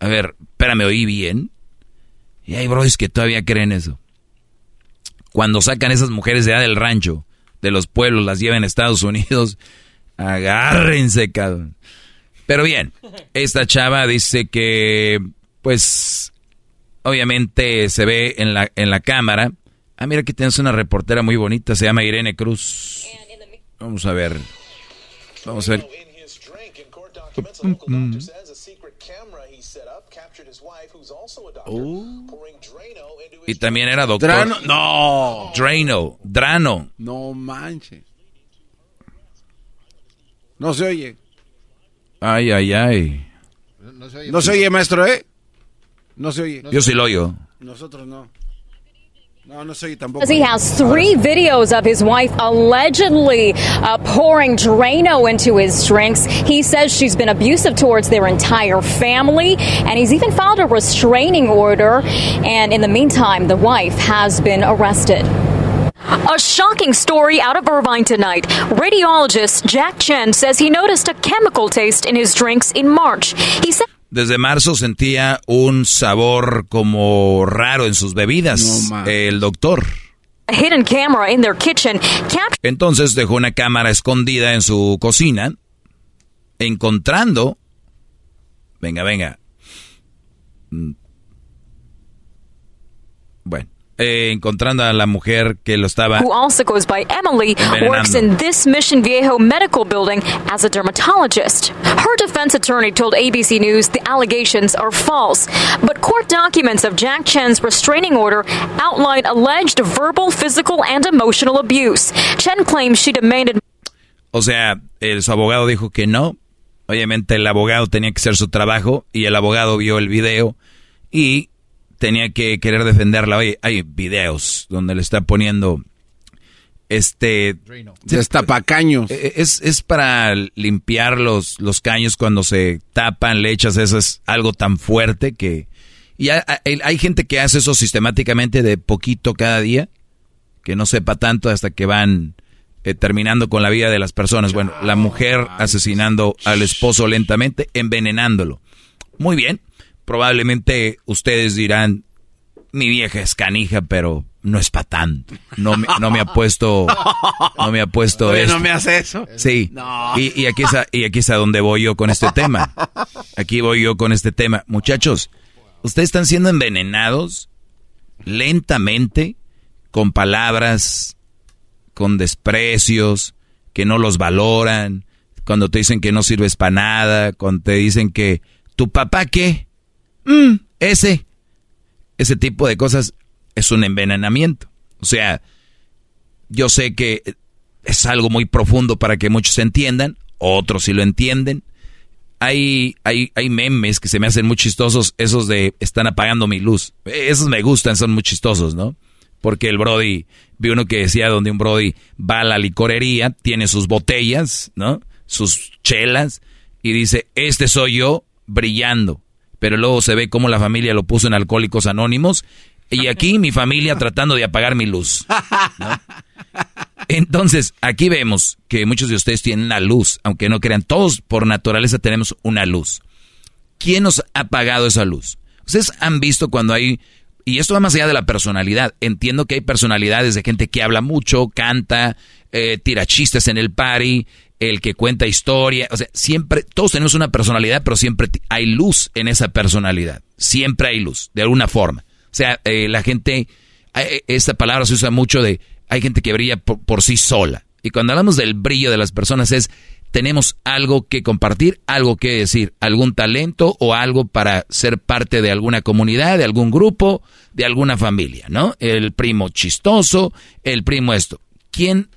a ver, espérame, oí bien. Y hay brodis que todavía creen eso. Cuando sacan esas mujeres de allá del rancho, de los pueblos, las llevan a Estados Unidos, agárrense, cabrón. Pero bien, esta chava dice que, pues, obviamente se ve en la, en la cámara. Ah, mira que tienes una reportera muy bonita, se llama Irene Cruz. Vamos a ver. Vamos a ver. Y también era doctor. Drano- no. Drano. Drano. No manches. No se oye. Ay, ay, ay. No se oye, maestro, ¿eh? No se oye. Yo sí lo oigo. Nosotros no. No, no se tampoco. He has three videos of his wife allegedly uh, pouring Drano into his drinks. He says she's been abusive towards their entire family, and he's even filed a restraining order. And in the meantime, the wife has been arrested. A shocking story out of Irvine tonight. Radiologist Jack Chen says he noticed a chemical taste in his drinks in March. He said. Desde marzo sentía un sabor como raro en sus bebidas. el doctor. A hidden camera in their kitchen Entonces dejó una cámara escondida en su cocina, encontrando... Venga, venga. Mm. Bueno, eh, encontrando a la mujer que lo estaba... who also goes by Emily, works in this Mission Viejo medical building as a dermatologist. Her defense attorney told ABC News the allegations are false, but court documents of Jack Chen's restraining order outline alleged verbal, physical, and emotional abuse. Chen claims she demanded O sea, el, su abogado dijo que no. Obviamente el abogado tenía que hacer su trabajo y el abogado vio el video y tenía que querer defenderla. Oye, hay videos donde le está poniendo este... Destapacaños. Eh, Es, es para limpiar los, los caños cuando se tapan, le echas eso, es algo tan fuerte que... Y hay, hay- hay gente que hace eso sistemáticamente de poquito cada día, que no sepa tanto hasta que van eh, terminando con la vida de las personas. Bueno, la mujer asesinando al esposo lentamente, envenenándolo. Muy bien, probablemente ustedes dirán, mi vieja es canija, pero no es para tanto. No me, no me ha puesto, no me ha puesto Oye, esto. ¿no me hace eso? Sí. No. Y, y aquí es a, y aquí es a donde voy yo con este tema. Aquí voy yo con este tema. Muchachos, ustedes están siendo envenenados lentamente con palabras, con desprecios, que no los valoran, cuando te dicen que no sirves para nada, cuando te dicen que tu papá qué, Mm, ese, ese tipo de cosas es un envenenamiento. O sea, yo sé que es algo muy profundo para que muchos entiendan, otros sí lo entienden. Hay, hay, hay memes que se me hacen muy chistosos, esos de están apagando mi luz. Esos me gustan, son muy chistosos, ¿no? Porque el Brody, vi uno que decía donde un Brody va a la licorería, tiene sus botellas, ¿no? Sus chelas, y dice, este soy yo brillando. Pero luego se ve cómo la familia lo puso en Alcohólicos Anónimos, y aquí mi familia tratando de apagar mi luz. ¿no? Entonces, aquí vemos que muchos de ustedes tienen la luz, aunque no crean, todos por naturaleza tenemos una luz. ¿Quién nos ha apagado esa luz? Ustedes han visto cuando hay, y esto va más allá de la personalidad, entiendo que hay personalidades de gente que habla mucho, canta, eh, tira chistes en el party, el que cuenta historia, o sea, siempre, todos tenemos una personalidad, pero siempre hay luz en esa personalidad, siempre hay luz, de alguna forma. O sea, eh, la gente, eh, esta palabra se usa mucho de, hay gente que brilla por, sí sola. Y cuando hablamos del brillo de las personas es, tenemos algo que compartir, algo que decir, algún talento o algo para ser parte de alguna comunidad, de algún grupo, de alguna familia, ¿no? El primo chistoso, el primo esto. ¿Quién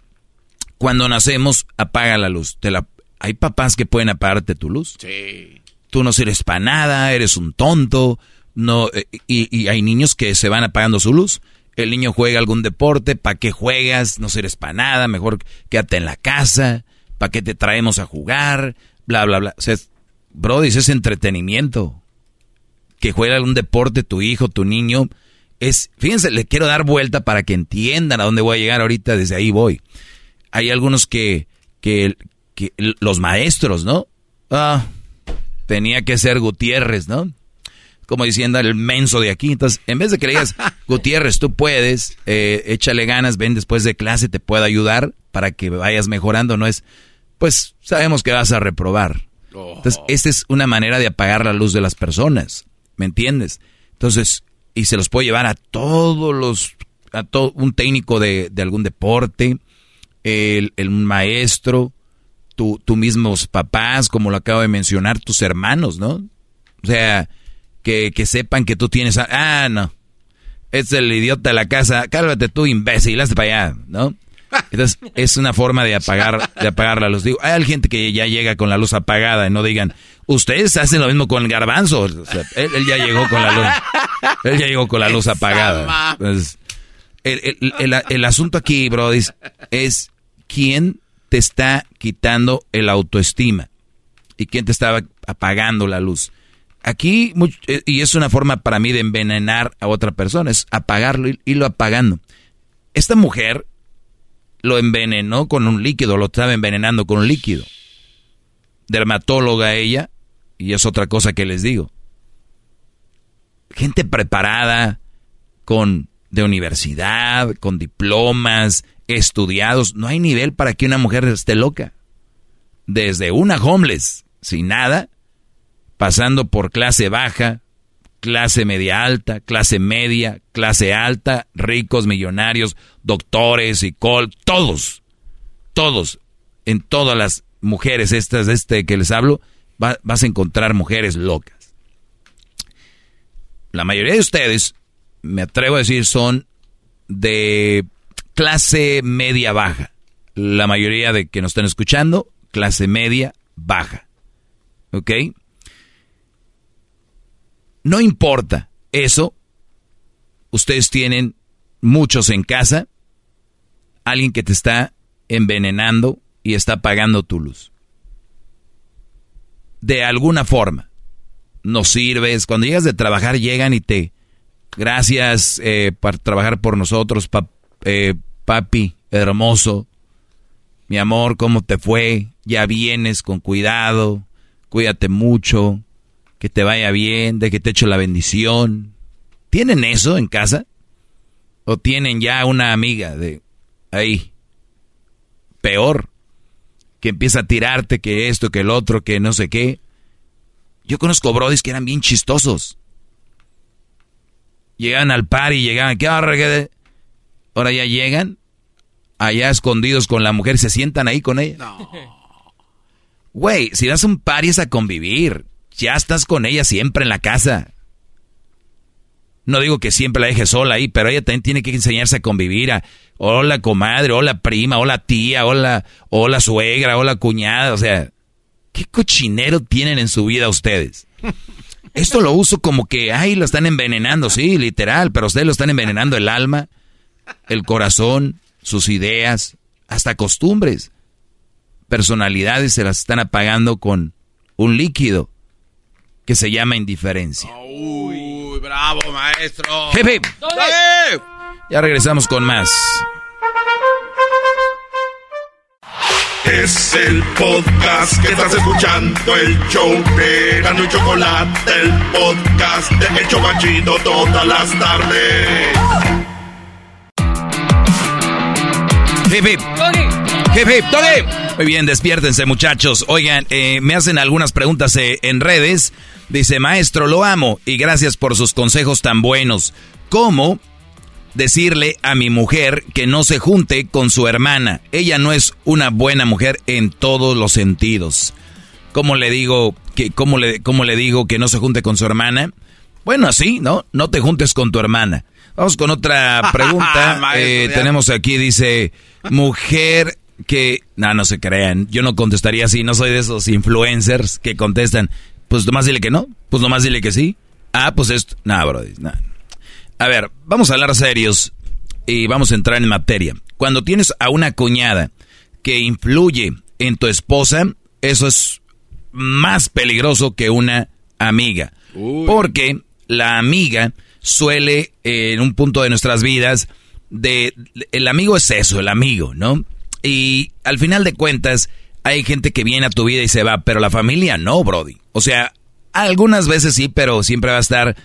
cuando nacemos apaga la luz? Te la, hay papás que pueden apagarte tu luz. Sí. Tú no sirves para nada, eres un tonto, no, eh, y, y hay niños que se van apagando su luz el niño juega algún deporte, ¿para qué juegas? No sirves para nada, mejor quédate en la casa, ¿para qué te traemos a jugar? Bla, bla, bla. O sea, Brody, es entretenimiento. Que juegue algún deporte tu hijo, tu niño. Es, fíjense, le quiero dar vuelta para que entiendan a dónde voy a llegar ahorita, desde ahí voy. Hay algunos que, que, que los maestros, ¿no? Ah, tenía que ser Gutiérrez, ¿no? como diciendo el menso de aquí. Entonces, en vez de que le digas, Gutiérrez, tú puedes, eh, échale ganas, ven después de clase, te puedo ayudar para que vayas mejorando, no es, pues sabemos que vas a reprobar. Entonces, esta es una manera de apagar la luz de las personas, ¿me entiendes? Entonces, y se los puede llevar a todos los, a todo un técnico de, de algún deporte, el, el maestro, tu, tu mismos papás, como lo acabo de mencionar, tus hermanos, ¿no? O sea, que, sepan que tú tienes... ah, no. Es el idiota de la casa. Cálvate tú, imbécil. Hazte para allá, ¿no? Entonces, es una forma de apagar, de apagar la luz. Digo, hay gente que ya llega con la luz apagada y no digan, ustedes hacen lo mismo con el garbanzo. él, ya llegó con la luz. Él ya llegó con la luz apagada. Entonces, el, asunto aquí, bro, es quién te está quitando el autoestima y quién te estaba apagando la luz. Aquí, eh, y es una forma para mí de envenenar a otra persona, es apagarlo y irlo apagando. Esta mujer lo envenenó con un líquido, lo estaba envenenando con un líquido. Dermatóloga ella, y es otra cosa que les digo. Gente preparada, con de universidad, con diplomas, estudiados. No hay nivel para que una mujer esté loca. Desde una homeless, sin nada, pasando por clase baja, clase media alta, clase media, clase alta, ricos, millonarios, doctores y col, todos, todos, en todas las mujeres estas este que les hablo, vas a encontrar mujeres locas. La mayoría de ustedes, me atrevo a decir, son de clase media baja. La mayoría de que nos están escuchando, clase media baja. ¿Ok? No importa eso. Ustedes tienen muchos en casa. Alguien que te está envenenando y está apagando tu luz. De alguna forma. No sirves. Cuando llegas de trabajar llegan y te... Gracias eh, por trabajar por nosotros, eh, papi, hermoso. Mi amor, ¿cómo te fue? Ya vienes con cuidado. Cuídate mucho que te vaya bien, de que te echo la bendición. ¿Tienen eso en casa? ¿O tienen ya una amiga de ahí? Peor, que empieza a tirarte que esto, que el otro, que no sé qué. Yo conozco brodis que eran bien chistosos. Llegan al par y llegaban, ¿qué Ahora ya llegan, allá escondidos con la mujer, se sientan ahí con ella. No. Güey, si das un par es a convivir ya estás con ella siempre en la casa. No digo que siempre la dejes sola ahí, pero ella también tiene que enseñarse a convivir. A, hola comadre, hola prima, hola tía, hola, hola suegra, hola cuñada. O sea, ¿qué cochinero tienen en su vida ustedes? Esto lo uso como que, ay, lo están envenenando, sí, literal, pero ustedes lo están envenenando el alma, el corazón, sus ideas, hasta costumbres. Personalidades se las están apagando con un líquido que se llama indiferencia. Uy, bravo, maestro. Ya regresamos con más. Es el podcast que estás escuchando, el show de Gano y Chocolate, el podcast de El Chobachito todas las tardes. Hip, hip. Hip. Muy bien, despiértense muchachos. Oigan, eh, me hacen algunas preguntas eh, en redes. Dice, maestro, lo amo y gracias por sus consejos tan buenos. ¿Cómo decirle a mi mujer que no se junte con su hermana? Ella no es una buena mujer en todos los sentidos. ¿Cómo le digo que, cómo le, cómo le digo que no se junte con su hermana? Bueno, así, ¿no? No te juntes con tu hermana. Vamos con otra pregunta. Eh, tenemos aquí, dice, mujer que... No, no se crean. Yo no contestaría así. No soy de esos influencers que contestan. Pues nomás dile que no. Pues nomás dile que sí. Ah, pues esto... No, bro. A ver, vamos a hablar serios y vamos a entrar en materia. Cuando tienes a una cuñada que influye en tu esposa, eso es más peligroso que una amiga. Porque la amiga suele, eh, en un punto de nuestras vidas, de el amigo es eso, el amigo, ¿no? Y al final de cuentas, hay gente que viene a tu vida y se va, pero la familia no, Brody. O sea, algunas veces sí, pero siempre va a estar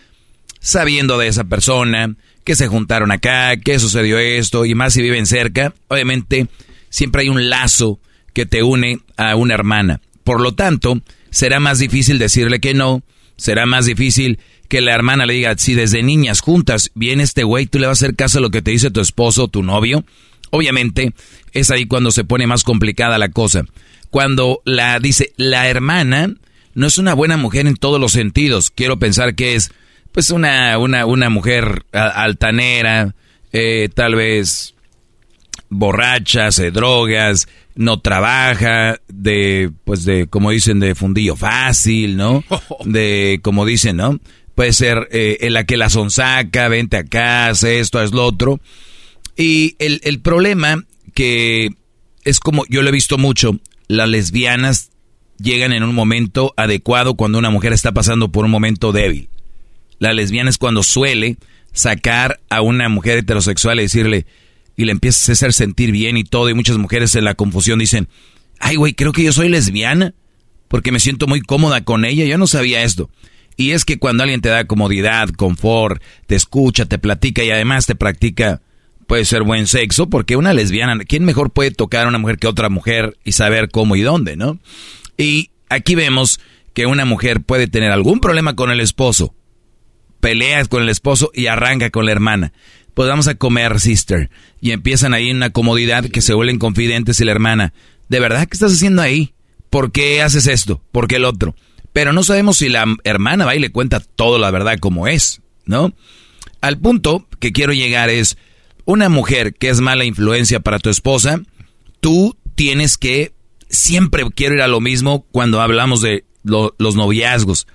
sabiendo de esa persona, que se juntaron acá, que sucedió esto, y más si viven cerca. Obviamente, siempre hay un lazo que te une a una hermana. Por lo tanto, será más difícil decirle que no, será más difícil que la hermana le diga, si desde niñas juntas viene este güey, tú le vas a hacer caso a lo que te dice tu esposo, tu novio. Obviamente, es ahí cuando se pone más complicada la cosa. Cuando la dice, la hermana no es una buena mujer en todos los sentidos. Quiero pensar que es, pues, una, una, una mujer altanera, eh, tal vez borracha, se drogas, no trabaja, de, pues de, como dicen, de fundillo fácil, ¿no? De, como dicen, ¿no? Puede ser eh, en la que la sonsaca, vente acá, hace esto, es lo otro. Y el, el problema que es como yo lo he visto mucho, las lesbianas llegan en un momento adecuado cuando una mujer está pasando por un momento débil. La lesbiana es cuando suele sacar a una mujer heterosexual y decirle, y le empiezas a hacer sentir bien y todo, y muchas mujeres en la confusión dicen, ay güey, creo que yo soy lesbiana, porque me siento muy cómoda con ella, yo no sabía esto. Y es que cuando alguien te da comodidad, confort, te escucha, te platica y además te practica, puede ser buen sexo, porque una lesbiana, ¿quién mejor puede tocar a una mujer que otra mujer y saber cómo y dónde, no? Y aquí vemos que una mujer puede tener algún problema con el esposo, peleas con el esposo y arranca con la hermana. Pues vamos a comer, sister. Y empiezan ahí en una comodidad que se vuelven confidentes y la hermana, ¿de verdad qué estás haciendo ahí? ¿Por qué haces esto? ¿Por qué el otro? Pero no sabemos si la hermana va y le cuenta todo la verdad como es, ¿no? Al punto que quiero llegar es, una mujer que es mala influencia para tu esposa, tú tienes que, siempre quiero ir a lo mismo cuando hablamos de los noviazgos.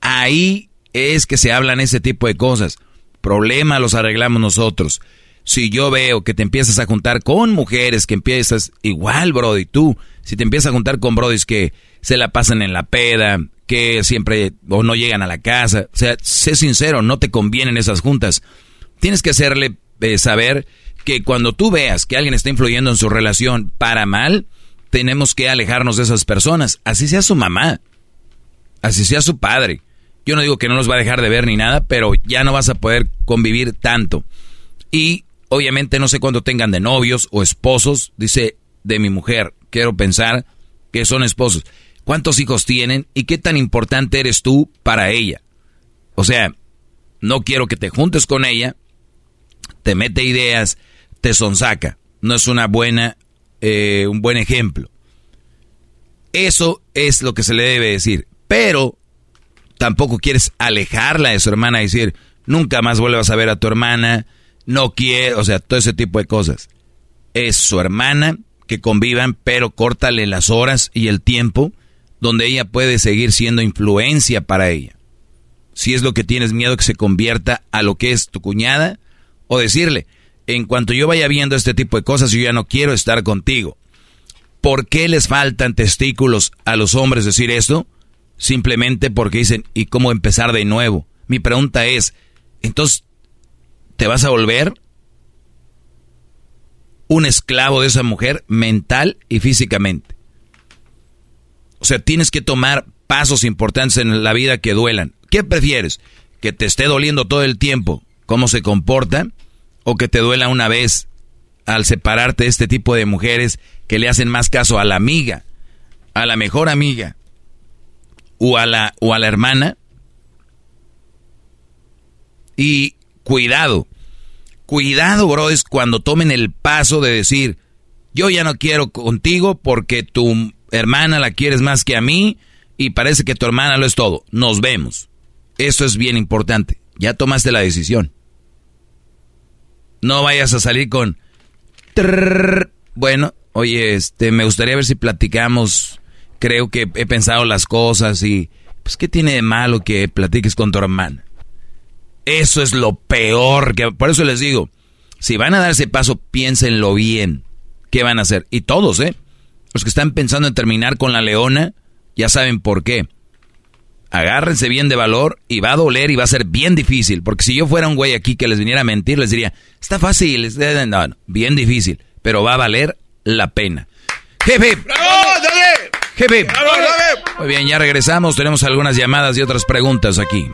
Ahí es que se hablan ese tipo de cosas. Problemas los arreglamos nosotros. Si yo veo que te empiezas a juntar con mujeres que empiezas igual, Brody, tú, si te empiezas a juntar con Brodis que se la pasan en la peda, que siempre o no llegan a la casa. O sea, sé sincero, no te convienen esas juntas. Tienes que hacerle eh, saber que cuando tú veas que alguien está influyendo en su relación para mal, tenemos que alejarnos de esas personas. Así sea su mamá, así sea su padre. Yo no digo que no los va a dejar de ver ni nada, pero ya no vas a poder convivir tanto. Y obviamente no sé cuánto tengan de novios o esposos, dice de mi mujer, quiero pensar que son esposos cuántos hijos tienen y qué tan importante eres tú para ella. O sea, no quiero que te juntes con ella, te mete ideas, te sonsaca. No es una buena, eh, un buen ejemplo. Eso es lo que se le debe decir. Pero tampoco quieres alejarla de su hermana y decir, nunca más vuelvas a ver a tu hermana, no quiero, o sea, todo ese tipo de cosas. Es su hermana, que convivan, pero córtale las horas y el tiempo donde ella puede seguir siendo influencia para ella. Si es lo que tienes miedo que se convierta a lo que es tu cuñada, o decirle, en cuanto yo vaya viendo este tipo de cosas, yo ya no quiero estar contigo. ¿Por qué les faltan testículos a los hombres decir esto? Simplemente porque dicen, ¿y cómo empezar de nuevo? Mi pregunta es, entonces, ¿te vas a volver? un esclavo de esa mujer mental y físicamente. O sea, tienes que tomar pasos importantes en la vida que duelan. ¿Qué prefieres? ¿Que te esté doliendo todo el tiempo cómo se comporta? ¿O que te duela una vez al separarte de este tipo de mujeres que le hacen más caso a la amiga, a la mejor amiga o a la, o a la hermana? Y cuidado, cuidado, bro, es cuando tomen el paso de decir, yo ya no quiero contigo porque tu hermana la quieres más que a mí y parece que tu hermana lo es todo. Nos vemos. Eso es bien importante. Ya tomaste la decisión. No vayas a salir con... bueno, oye, este, me gustaría ver si platicamos. Creo que he pensado las cosas y... Pues, ¿qué tiene de malo que platiques con tu hermana? Eso es lo peor. Que, por eso les digo, si van a dar ese paso, piénsenlo bien. ¿Qué van a hacer? Y todos, ¿eh? Los que están pensando en terminar con la leona, ya saben por qué. Agárrense bien de valor y va a doler y va a ser bien difícil. Porque si yo fuera un güey aquí que les viniera a mentir, les diría, está fácil, no, bien difícil, pero va a valer la pena. Jefe. Jefe. Muy bien, ya regresamos. Tenemos algunas llamadas y otras preguntas aquí.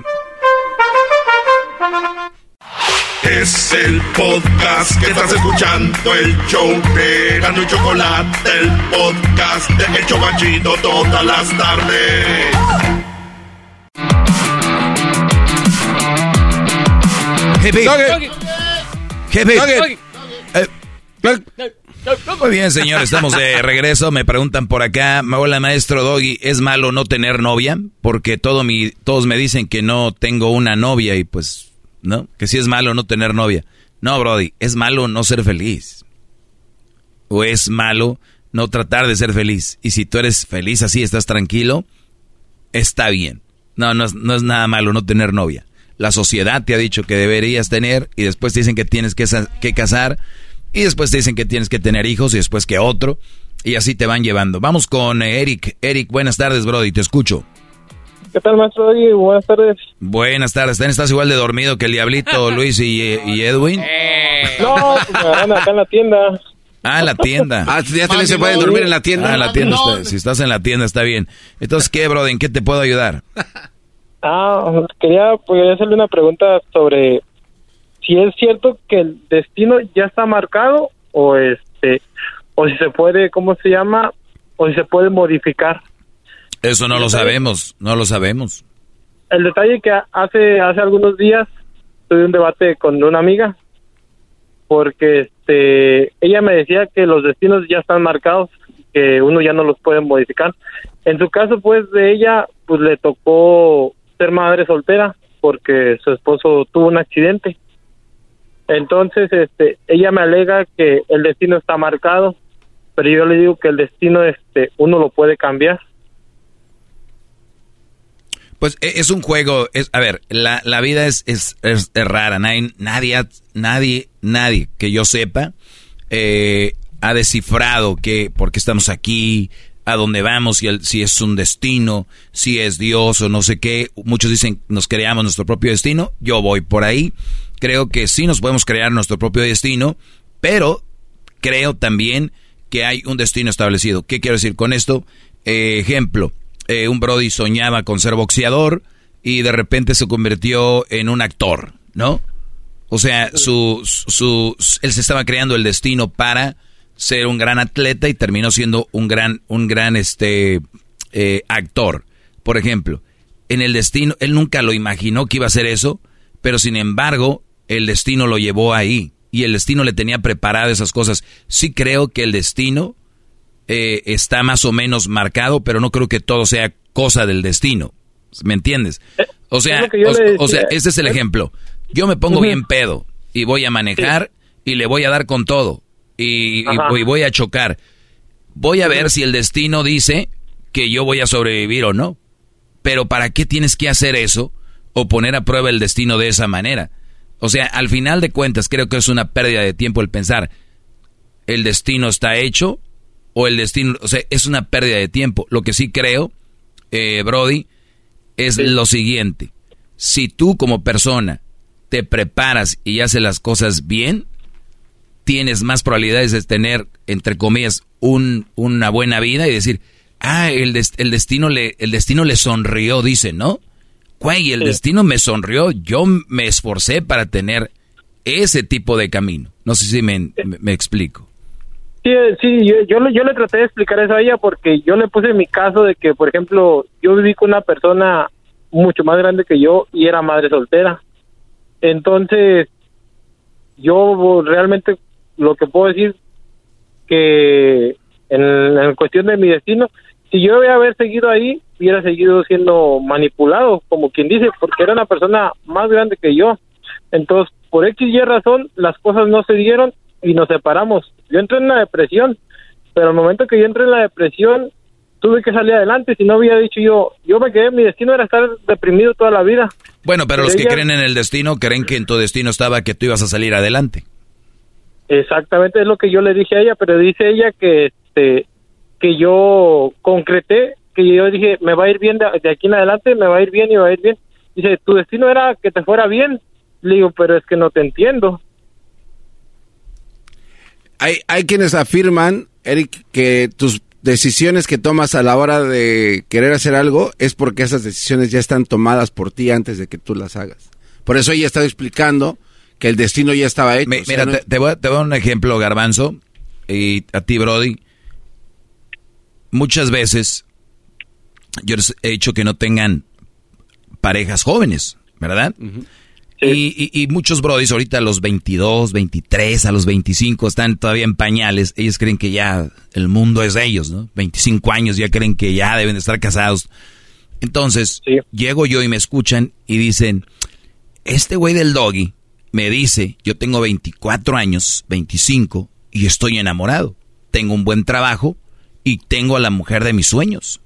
Es el podcast que estás escuchando, el show de Gano y Chocolate, el podcast de El Chocachito todas las tardes. Jefe. Jefe. Eh, muy bien, señor, estamos de regreso. Me preguntan por acá, hola maestro Doggy, ¿es malo no tener novia? Porque todo mi, todos me dicen que no tengo una novia y pues ¿no? Que si es malo no tener novia. No, Brody, es malo no ser feliz. O es malo no tratar de ser feliz. Y si tú eres feliz así, estás tranquilo, está bien. No, no es, no es nada malo no tener novia. La sociedad te ha dicho que deberías tener y después te dicen que tienes que, que casar y después te dicen que tienes que tener hijos y después que otro y así te van llevando. Vamos con Eric. Eric, buenas tardes, Brody, te escucho. ¿Qué tal, maestro? buenas tardes. Buenas tardes. ¿Estás igual de dormido que el diablito Luis y, Edwin? No, pues me acá en la tienda. Ah, en la tienda. Ah, ya también se pueden dormir en la tienda. Ah, en la tienda. si estás en la tienda está bien. Entonces, ¿qué, bro? ¿En qué te puedo ayudar? Ah, quería, pues, hacerle una pregunta sobre si es cierto que el destino ya está marcado o este o si se puede, ¿cómo se llama? O si se puede modificar. Eso no lo sabemos, no lo sabemos. El detalle que hace hace algunos días tuve un debate con una amiga porque este ella me decía que los destinos ya están marcados, que uno ya no los puede modificar. En su caso, pues de ella, pues le tocó ser madre soltera porque su esposo tuvo un accidente. Entonces, este, ella me alega que el destino está marcado, pero yo le digo que el destino, este, uno lo puede cambiar. Pues e, es un juego, es, a ver, la, la vida es, es, es, rara, nadie, nadie, nadie, nadie que yo sepa eh, ha descifrado que por qué estamos aquí, a dónde vamos, si, si es un destino, si es Dios o no sé qué. Muchos dicen nos creamos nuestro propio destino, yo voy por ahí. Creo que sí nos podemos crear nuestro propio destino, pero creo también que hay un destino establecido. ¿Qué quiero decir con esto? Eh, ejemplo, eh, un Brody soñaba con ser boxeador y de repente se convirtió en un actor, ¿no? O sea, su, su, él se estaba creando el destino para ser un gran atleta y terminó siendo un gran, un gran este, eh, actor. Por ejemplo, en el destino, él nunca lo imaginó que iba a ser eso, pero sin embargo, el destino lo llevó ahí y el destino le tenía preparado esas cosas. Sí creo que el destino eh, está más o menos marcado, pero no creo que todo sea cosa del destino. ¿Me entiendes? O sea, o, sea, este es el ejemplo. Yo me pongo bien pedo y voy a manejar y le voy a dar con todo y, voy a chocar. Voy a ver si el destino dice que yo voy a sobrevivir o no. Pero ¿para qué tienes que hacer eso o poner a prueba el destino de esa manera? O sea, al final de cuentas creo que es una pérdida de tiempo el pensar, el destino está hecho, o el destino, o sea, es una pérdida de tiempo. Lo que sí creo, eh, Brody, es lo siguiente. Si tú como persona te preparas y haces las cosas bien, tienes más probabilidades de tener, entre comillas, un, una buena vida y decir, ah, el, el, destino le, el destino le sonrió, dice, ¿no? Güey, el destino me sonrió, yo me esforcé para tener ese tipo de camino. No sé si me, me, explico. Sí, sí yo, yo, yo, le traté de explicar eso a ella porque yo le puse mi caso de que, por ejemplo, yo viví con una persona mucho más grande que yo y era madre soltera. Entonces, yo realmente lo que puedo decir que en, cuestión de mi destino, si yo hubiera haber seguido ahí, hubiera seguido siendo manipulado, como quien dice, porque era una persona más grande que yo. Entonces, por X y razón, las cosas no se dieron y nos separamos. Yo entré en una depresión, pero al momento que yo entré en la depresión, tuve que salir adelante. Si no hubiera dicho yo, yo me quedé, mi destino era estar deprimido toda la vida. Bueno, pero, los que creen en el destino, creen que en tu destino estaba que tú ibas a salir adelante. Exactamente, es lo que yo le dije a ella, pero dice ella que este que yo concreté, que yo dije, me va a ir bien de, aquí en adelante, me va a ir bien y va a ir bien. Dice, tu destino era que te fuera bien. Le digo, pero es que no te entiendo. Hay, hay quienes afirman, Eric, que tus decisiones que tomas a la hora de querer hacer algo es porque esas decisiones ya están tomadas por ti antes de que tú las hagas. Por eso ella estado explicando que el destino ya estaba hecho. mira, te, voy a, te, voy a, dar un ejemplo, Garbanzo, y a ti, Brody. Muchas veces yo les he dicho que no tengan parejas jóvenes, ¿verdad? Y, y, muchos brodis ahorita a los 22, 23, a los 25 están todavía en pañales. Ellos creen que ya el mundo es de ellos, ¿no? 25 años ya creen que ya deben estar casados. Entonces, llego yo y me escuchan y dicen, este güey del doggy me dice, yo tengo 24 años, 25, y estoy enamorado. Tengo un buen trabajo y tengo a la mujer de mis sueños.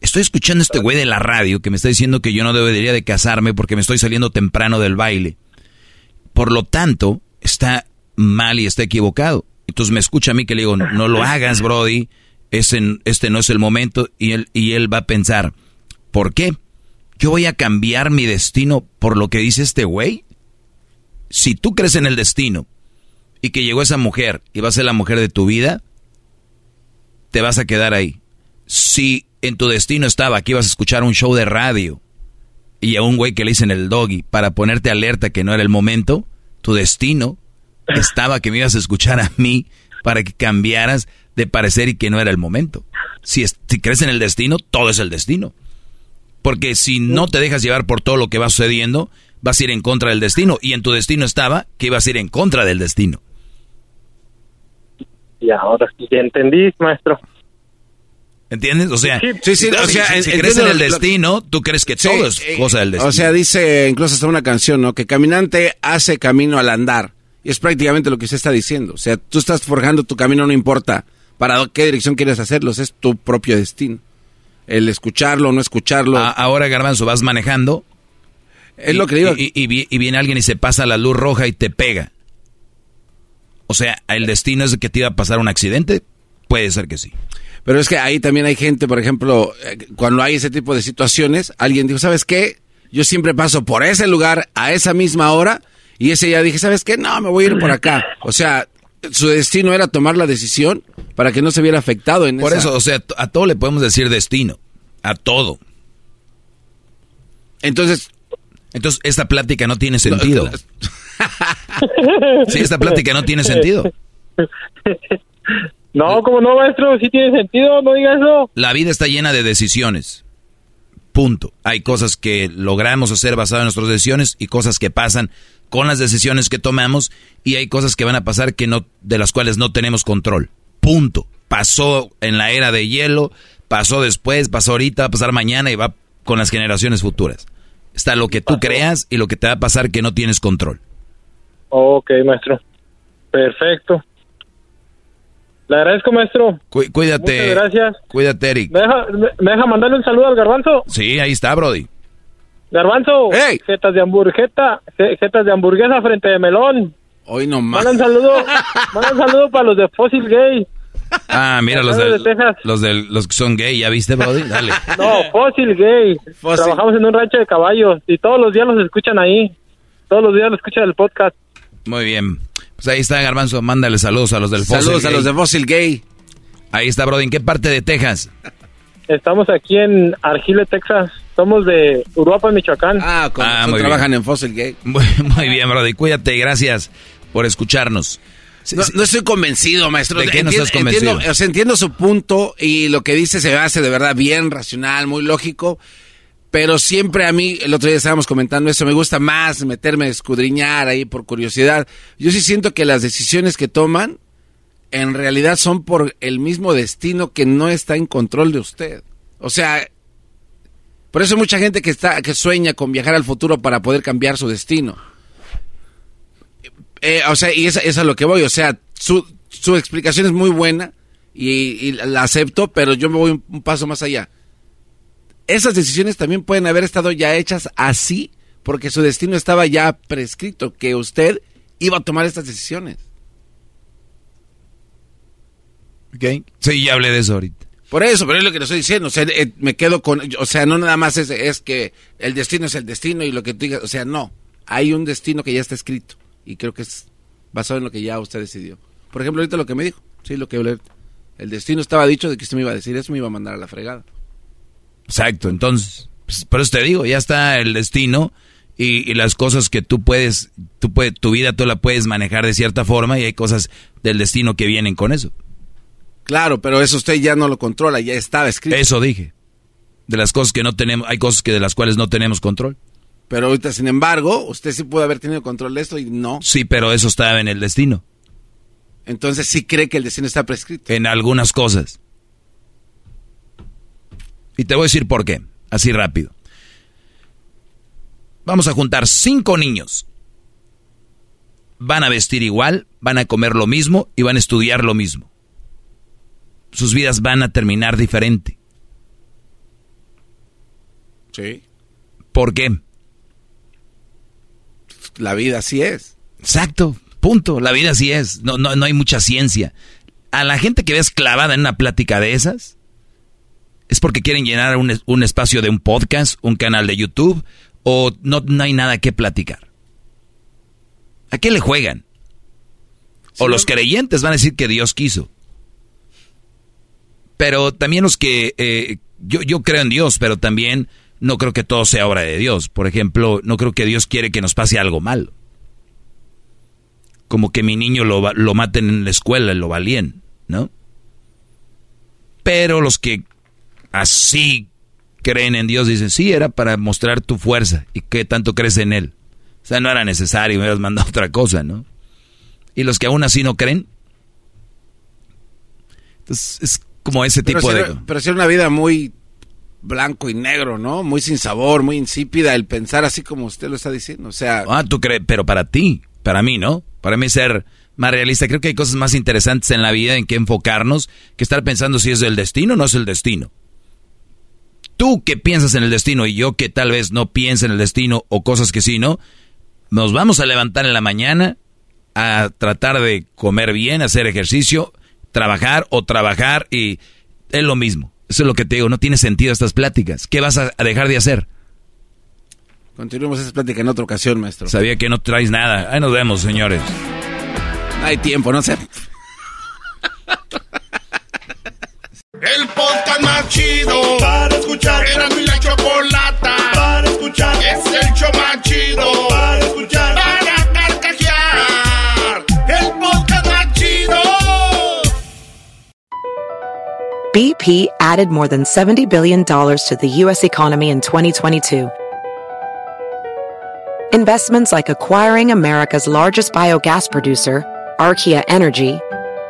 Estoy escuchando a este güey de la radio que me está diciendo que yo no debería de casarme porque me estoy saliendo temprano del baile. Por lo tanto, está mal y está equivocado. Entonces me escucha a mí que le digo, no lo hagas, Brody, este, este no es el momento. Y él, y él va a pensar, ¿por qué? ¿Yo voy a cambiar mi destino por lo que dice este güey? si tú crees en el destino y que llegó esa mujer y va a ser la mujer de tu vida, te vas a quedar ahí. Si en tu destino estaba que ibas a escuchar un show de radio y a un güey que le dicen el doggy para ponerte alerta que no era el momento, tu destino estaba que me ibas a escuchar a mí para que cambiaras de parecer y que no era el momento. Si, si crees en el destino, todo es el destino. Porque si no te dejas llevar por todo lo que va sucediendo, vas a ir en contra del destino. Y en tu destino estaba que ibas a ir en contra del destino. Y ahora sí ya entendí, maestro. ¿Entiendes? O sea, sí, sí, o sea, si, crees en el destino, tú crees que todo es eh, cosa del destino. O sea, dice incluso hasta una canción, ¿no? Que caminante hace camino al andar. Y es prácticamente lo que se está diciendo. O sea, tú estás forjando tu camino, no importa para qué dirección quieres hacerlo, es tu propio destino. El escucharlo o no escucharlo. ahora, Garbanzo, vas manejando es lo que digo. Y, viene alguien y se pasa la luz roja y te pega. O sea, ¿el destino es que te iba a pasar un accidente? Puede ser que sí. Pero es que ahí también hay gente, por ejemplo, eh, cuando hay ese tipo de situaciones, alguien dijo, ¿sabes qué? Yo siempre paso por ese lugar a esa misma hora y ese ya dije, ¿sabes qué? No, me voy a ir por acá. O sea, su destino era tomar la decisión para que no se viera afectado en Por eso, o sea, a todo le podemos decir destino. A todo. Entonces, entonces, esta plática no tiene sentido. sí, esta plática no tiene sentido. No, como no, maestro, sí tiene sentido, no digas eso. La vida está llena de decisiones. Punto. Hay cosas que logramos hacer basadas en nuestras decisiones y cosas que pasan con las decisiones que tomamos y hay cosas que van a pasar que no de las cuales no tenemos control. Punto. Pasó en la era de hielo, pasó después, pasó ahorita, va a pasar mañana y va con las generaciones futuras. Está lo que tú creas y lo que te va a pasar que no tienes control. Ok, maestro. Perfecto. Le agradezco, maestro. cuídate. Muchas gracias. Cuídate, Eric. ¿Me deja, mandarle un saludo al garbanzo? Sí, ahí está, Brody. Garbanzo, hey. jetas de hamburguesa, jetas de hamburguesa frente de melón. Hoy nomás. Manda un saludo, manda un saludo para los de Fossil Gay. Ah, mira, los, de, los, de, los que son gay, ¿ya viste, Brody? Dale. No, Fósil Gay. Trabajamos en un rancho de caballos y todos los días los escuchan ahí. Todos los días los escuchan el podcast. Muy bien. Pues ahí está Garbanzo, mándale saludos a los del Fossil Saludos a los de Fossil Gay. Ahí está, Brody. ¿En qué parte de Texas? Estamos aquí en Argile, Texas. Somos de Uruapan, Michoacán. Ah, ah trabajan en Fossil Gay. Muy, muy bien, Brody. Cuídate y gracias por escucharnos. No, estoy convencido, maestro. ¿De qué no estás convencido? Entiendo, o sea, entiendo su punto y lo que dice se hace de verdad bien racional, muy lógico. Pero siempre a mí, el otro día estábamos comentando eso, me gusta más meterme, escudriñar ahí por curiosidad. Yo sí siento que las decisiones que toman en realidad son por el mismo destino que no está en control de usted. O sea, por eso hay mucha gente que está que sueña con viajar al futuro para poder cambiar su destino. Eh, o sea, y esa, es a lo que voy. O sea, su, su explicación es muy buena y, la acepto, pero yo me voy un, paso más allá. Esas decisiones también pueden haber estado ya hechas así porque su destino estaba ya prescrito, que usted iba a tomar estas decisiones. Ok. Sí, ya hablé de eso ahorita. Por eso, pero es lo que le estoy diciendo. O sea, eh, me quedo con. O sea, no nada más es, es, que el destino es el destino y lo que tú digas. O sea, no. Hay un destino que ya está escrito. Y creo que es basado en lo que ya usted decidió. Por ejemplo, ahorita lo que me dijo. Sí, lo que El destino estaba dicho de que usted me iba a decir eso, me iba a mandar a la fregada. Exacto. Entonces, pues, por eso te digo, ya está el destino. Y, y, las cosas que tú puedes, tú puedes, tu vida tú la puedes manejar de cierta forma y hay cosas del destino que vienen con eso. Claro, pero eso usted ya no lo controla, ya estaba escrito. Eso dije. De las cosas que no tenemos, hay cosas que de las cuales no tenemos control. Pero ahorita, sin embargo, usted sí puede haber tenido control de esto y no. Sí, pero eso estaba en el destino. Entonces sí cree que el destino está prescrito. En algunas cosas. Y te voy a decir por qué, así rápido. Vamos a juntar cinco niños. Van a vestir igual, van a comer lo mismo y van a estudiar lo mismo sus vidas van a terminar diferente. Sí. ¿Por qué? La vida así es. Exacto, punto. La vida así es. No, no, no hay mucha ciencia. A la gente que ves clavada en una plática de esas, es porque quieren llenar un, un espacio de un podcast, un canal de YouTube, o no, no hay nada que platicar. ¿A qué le juegan? o los creyentes van a decir que Dios quiso. Pero también los que, eh, yo, yo creo en Dios, pero también no creo que todo sea obra de Dios. Por ejemplo, no creo que Dios quiere que nos pase algo malo. Como que mi niño lo, lo maten en la escuela, lo valían, ¿no? Pero los que así creen en Dios dicen, sí, era para mostrar tu fuerza y que tanto crees en Él. O sea, no era necesario, me hubieras mandado otra cosa, ¿no? Y los que aún así no creen. Entonces, es como ese tipo de... pero si una vida muy blanco y negro, ¿no? Muy sin sabor, muy insípida el pensar así como usted lo está diciendo. O sea... Ah, tú crees, pero para ti, para mí, ¿no? Para mí ser más realista, creo que hay cosas más interesantes en la vida en que enfocarnos que estar pensando si es el destino o no es el destino. Tú que piensas en el destino y yo que tal vez no piense en el destino o cosas que sí, ¿no? Nos vamos a levantar en la mañana a tratar de comer bien, hacer ejercicio, trabajar o trabajar y es lo mismo. Eso es lo que te digo, no tiene sentido estas pláticas. ¿Qué vas a dejar de hacer? Continuemos esta plática en otra ocasión, maestro. Sabía que no traes nada. Ahí nos vemos, señores. hay tiempo, no sé. El podcast más chido para escuchar. Era mi la chocolata para escuchar. Es el show más chido para escuchar. BP added more than $70 billion to the U.S. economy in 2022. Investments like acquiring America's largest biogas producer, Archaea Energy,